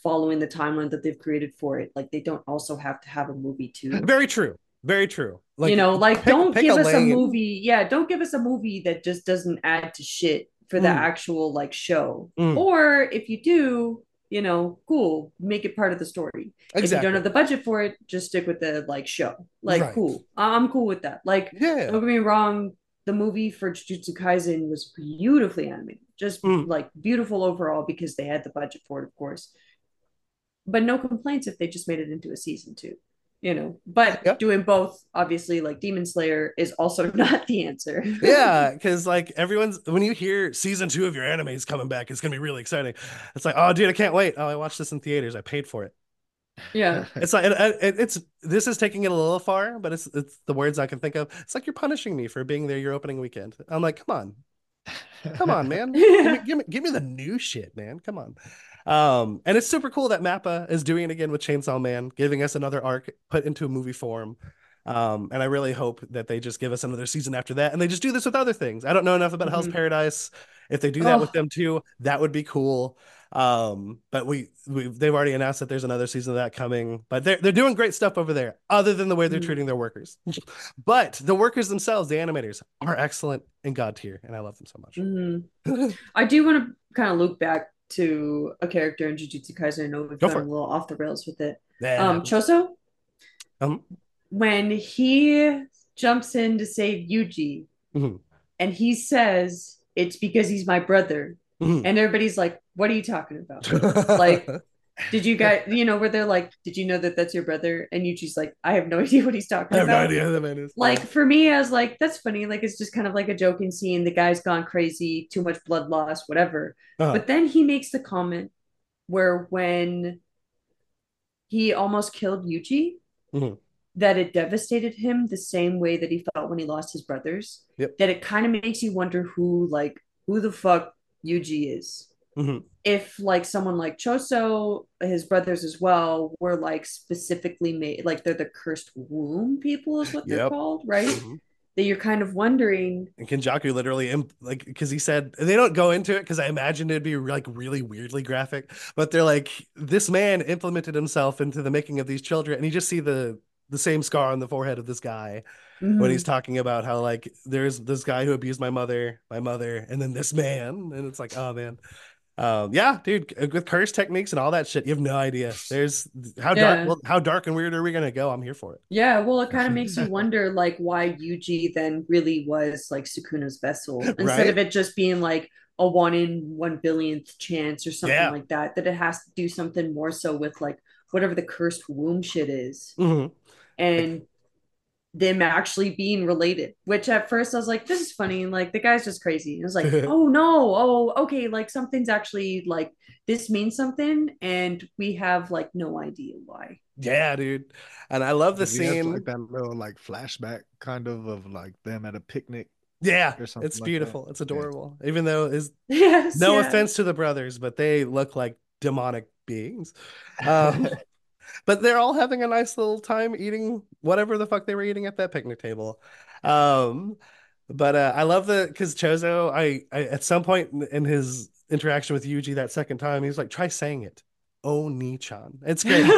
Speaker 3: following the timeline that they've created for it, like they don't also have to have a movie too.
Speaker 1: Very true. Very true. Like
Speaker 3: you know, like
Speaker 1: pick-
Speaker 3: don't
Speaker 1: pick
Speaker 3: give us a movie. Yeah, don't give us a movie that just doesn't add to shit for the
Speaker 1: Mm.
Speaker 3: actual like show.
Speaker 1: Mm.
Speaker 3: Or if you do, you know, cool, make it part of the story. Exactly. If you don't have the budget for it, just stick with the like show. Like
Speaker 1: Right.
Speaker 3: cool. I'm cool with that. Like
Speaker 1: yeah.
Speaker 3: don't get me wrong, the movie for Jujutsu Kaisen was beautifully animated, just
Speaker 1: Mm.
Speaker 3: like beautiful overall because they had the budget for it, of course. But no complaints if they just made it into a season two, you know. But
Speaker 1: Yep.
Speaker 3: doing both, obviously, like Demon Slayer is also not the answer.
Speaker 1: yeah, because like everyone's when you hear season two of your anime is coming back, it's gonna be really exciting. It's like, oh, dude, I can't wait. Oh, I watched this in theaters. I paid for it.
Speaker 3: Yeah.
Speaker 1: It's like it, it, it's this is taking it a little far, but it's it's the words I can think of. It's like you're punishing me for being there your opening weekend. I'm like, come on, come on, man. give, me, give me give me the new shit, man. Come on. Um, and it's super cool that Mappa is doing it again with Chainsaw Man, giving us another arc put into a movie form. Um, and I really hope that they just give us another season after that, and they just do this with other things. I don't know enough about Hell's
Speaker 3: Mhm.
Speaker 1: Paradise. If they do that with
Speaker 3: Oh.
Speaker 1: them too, that would be cool. Um, but we, we they've already announced that there's another season of that coming. But they're they're doing great stuff over there, other than the way they're
Speaker 3: Mhm.
Speaker 1: treating their workers. but the workers themselves, the animators, are excellent and god tier, and I love them so much.
Speaker 3: Mhm. I do want to kind of loop back to a character in Jujutsu Kaisen. I know we've
Speaker 1: Go
Speaker 3: gone a little off the rails with it.
Speaker 1: Yeah.
Speaker 3: Um, Choso,
Speaker 1: Um,
Speaker 3: when he jumps in to save Yuji,
Speaker 1: Mhm.
Speaker 3: and he says it's because he's my brother,
Speaker 1: Mhm.
Speaker 3: and everybody's like, "What are you talking about?" like, Did you guys, you know, where they're like, "Did you know that that's your brother?" And Yuji's like, "I have no idea what he's talking about.
Speaker 1: I have no idea who the man is.
Speaker 3: Like for me, I was like, "That's funny." Like it's just kind of like a joking scene. The guy's gone crazy, too much blood loss, whatever.
Speaker 1: Uh-huh.
Speaker 3: But then he makes the comment where when he almost killed Yuji,
Speaker 1: Mhm.
Speaker 3: that it devastated him the same way that he felt when he lost his brothers.
Speaker 1: Yep.
Speaker 3: That it kind of makes you wonder who, like, who the fuck Yuji is.
Speaker 1: Mhm.
Speaker 3: If like someone like Choso, his brothers as well, were like specifically made, like they're the cursed womb people, is what they're called, right?
Speaker 1: Mhm.
Speaker 3: That you're kind of wondering,
Speaker 1: And Kenjaku literally, imp- like, because he said they don't go into it because I imagined it'd be like really weirdly graphic, but they're like, this man implemented himself into the making of these children, and you just see the the same scar on the forehead of this guy when
Speaker 3: mhm,
Speaker 1: he's talking about how like there's this guy who abused my mother, my mother, and then this man, and it's like, oh man. Um, yeah, dude, with curse techniques and all that shit, you have no idea. There's how
Speaker 3: Yeah.
Speaker 1: dark, well, how dark and weird are we gonna go? I'm here for it.
Speaker 3: Yeah, well, it kind of makes you wonder, like, why Yuji then really was like Sukuna's vessel instead
Speaker 1: Right.
Speaker 3: of it just being like a one in one billionth chance or something
Speaker 1: Yeah.
Speaker 3: like that. That it has to do something more so with like whatever the cursed womb shit is,
Speaker 1: Mhm.
Speaker 3: and them actually being related. Which at first I was like, this is funny. Like the guy's just crazy. And I was like, oh no, oh okay, like something's actually like this means something, and we have like no idea why.
Speaker 1: Yeah, dude, and I love the
Speaker 2: We
Speaker 1: scene.
Speaker 2: like that little like flashback kind of of like them at a picnic.
Speaker 1: Yeah,
Speaker 2: or something
Speaker 1: it's
Speaker 2: like that.
Speaker 1: beautiful. It's adorable. Even though is
Speaker 3: Yes.
Speaker 1: no
Speaker 3: yeah.
Speaker 1: offense to the brothers, but they look like demonic beings. Um, but they're all having a nice little time eating whatever the fuck they were eating at that picnic table. Um, but uh, I love the because Choso, I, I at some point in, his interaction with Yuji that second time, he's like, try saying it. Oh, Nichan. It's great.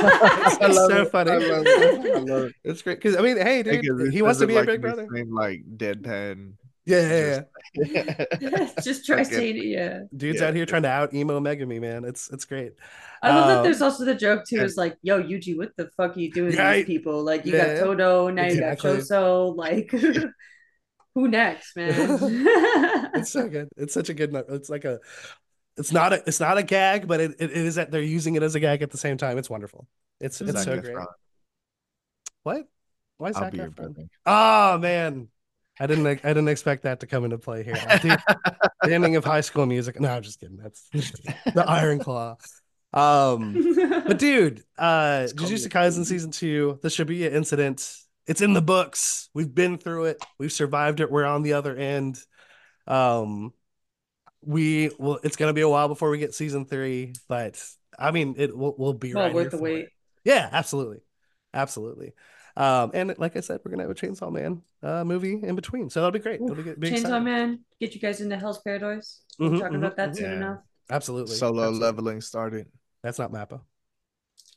Speaker 1: It's, so
Speaker 2: it.
Speaker 1: funny.
Speaker 2: I love it. I love it.
Speaker 1: It's great because I mean, hey, dude,
Speaker 2: Because
Speaker 1: he wants to be a
Speaker 2: like,
Speaker 1: big brother.
Speaker 2: Same like deadpan.
Speaker 1: Yeah, yeah, yeah.
Speaker 2: Just-
Speaker 3: just try
Speaker 2: Like it.
Speaker 3: saying it, yeah.
Speaker 1: Dude's
Speaker 2: Yeah.
Speaker 1: out here trying to out emo Megumi, man. It's it's great.
Speaker 3: I love that
Speaker 1: Um,
Speaker 3: there's also the joke too,
Speaker 2: and-
Speaker 3: is like, yo, Yuji, what the fuck are you doing to these people? Like you
Speaker 1: Yeah.
Speaker 3: got Todo, now
Speaker 1: Exactly.
Speaker 3: you got Choso, like who next, man?
Speaker 1: It's so good. It's such a good. It's like a. It's not a. It's not a gag, but it, it is that they're using it as a gag at the same time. It's wonderful. It's it's
Speaker 3: Zac
Speaker 1: so great.
Speaker 2: Efron,
Speaker 1: What? Why
Speaker 2: I'll
Speaker 1: Zac
Speaker 2: be your
Speaker 1: Oh man, I didn't. I didn't expect that to come into play here. Dude, the ending of High School Music. No, I'm just kidding. That's the Iron Claw. Um, but dude, uh, Jujutsu Kaisen season two, the Shibuya incident. It's in the books. We've been through it. We've survived it. We're on the other end. Um, we well, it's gonna be a while before we get season three, but I mean, it will will be
Speaker 3: well
Speaker 1: right
Speaker 3: worth the wait.
Speaker 1: it. Yeah, absolutely, absolutely. Um, and like I said, we're gonna have a Chainsaw Man uh movie in between, so that'll be great. It'll be, be
Speaker 3: Chainsaw
Speaker 1: exciting.
Speaker 3: Man, get you guys into Hell's Paradise. We're
Speaker 1: Mhm,
Speaker 3: talking
Speaker 1: mhm,
Speaker 3: about that
Speaker 1: mhm.
Speaker 3: soon
Speaker 2: Yeah.
Speaker 3: enough.
Speaker 1: Absolutely.
Speaker 2: Solo
Speaker 1: absolutely.
Speaker 2: leveling started.
Speaker 1: That's not Mappa.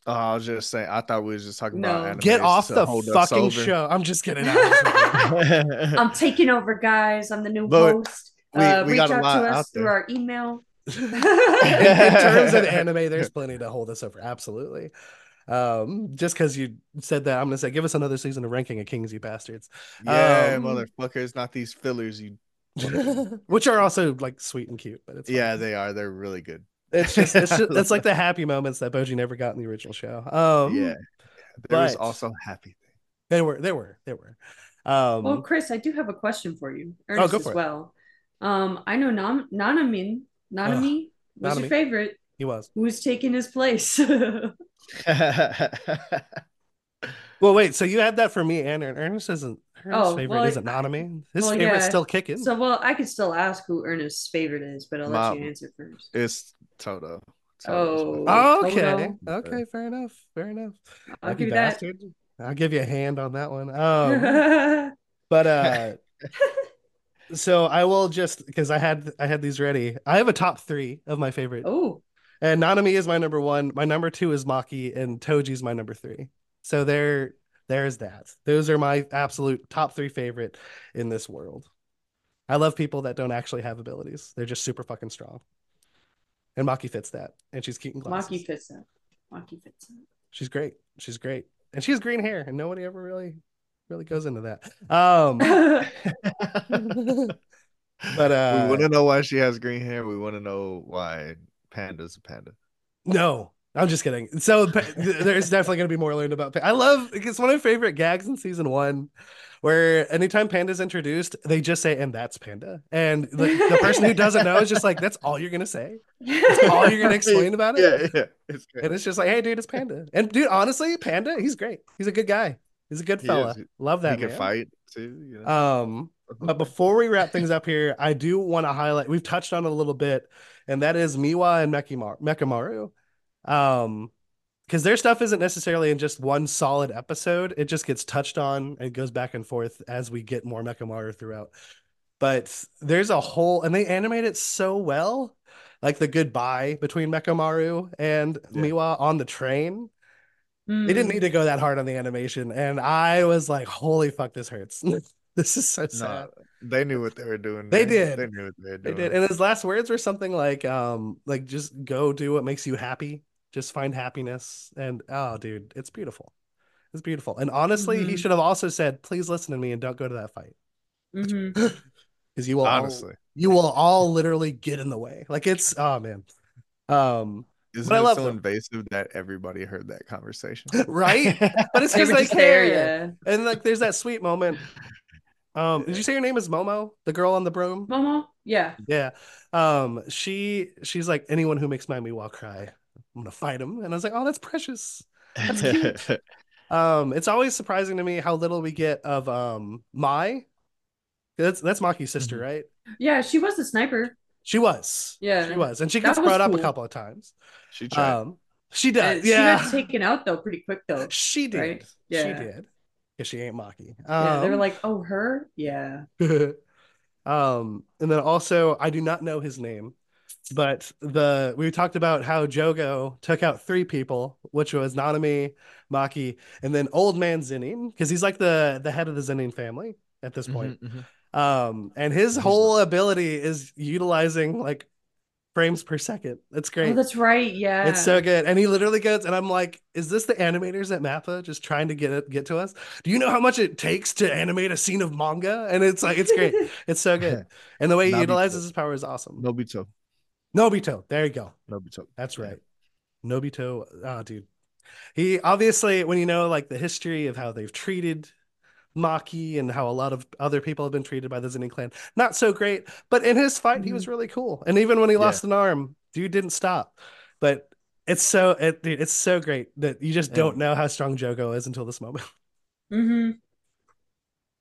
Speaker 2: Oh, I was just saying. I thought we was just talking
Speaker 3: No.
Speaker 2: about anime.
Speaker 1: Get off the fucking
Speaker 2: over.
Speaker 1: show. I'm just kidding. I'm
Speaker 3: I'm taking over, guys. I'm the new
Speaker 2: But
Speaker 3: host.
Speaker 2: we-
Speaker 3: uh,
Speaker 2: we
Speaker 3: reach
Speaker 2: got a
Speaker 3: out
Speaker 2: lot
Speaker 3: to
Speaker 2: out
Speaker 3: us through our email.
Speaker 1: in, in terms of anime, there's plenty to hold us over. Absolutely. Um, just because you said that, I'm gonna say, give us another season of ranking of Kings, you bastards.
Speaker 2: Yeah,
Speaker 1: Um,
Speaker 2: motherfuckers, not these fillers. You.
Speaker 1: Which are also like sweet and cute, but it's fine.
Speaker 2: Yeah, they are. They're really good.
Speaker 1: It's just it's just it's like the happy moments that Bojji never got in the original show. Um,
Speaker 2: yeah. There was also happy things.
Speaker 1: they were they were they were. Um,
Speaker 3: Well, Chris, I do have a question for you.
Speaker 1: Oh,
Speaker 3: Ernest
Speaker 1: go
Speaker 3: as
Speaker 1: it.
Speaker 3: well. Um, I know Nam Nanamin, Nanami was
Speaker 1: Nanami.
Speaker 3: your favorite.
Speaker 1: He was.
Speaker 3: Who's taking his place?
Speaker 1: Well, wait. So you had that for me and Ernest isn't Ernest's
Speaker 3: Oh,
Speaker 1: favorite
Speaker 3: well,
Speaker 1: isn't Nanami. His
Speaker 3: well,
Speaker 1: favorite's
Speaker 3: yeah.
Speaker 1: still kicking.
Speaker 3: so, well, I could still ask who Ernest's favorite is, but I'll let you answer first.
Speaker 2: it's Todo.
Speaker 3: Oh.
Speaker 1: Oh, okay.
Speaker 3: Todo.
Speaker 1: Okay, fair enough. Fair enough.
Speaker 3: I'll
Speaker 1: Lucky
Speaker 3: give you that.
Speaker 1: I'll give you a hand on that one. Um, but uh, so I will just because I had I had these ready. I have a top three of my favorite,
Speaker 3: oh,
Speaker 1: and Nanami is my number one. My number two is Maki, and Toji's my number three. So there, there's that. Those are my absolute top three favorite in this world. I love people that don't actually have abilities. They're just super fucking strong. And Maki fits that, and she's cute in glasses.
Speaker 3: Maki fits that. Maki fits
Speaker 1: She's great. She's great. And she has green hair, and nobody ever really really goes into that. Um
Speaker 3: that.
Speaker 1: but
Speaker 2: we
Speaker 1: uh
Speaker 2: want to know why she has green hair. We want to know why Panda's a panda.
Speaker 1: no, I'm just kidding. So there's definitely gonna be more learned about. Pa- I love it's one of my favorite gags in season one, where anytime Panda's introduced, they just say, "And that's Panda," and the, the person who doesn't know is just like, "That's all you're gonna say? That's all you're gonna explain about it?"
Speaker 2: Yeah, yeah. It's great.
Speaker 1: And it's just like, "Hey, dude, it's Panda." And dude, honestly, Panda, he's great. He's a good guy. He's a good fella. Love that
Speaker 2: he can
Speaker 1: man.
Speaker 2: fight too. You know?
Speaker 1: Um, but before we wrap things up here, I do want to highlight we've touched on it a little bit, and that is Miwa and Mekimar- Mechamaru. Um, because their stuff isn't necessarily in just one solid episode, it just gets touched on and goes back and forth as we get more Mechamaru throughout. But there's a whole, and they animate it so well, like the goodbye between Mechamaru and
Speaker 2: Yeah.
Speaker 1: Miwa on the train.
Speaker 3: Mm.
Speaker 1: They didn't need to go that hard on the animation, and I was like, "Holy fuck, this hurts." this is so sad.
Speaker 2: they knew what they were doing.
Speaker 1: They
Speaker 2: man.
Speaker 1: did.
Speaker 2: They knew what they were doing.
Speaker 1: They did, and his last words were something like, "Um, like just go do what makes you happy. Just find happiness." And oh, dude, it's beautiful. It's beautiful. And honestly, he
Speaker 3: Mhm.
Speaker 1: should have also said, "Please listen to me and don't go to that fight,
Speaker 3: Mhm.
Speaker 1: because you will all,
Speaker 2: Honestly,
Speaker 1: you will all literally get in the way." Like it's oh man, um,
Speaker 2: isn't
Speaker 1: I
Speaker 2: it
Speaker 1: love
Speaker 2: so
Speaker 1: them.
Speaker 2: invasive that everybody heard that conversation?
Speaker 1: right? But it's because
Speaker 3: were
Speaker 1: they
Speaker 3: just there,
Speaker 1: care.
Speaker 3: yeah.
Speaker 1: And like, there's that sweet moment. Um, did you say your name is Momo, the girl on the broom?
Speaker 3: Momo, yeah.
Speaker 1: Yeah. Um, she she's like anyone who makes my Miwa cry, I'm gonna fight him. And I was like, oh, that's precious. That's cute. Um, it's always surprising to me how little we get of um Mai. That's that's Maki's sister,
Speaker 2: Mhm.
Speaker 1: right?
Speaker 3: Yeah, she was the sniper.
Speaker 1: She was.
Speaker 3: Yeah.
Speaker 1: She was. And she
Speaker 3: That
Speaker 1: gets
Speaker 3: was
Speaker 1: brought up a couple of times.
Speaker 2: she tried.
Speaker 1: Um she
Speaker 3: Uh,
Speaker 1: does.
Speaker 3: She
Speaker 1: yeah.
Speaker 3: got taken out though pretty quick though.
Speaker 1: She did.
Speaker 3: right?
Speaker 1: She did. Because she ain't Maki.
Speaker 3: yeah, they were
Speaker 1: Um,
Speaker 3: like, "Oh, her? Yeah."
Speaker 1: um, and then also, I do not know his name, but the we talked about how Jogo took out three people, which was Nanami, Maki, and then Old Man Zenin, because he's like the the head of the Zenin family at this point.
Speaker 2: Mhm, mhm.
Speaker 1: Um, and his whole ability is utilizing like frames per second. That's oh, great.
Speaker 3: Oh, that's right. Yeah.
Speaker 1: It's so good. And he literally goes, and I'm like, is this the animators at Mappa just trying to get it get to us? Do you know how much it takes to animate a scene of manga? And it's like, it's great. It's so good. And the way he
Speaker 2: Naobito.
Speaker 1: utilizes his power is awesome.
Speaker 2: Naobito.
Speaker 1: Naobito. There you go.
Speaker 2: Naobito.
Speaker 1: That's
Speaker 2: Yeah.
Speaker 1: right. Naobito. Oh, dude. He obviously, when you know like the history of how they've treated Maki and how a lot of other people have been treated by the Zenin clan, not so great. But in his fight, he was really cool. And even when he
Speaker 2: Yeah.
Speaker 1: lost an arm, dude didn't stop. But it's so it, dude, it's so great that you just don't know how strong Jogo is until this moment.
Speaker 3: hmm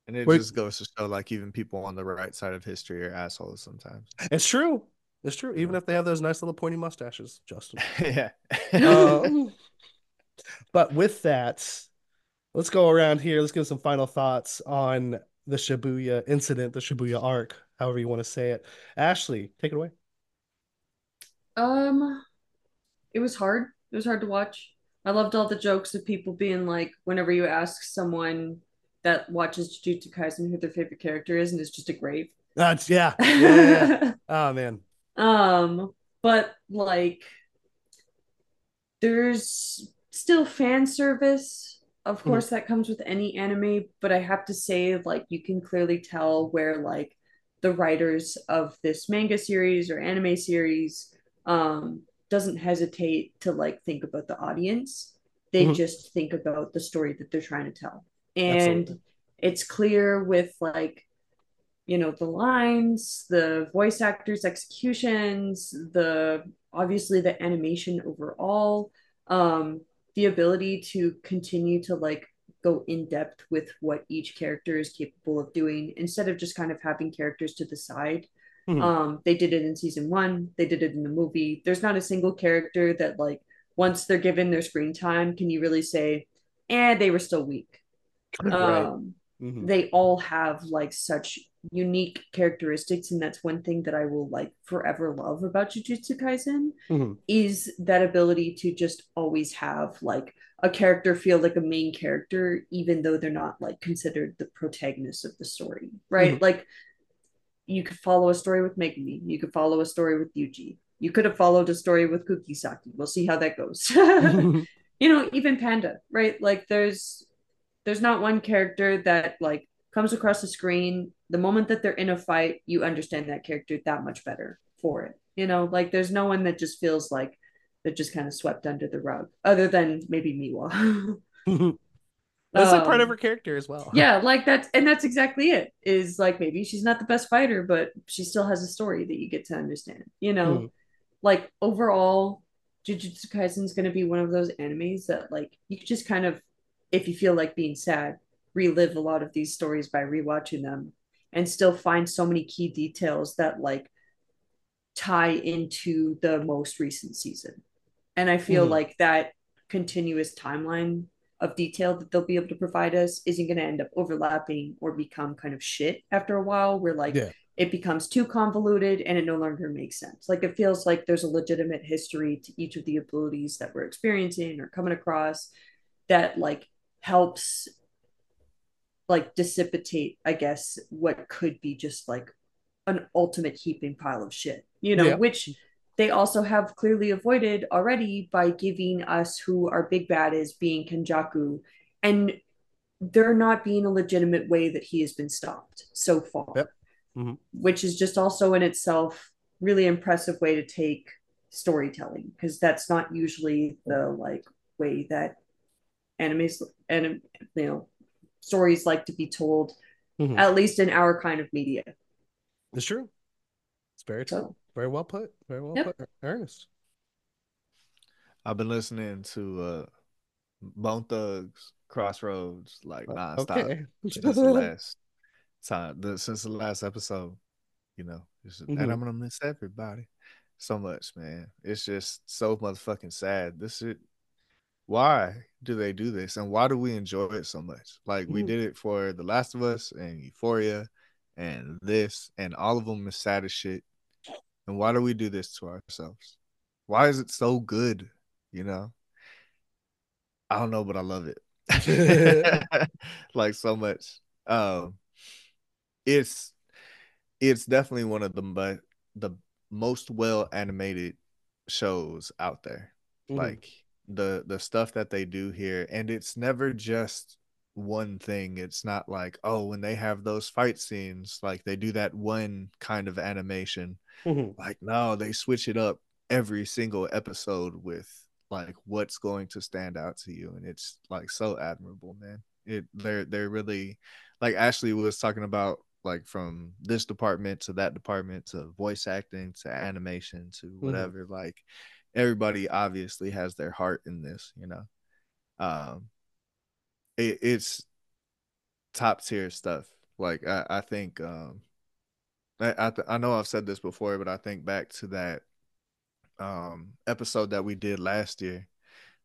Speaker 2: And it
Speaker 1: Wait.
Speaker 2: just goes to show, like, even people on the right side of history are assholes sometimes.
Speaker 1: It's true. It's true. Even if they have those nice little pointy mustaches, Justin.
Speaker 2: yeah.
Speaker 1: um, but with that, let's go around here. Let's give some final thoughts on the Shibuya incident, the Shibuya arc, however you want to say it. Ashley, take it away.
Speaker 3: Um, it was hard. It was hard to watch. I loved all the jokes of people being like, whenever you ask someone that watches Jujutsu Kaisen who their favorite character is, and it's just a grave.
Speaker 1: Uh, yeah. Yeah, yeah, yeah. Oh man.
Speaker 3: Um, but like there's still fan service. Of
Speaker 1: Mhm.
Speaker 3: course, that comes with any anime, but I have to say, like, you can clearly tell where, like, the writers of this manga series or anime series um, doesn't hesitate to, like, think about the audience. They
Speaker 1: Mhm.
Speaker 3: just think about the story that they're trying to tell. And
Speaker 1: Absolutely.
Speaker 3: it's clear with, like, you know the lines the voice actors executions the obviously the animation overall um the ability to continue to like go in depth with what each character is capable of doing instead of just kind of having characters to the side
Speaker 1: Mhm.
Speaker 3: um they did it in season one they did it in the movie there's not a single character that like once they're given their screen time can you really say and they were still weak
Speaker 1: right.
Speaker 3: um
Speaker 1: Mhm.
Speaker 3: they all have like such unique characteristics and that's one thing that I will like forever love about Jujutsu Kaisen
Speaker 1: Mhm.
Speaker 3: is that ability to just always have like a character feel like a main character even though they're not like considered the protagonist of the story right
Speaker 1: Mhm.
Speaker 3: like you could follow a story with Megumi you could follow a story with Yuji you could have followed a story with Kugisaki we'll see how that goes you know even Panda right like there's there's not one character that like comes across the screen the moment that they're in a fight you understand that character that much better for it you know like there's no one that just feels like that just kind of swept under the rug other than maybe miwa
Speaker 1: That's like part of
Speaker 3: Um,
Speaker 1: her character as well.
Speaker 3: yeah like that's and that's exactly it is like maybe she's not the best fighter but she still has a story that you get to understand you know
Speaker 1: Mhm.
Speaker 3: like overall jujutsu kaisen is going to be one of those animes that like you just kind of if you feel like being sad relive a lot of these stories by rewatching them and still find so many key details that like tie into the most recent season and i feel
Speaker 1: Mhm.
Speaker 3: like that continuous timeline of detail that they'll be able to provide us isn't going to end up overlapping or become kind of shit after a while where like
Speaker 1: Yeah.
Speaker 3: it becomes too convoluted and it no longer makes sense like it feels like there's a legitimate history to each of the abilities that we're experiencing or coming across that like helps like dissipate i guess what could be just like an ultimate heaping pile of shit you know
Speaker 1: Yeah.
Speaker 3: which they also have clearly avoided already by giving us who our big bad is being Kenjaku and there not being a legitimate way that he has been stopped so far
Speaker 1: Yep. Mhm.
Speaker 3: which is just also in itself really impressive way to take storytelling because that's not usually the like way that animes and you know stories like to be told
Speaker 1: Mhm.
Speaker 3: at least in our kind of media
Speaker 1: It's true. It's very true.
Speaker 3: So-
Speaker 1: Very well put. Very well
Speaker 3: Yep.
Speaker 1: put. Ernest.
Speaker 2: I've been listening to uh Bone Thugs Crossroads like nonstop
Speaker 1: Okay.
Speaker 2: since the last time the since the last episode. You know, it's just-
Speaker 1: Mhm.
Speaker 2: and I'm gonna miss everybody so much, man. It's just so motherfucking sad. This is why do they do this and why do we enjoy it so much? Like we
Speaker 1: Mhm.
Speaker 2: did it for The Last of Us and Euphoria and this and all of them is sad as shit. And why do we do this to ourselves? Why is it so good? You know? I don't know, but I love it. like so much. Um it's it's definitely one of the but the most well animated shows out there
Speaker 1: Mhm.
Speaker 2: like the the stuff that they do here and it's never just one thing. It's not like oh when they have those fight scenes like they do that one kind of animation.
Speaker 1: Mhm.
Speaker 2: like no they switch it up every single episode with like what's going to stand out to you and it's like so admirable man. It they're they're really like ashley was talking about like from this department to that department to voice acting to animation to whatever like everybody obviously has their heart in this you know? Um it, it's top tier stuff. Like i, I think um I, I, th- I know I've said this before, but I think back to that um, episode that we did last year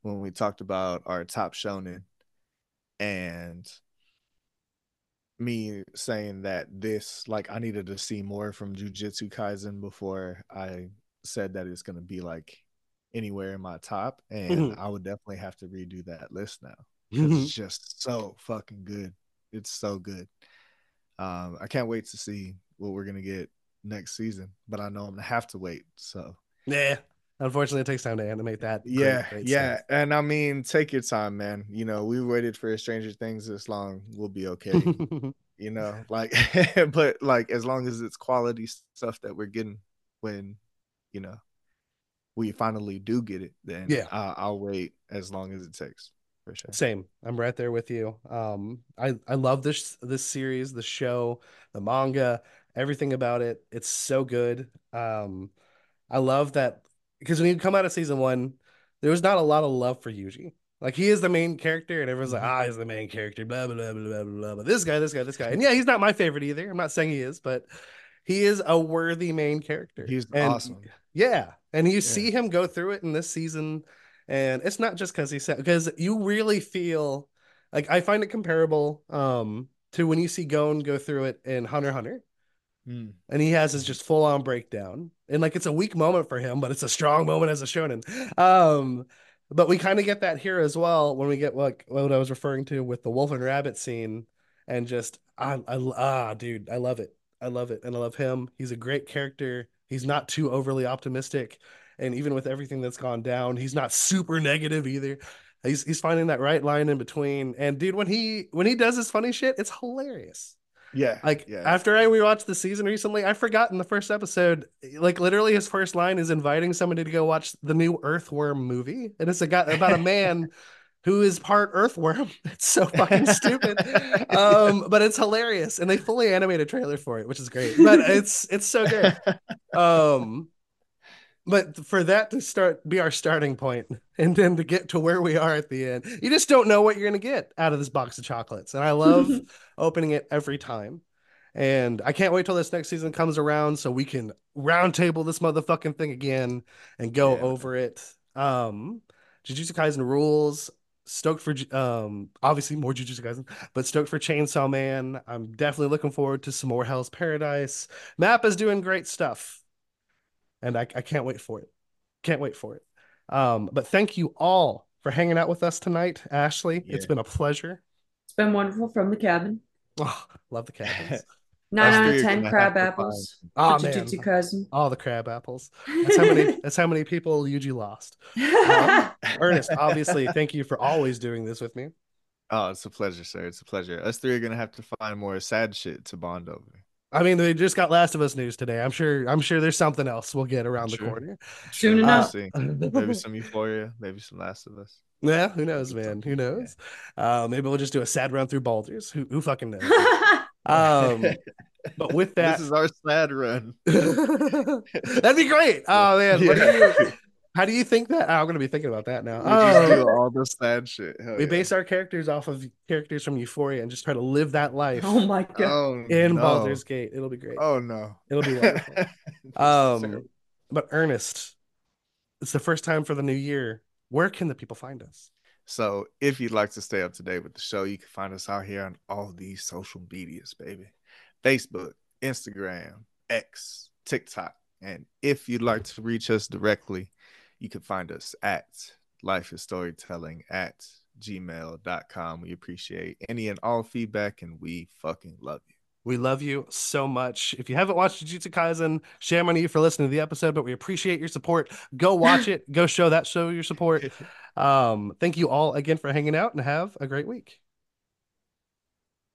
Speaker 2: when we talked about our top shonen and me saying that this like I needed to see more from Jujutsu Kaisen before I said that it's gonna be like anywhere in my top, and
Speaker 1: Mhm.
Speaker 2: I would definitely have to redo that list now it's just so fucking good. It's so good. Um, I can't wait to see what we're gonna get next season, but I know I'm gonna have to wait. So
Speaker 1: Yeah. Unfortunately, it takes time to animate that. great,
Speaker 2: Yeah,
Speaker 1: great
Speaker 2: yeah.
Speaker 1: stuff.
Speaker 2: And I mean, take your time, man. You know, we waited for Stranger Things this long. We'll be okay. you know, like, but like, as long as it's quality stuff that we're getting when, you know, we finally do get it, then
Speaker 1: Yeah.
Speaker 2: I- I'll wait as long as it takes for sure.
Speaker 1: Same. I'm right there with you. Um, I I love this this series, the show, the manga, everything about it. It's so good. Um, I love that because when you come out of season one, there was not a lot of love for Yuji. Like he is the main character, and everyone's like,
Speaker 2: Mhm.
Speaker 1: ah, he's the main character, blah blah blah blah blah blah. But this guy, this guy, this guy, and yeah, he's not my favorite either. I'm not saying he is, but he is a worthy main character.
Speaker 2: He's
Speaker 1: And-
Speaker 2: awesome.
Speaker 1: Yeah, and you see him go through it in this season, and it's not just because he said because you really feel like I find it comparable um to when you see Gon go through it in Hunter Hunter,
Speaker 2: Mm.
Speaker 1: and he has his just full on breakdown, and like it's a weak moment for him, but it's a strong moment as a shonen. Um, but we kind of get that here as well when we get like what I was referring to with the wolf and rabbit scene, and just I, I ah dude, I love it. I love it, and I love him. He's a great character. He's not too overly optimistic, and even with everything that's gone down, he's not super negative either. He's he's finding that right line in between. And dude, when he when he does his funny shit, it's hilarious.
Speaker 2: Yeah.
Speaker 1: Like
Speaker 2: yeah.
Speaker 1: after I rewatched the season recently, I forgot in the first episode, like literally his first line is inviting somebody to go watch the new Earthworm movie, and it's a guy about a man who is part Earthworm. It's so fucking stupid, um, but it's hilarious, and they fully animate a trailer for it, which is great. But it's it's so good. Um, but for that to start be our starting point, and then to get to where we are at the end, you just don't know what you're gonna get out of this box of chocolates, and I love opening it every time. And I can't wait till this next season comes around so we can roundtable this motherfucking thing again and go
Speaker 2: Yeah.
Speaker 1: over it. Um, Jujutsu Kaisen rules. Stoked for um obviously more Jujutsu Kaisen, but stoked for Chainsaw Man. I'm definitely looking forward to some more Hell's Paradise. MAPPA's doing great stuff, and I, I can't wait for it. Can't wait for it. Um, but thank you all for hanging out with us tonight, Ashley. It's been a pleasure.
Speaker 3: It's been wonderful from the cabin.
Speaker 1: Oh, love the cabins.
Speaker 3: Nine out of ten crab apples.
Speaker 1: Oh
Speaker 3: for
Speaker 1: man,
Speaker 3: Jujutsu Kaisen.
Speaker 1: all the crab apples. That's how many. that's how many people Yuji lost. Um, Ernest, obviously, thank you for always doing this with me.
Speaker 2: Oh, it's a pleasure, sir. It's a pleasure. Us three are gonna have to find more sad shit to bond over.
Speaker 1: I mean, they just got Last of Us news today. I'm sure. I'm sure there's something else we'll get around the corner.
Speaker 3: Soon
Speaker 2: We'll
Speaker 3: enough.
Speaker 2: Maybe some Euphoria, maybe some Last of Us.
Speaker 1: yeah, who knows, man? Who knows? Uh, maybe we'll just do a sad run through Baldur's. Who, who fucking knows? Um, but with that,
Speaker 2: this is our sad run.
Speaker 1: that'd be great. Oh man, what do you? How do you think that? Oh, I'm gonna be thinking about that now.
Speaker 2: We just
Speaker 1: Oh.
Speaker 2: do all the sad shit. Hell
Speaker 1: we
Speaker 2: yeah.
Speaker 1: base our characters off of characters from Euphoria and just try to live that life
Speaker 3: oh my god.
Speaker 2: oh,
Speaker 1: in
Speaker 2: no.
Speaker 1: Baldur's Gate. It'll be great.
Speaker 2: Oh no.
Speaker 1: It'll be wonderful. Um,
Speaker 2: terrible.
Speaker 1: but Ernest, it's the first time for the new year. Where can the people find us?
Speaker 2: So if you'd like to stay up to date with the show, you can find us out here on all these social medias, baby. Facebook, Instagram, X, TikTok. And if you'd like to reach us directly, you can find us at life is storytelling at gmail.com. We appreciate any and all feedback and we fucking love you.
Speaker 1: We love you so much. If you haven't watched Jujutsu Kaisen, shame on you for listening to the episode, but we appreciate your support. Go watch it. Go show that show your support. Um, thank you all again for hanging out and have a great week.